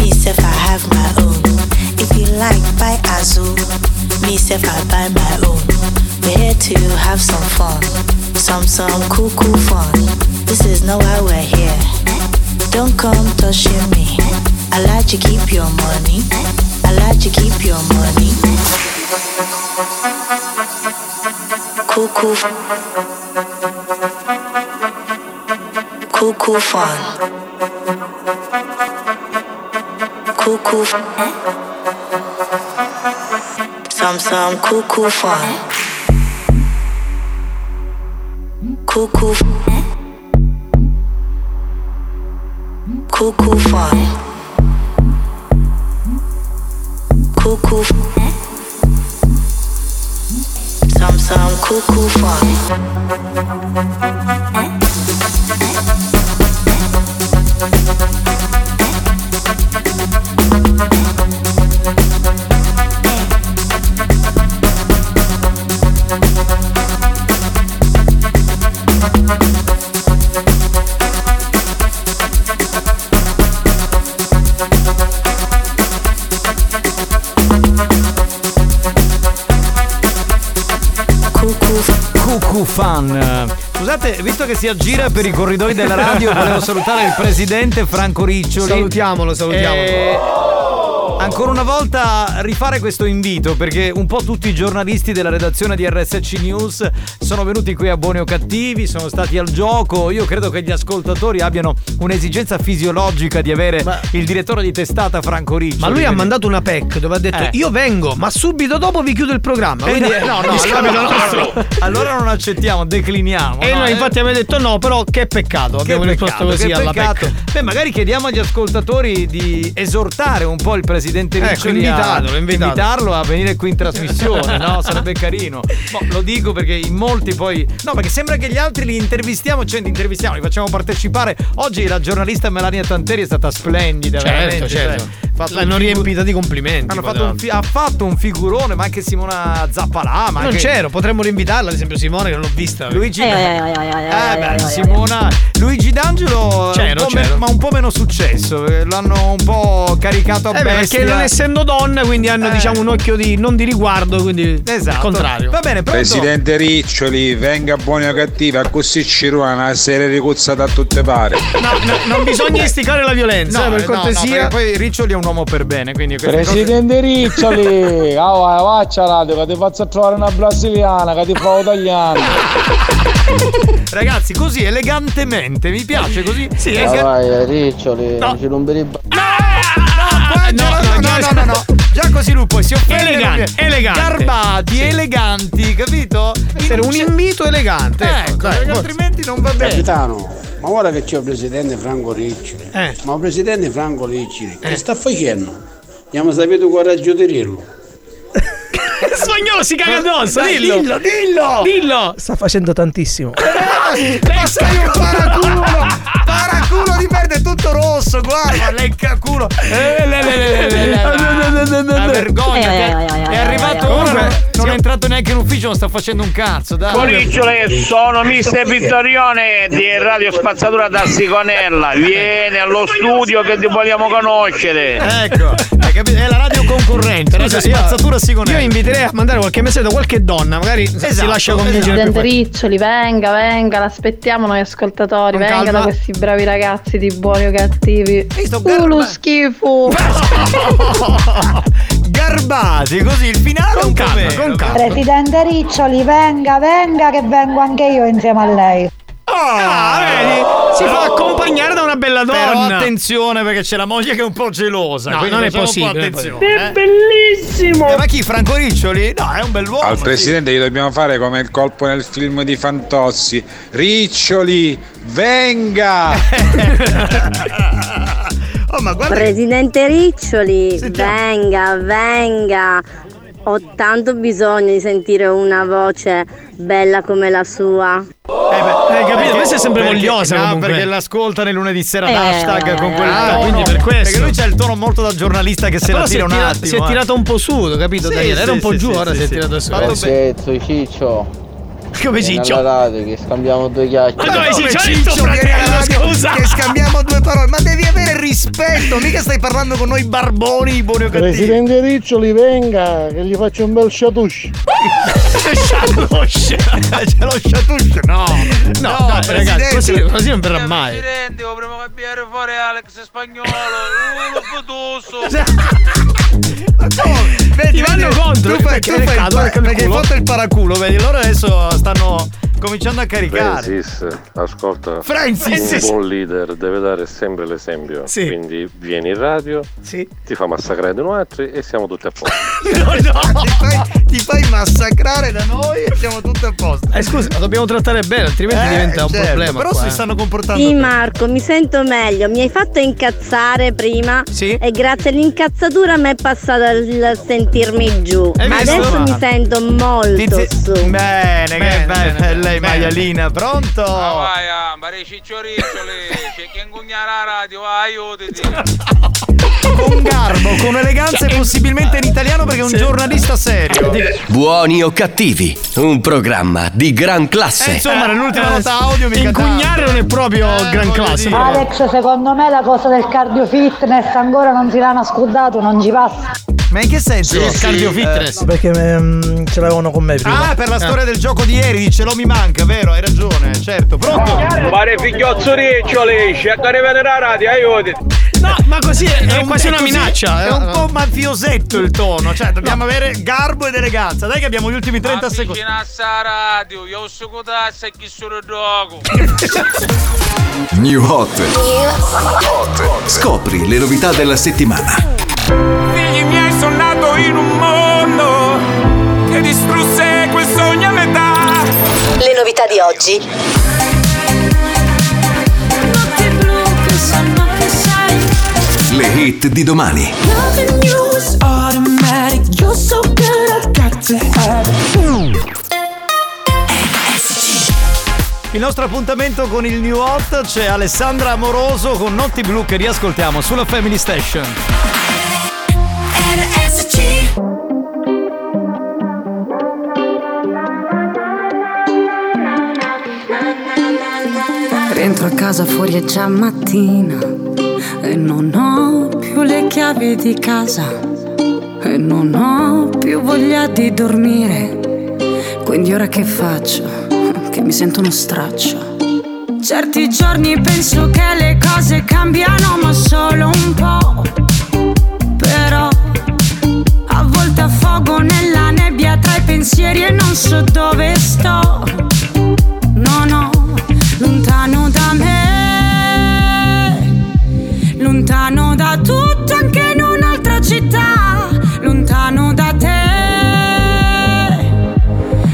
Me self, I have my own. If you like, buy Azul. Me self, I buy my own. We're here to have some fun. Some, some cool, cool fun. This is not why we're here. Don't come touching me. I like to keep your money. I like to keep your money. Cool, cool. Cool, cool fun. cuckoo, some some cuckoo fun, cuckoo, cuckoo fun. Che si aggira per i corridoi della radio, volevo salutare il presidente Franco Riccioli. Salutiamolo, salutiamolo. Eh, Ancora una volta rifare questo invito perché un po' tutti i giornalisti della redazione di RSC News sono venuti qui a buoni o cattivi, sono stati al gioco. Io credo che gli ascoltatori abbiano un'esigenza fisiologica di avere il direttore di testata Franco Ricci. Ma lui ha mandato una PEC dove ha detto Eh. io vengo, ma subito dopo vi chiudo il programma. Eh, Quindi, eh, no, no, allora, nostro. no, allora non accettiamo, decliniamo. E no, noi eh. infatti abbiamo detto no, però che peccato. Che abbiamo risposto così che alla peccato. PEC. Beh, magari chiediamo agli ascoltatori di esortare un po' il presidente Ecco, a invitatelo, invitatelo. invitarlo a venire qui in trasmissione, no? Sarebbe carino. Boh, lo dico perché in molti poi. No, perché sembra che gli altri li intervistiamo, cioè li intervistiamo, li facciamo partecipare. Oggi la giornalista Melania Tanteri è stata splendida, Certo, veramente. certo. Fatto L'hanno figu- riempita di complimenti. Fatto un fi- ha fatto un figurone, ma anche Simona Zappalà. Ma Non anche- c'ero, potremmo rinvitarla, ad esempio Simone che non l'ho vista. Luigi Eh, Eh, beh, Simona Luigi D'Angelo C'ero, un c'ero. me- ma un po' meno successo eh, l'hanno un po' caricato a Eh bestia perché non essendo donna, quindi hanno Eh. diciamo un occhio di non di riguardo, quindi Esatto. il contrario. Va bene, pronto? Presidente Riccioli, venga buoni o cattivi, a così ci ruba una serie ricuzzata a tutte pare. No, no, non bisogna isticare la violenza, No, eh, per no, no, cortesia. perché poi Riccioli è un uomo per bene quindi queste cose- Presidente Riccioli, ah, vai, vaccia radio, che ti faccio trovare una brasiliana che ti fa italiano. ragazzi così elegantemente mi piace così sì Ah, vai, Riccioli, No. ci non beri no, no, no, no, no, no. Già così lui poi si offende. Elegante, elegante. Garbati, Sì. eleganti, capito? Essere un invito elegante. Ecco, dai, altrimenti non va bene. Capitano, ma guarda che c'è il presidente Franco Riccioli. Eh. Ma il presidente Franco Riccioli, che sta facendo? Abbiamo sapete coraggio di dirlo. Spagnolo si caga addosso, Dai, dillo. dillo, dillo. Dillo. Sta facendo tantissimo. Ma sei un paraculo! Paraculo di merda, tutto rosso, guarda, lecca culo. Eh. La vergogna. È arrivato ora, non- è entrato neanche in ufficio, non sta facendo un cazzo, dai. Coricciole, sono mister Vittorione di Radio Spazzatura da Sigonella. Vieni allo studio che ti vogliamo conoscere. Ecco, hai capito? È la radio concorrente, radio Scusa, io- spazzatura Sigonella. Io inviterei a mandare qualche messaggio da qualche donna, magari si Esatto, lascia convincere facile. Riccioli, venga, venga, l'aspettiamo noi ascoltatori, venga da questi bravi ragazzi di buoni o cattivi. sto Uh, lo schifo. Garbati, così il finale è un po' meno. Presidente Riccioli, venga, venga, che vengo anche io insieme a lei. Ah, vedi? Si fa accompagnare da una bella Però donna. attenzione perché c'è la moglie che è un po' gelosa. No, quindi non è facciamo un po' possibile, è eh. bellissimo! Eh, ma chi? Franco Riccioli? No, è un bell'uomo. Al sì. presidente gli dobbiamo fare come il colpo nel film di Fantozzi. Riccioli, venga! oh, ma guarda. Presidente Riccioli, venga, venga. Ho tanto bisogno di sentire una voce bella come la sua. Hai capito? Questa è sempre Perché- vogliosa no, comunque. perché l'ascolta nel lunedì sera Eh, hashtag eh, con quel ah, tono. quindi per questo. Perché lui c'ha il tono molto da giornalista che se Però la tira un si è tira- attimo. Si è eh. tirato un po' su, capito Sì, Daniele? Era sì, un po' sì, giù, sì, ora sì, si è sì. tirato su. Pezzo, Ciccio. Come Ciccio? alla radio che scambiamo due chiacchiere. Ma dove Come Ciccio? Ciccio, alla radio, scusa. Che scambiamo due parole. Ma devi avere rispetto. Mica stai parlando con noi barboni, i buoni o cattivi. Presidente Riccioli, venga, che gli faccio un bel chatouche. C'è lo chatouche? No. No, No, dai, ragazzi, così, così non verrà mai. Presidente, dovremmo cambiare fuori Alex spagnolo. Uno fotoso. Vedi, Ti vanno contro, Tu fai, perché tu fai perché hai fatto il paraculo, vedi? Loro adesso stanno cominciando a caricare. Francis, ascolta, Francis. un buon leader deve dare sempre l'esempio. Sì. Quindi vieni in radio, Sì. ti fa massacrare da noi altri e siamo tutti a posto. No, no, ti fai, ti fai massacrare da noi e siamo tutti a posto. Eh scusa, ma dobbiamo trattare bene, altrimenti Eh, diventa un certo, problema. Però qua, si eh. stanno comportando Sì bene. Marco, mi sento meglio. Mi hai fatto incazzare prima e grazie all'incazzatura mi è passato il sentirmi giù. Hai Ma visto? adesso mi sento molto Ti- su. Bene, che bene, lei maialina, pronto? Ah, vai, ah, Maria Ciccioriccioli, c'è chi ingugnare la radio, aiutati. Con garbo, con eleganza e possibilmente in italiano perché è un giornalista serio. Buoni o cattivi, un programma di gran Eh, classe. insomma, nell'ultima nota audio mi Incugnare non è proprio gran classe. Alex, secondo me la cosa del cardio fitness ancora non si l'hanno scudato, non ci passa. Ma in che senso? Sì, sì, Cardio eh, fitness. perché mm, ce l'avevano con me prima. Ah, per la storia del gioco di ieri, dice lo mi manca, vero? Hai ragione, certo. Pronto? Pare figliozzo Riccioli, cerca di vedere la radio, aiutati. No, ma così è, è quasi una così, minaccia. È un po' mafiosetto il tono, cioè dobbiamo avere garbo ed eleganza. Dai che abbiamo gli ultimi 30 secondi. a radio, io so cosa sei chi sono dogo. New Hot. Scopri le novità della settimana. Figli miei sono nato in un mondo che distrusse quel sogno a metà. Le novità di oggi. Le hit di domani. Il nostro appuntamento con il New Hot c'è Alessandra Amoroso con Notti Blu che riascoltiamo sulla Family Station. Rientro a casa fuori è già mattina e non ho più le chiavi di casa e non ho più voglia di dormire. Quindi ora che faccio? Che mi sento uno straccio. Certi giorni penso che le cose cambiano ma solo un po'. Affogo nella nebbia tra i pensieri e non so dove sto. No, no, lontano da me, lontano da tutto anche in un'altra città, lontano da te.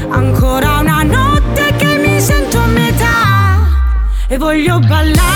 Ancora una notte che mi sento a metà e voglio ballare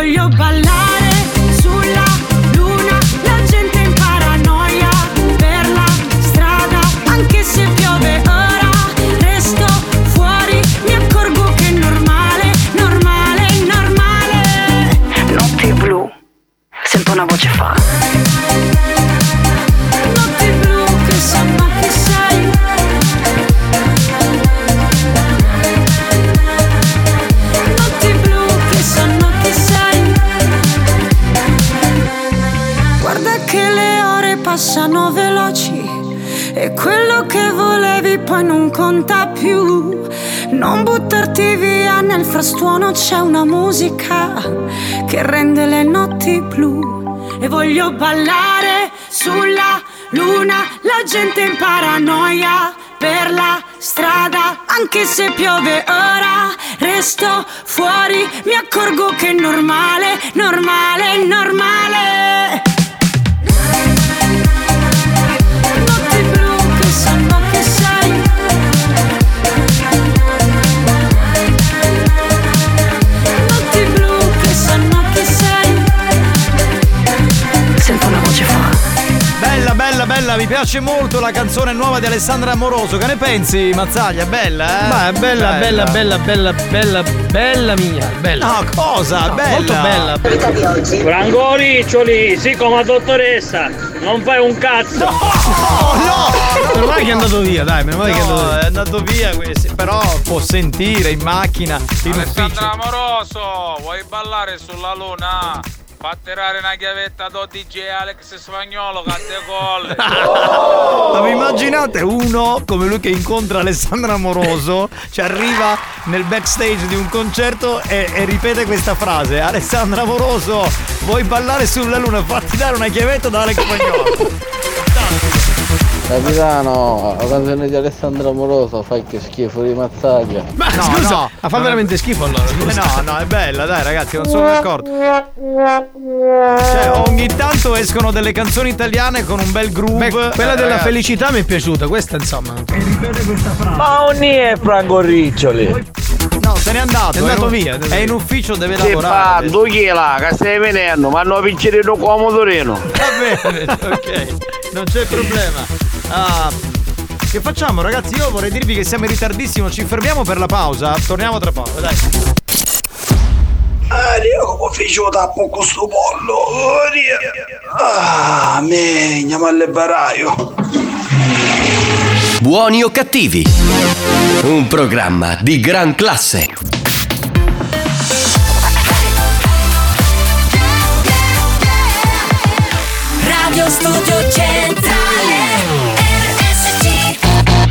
e voglio ballare conta più. Non buttarti via nel frastuono c'è una musica che rende le notti blu. E voglio ballare sulla luna, la gente in paranoia per la strada, anche se piove ora, resto fuori, mi accorgo che è normale, normale, normale. Bella, mi piace molto la canzone nuova di Alessandra Amoroso. Che ne pensi, Mazzaglia? Bella, eh? Ma è bella, bella, bella, bella, bella, bella mia. Bella. No, cosa? No, bella. Molto bella. Franco Riccioli, sì come dottoressa, non fai un cazzo. Meno male che è andato via, dai, meno male che è andato No, via. è andato via, questo, però può sentire in macchina, in ufficio. Alessandra Amoroso, vuoi ballare sulla luna? Fa tirare una chiavetta do DJ Alex Spagnolo che te colle. Ma vi immaginate uno come lui che incontra Alessandra Amoroso, ci arriva nel backstage di un concerto e, e ripete questa frase: Alessandra Amoroso, vuoi ballare sulla luna? Fatti dare una chiavetta da Alex Spagnolo. Capitano, la canzone di Alessandro Amoroso fai che schifo di mazzaglia. Ma no, scusa, no, ma fa veramente schifo allora. Eh no, no, è bella, dai ragazzi, non sono d'accordo. Cioè, ogni tanto escono delle canzoni italiane con un bel groove. Beh, quella Eh, della ragazzi. felicità mi è piaciuta, questa insomma. Ma non è Franco Riccioli. No, se n'è andato. È andato in- via, è È in ufficio, deve Che lavorare. fa, chi è là, che stai venendo? Ma hanno piccirino comodo reno. Va bene, ok, non c'è problema. Ah, che facciamo ragazzi? Io vorrei dirvi che siamo in ritardissimo, ci fermiamo per la pausa, torniamo tra poco, dai. Ah, io come faccio tappo con sto pollo? Ah, me, andiamo al baraio. Buoni o cattivi? Un programma di gran classe. Radio Studio Centrale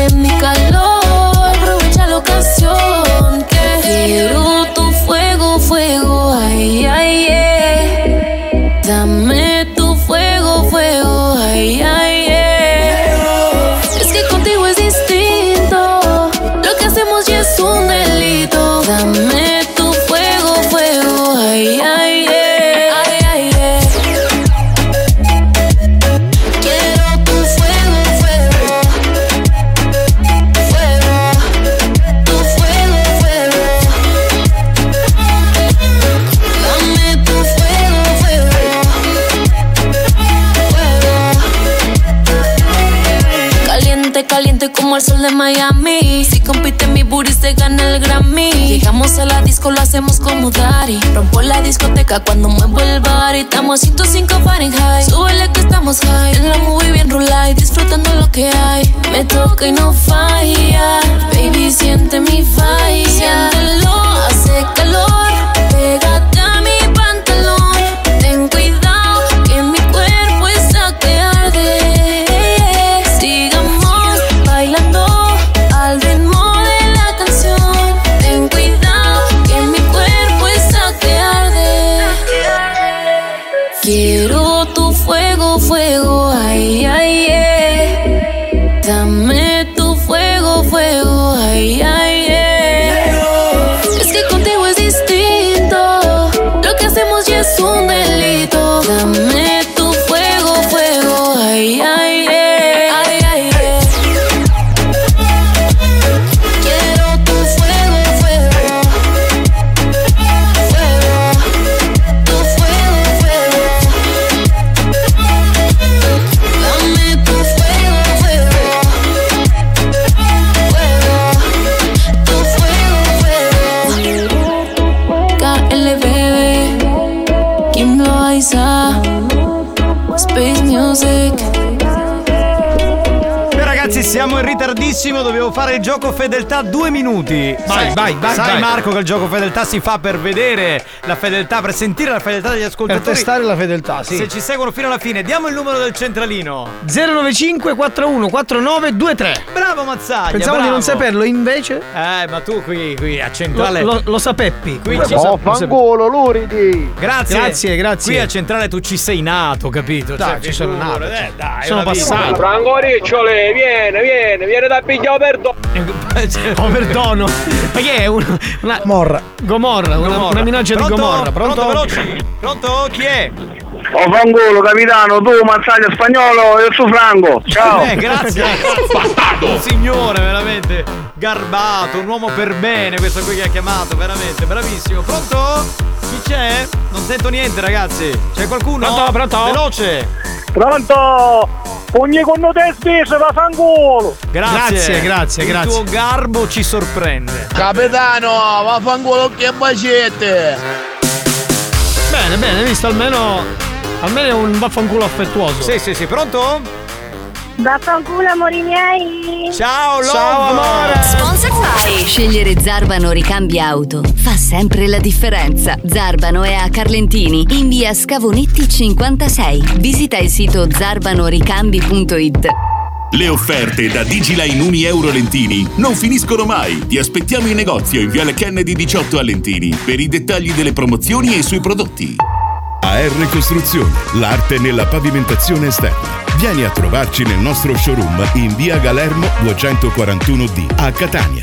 de mi calor. Llegamos a la disco, lo hacemos como Daddy. Rompo la discoteca cuando muevo el bar y estamos a 105 Fahrenheit. Súbele que estamos high. En la movie bien rulay, disfrutando lo que hay. Me toca y no falla. Baby, siente mi falla. Siéntelo, hace calor. Pégate fare il gioco fedeltà due minuti. Vai, Sai- vai, vai, Sai vai. Marco che il gioco fedeltà si fa per vedere la fedeltà, per sentire la fedeltà degli Per ascoltatori. testare la fedeltà, sì. Se ci seguono fino alla fine, diamo il numero del centralino. 095 41 49 23. Bravo Mazzaglia. Pensavo di bravo. non saperlo, invece. Eh, ma tu qui, qui a Lo, centrale. lo, lo sapeppi. Qui Lo ci- Oh, lo sappi- Fangolo, luridi. Grazie. Grazie, grazie. Qui a centrale tu ci sei nato, capito? Dai, Cioè, ci sono nato, eh, cioè, dai, sono passato. Franco Riccioli, vieni, vieni, vieni da pigliare perdo. Oh, perdono. Ma che è? Un- una Morra. Gomorra, una, Gomorra. una minaccia Pronto? di Gomorra. Pronto? veloci. Pronto? Chi è? Oh Fangolo, capitano, tu mazzaglia spagnolo e su Franco. Ciao. Eh, grazie. un signore veramente garbato, un uomo per bene, questo qui che ha chiamato, veramente bravissimo. Pronto? Chi c'è? Non sento niente, ragazzi. C'è qualcuno? Pronto, pronto? Veloce. Pronto? Ogni con te spese va fangolo. Grazie, grazie, Il grazie. tuo garbo ci sorprende. Capitano, vaffanculo che bacette. Bene, bene, hai visto almeno. Almeno è un vaffanculo affettuoso. Sì, sì, sì, pronto? Vaffanculo amori miei. Ciao, Ciao, amore. Scegliere Zarbano ricambi auto fa sempre la differenza. Zarbano è a Carlentini, in via Scavonetti 56. Visita il sito zarbanoricambi.it. Le offerte da Digiline Uni Euro Lentini non finiscono mai. Ti aspettiamo in negozio in Viale Kennedy 18 a Lentini per i dettagli delle promozioni e sui prodotti. AR Costruzioni, l'arte nella pavimentazione esterna. Vieni a trovarci nel nostro showroom in via Galermo 241D a Catania.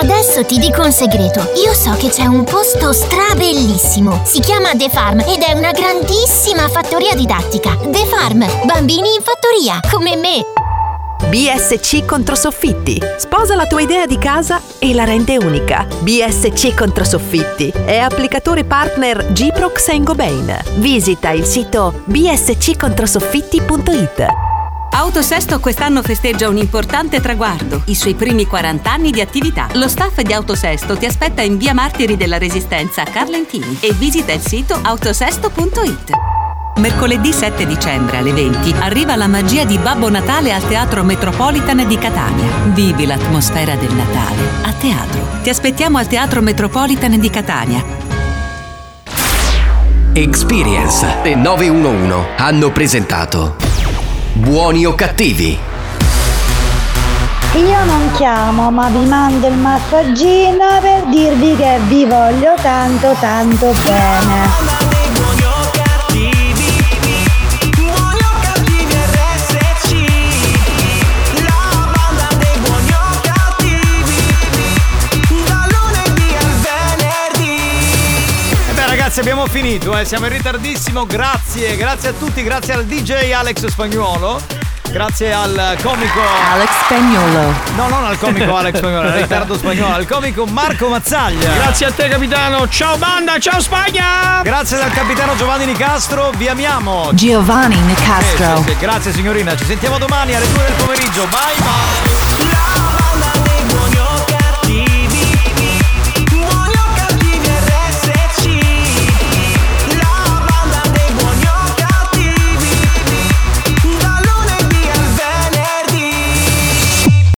Adesso ti dico un segreto. Io so che c'è un posto strabellissimo. Si chiama The Farm ed è una grandissima fattoria didattica. The Farm, bambini in fattoria, come me. BSC Controsoffitti. Sposa la tua idea di casa e la rende unica. BSC Controsoffitti è applicatore partner Giprox Saint-Gobain. Visita il sito bsccontrosoffitti.it. Autosesto quest'anno festeggia un importante traguardo, i suoi primi 40 anni di attività. Lo staff di Autosesto ti aspetta in via Martiri della Resistenza a Carlentini e visita il sito autosesto.it. Mercoledì 7 dicembre alle 20 arriva la magia di Babbo Natale al Teatro Metropolitan di Catania. Vivi l'atmosfera del Natale a teatro. Ti aspettiamo al Teatro Metropolitan di Catania. Experience e 911 hanno presentato Buoni o cattivi? Io non chiamo, ma vi mando il massaggino per dirvi che vi voglio tanto tanto bene. Ragazzi abbiamo finito, eh. siamo in ritardissimo, grazie, grazie a tutti, grazie al DJ Alex Spagnuolo, grazie al comico Alex Spagnolo. No, non al comico Alex Spagnuolo, al Riccardo Spagnolo, al comico Marco Mazzaglia. Grazie a te, capitano. Ciao, banda. Ciao, Spagna. Grazie dal capitano Giovanni Nicastro, vi amiamo. Giovanni Nicastro. Sì, sì, sì. Grazie signorina, ci sentiamo domani alle 2 del pomeriggio. Bye bye.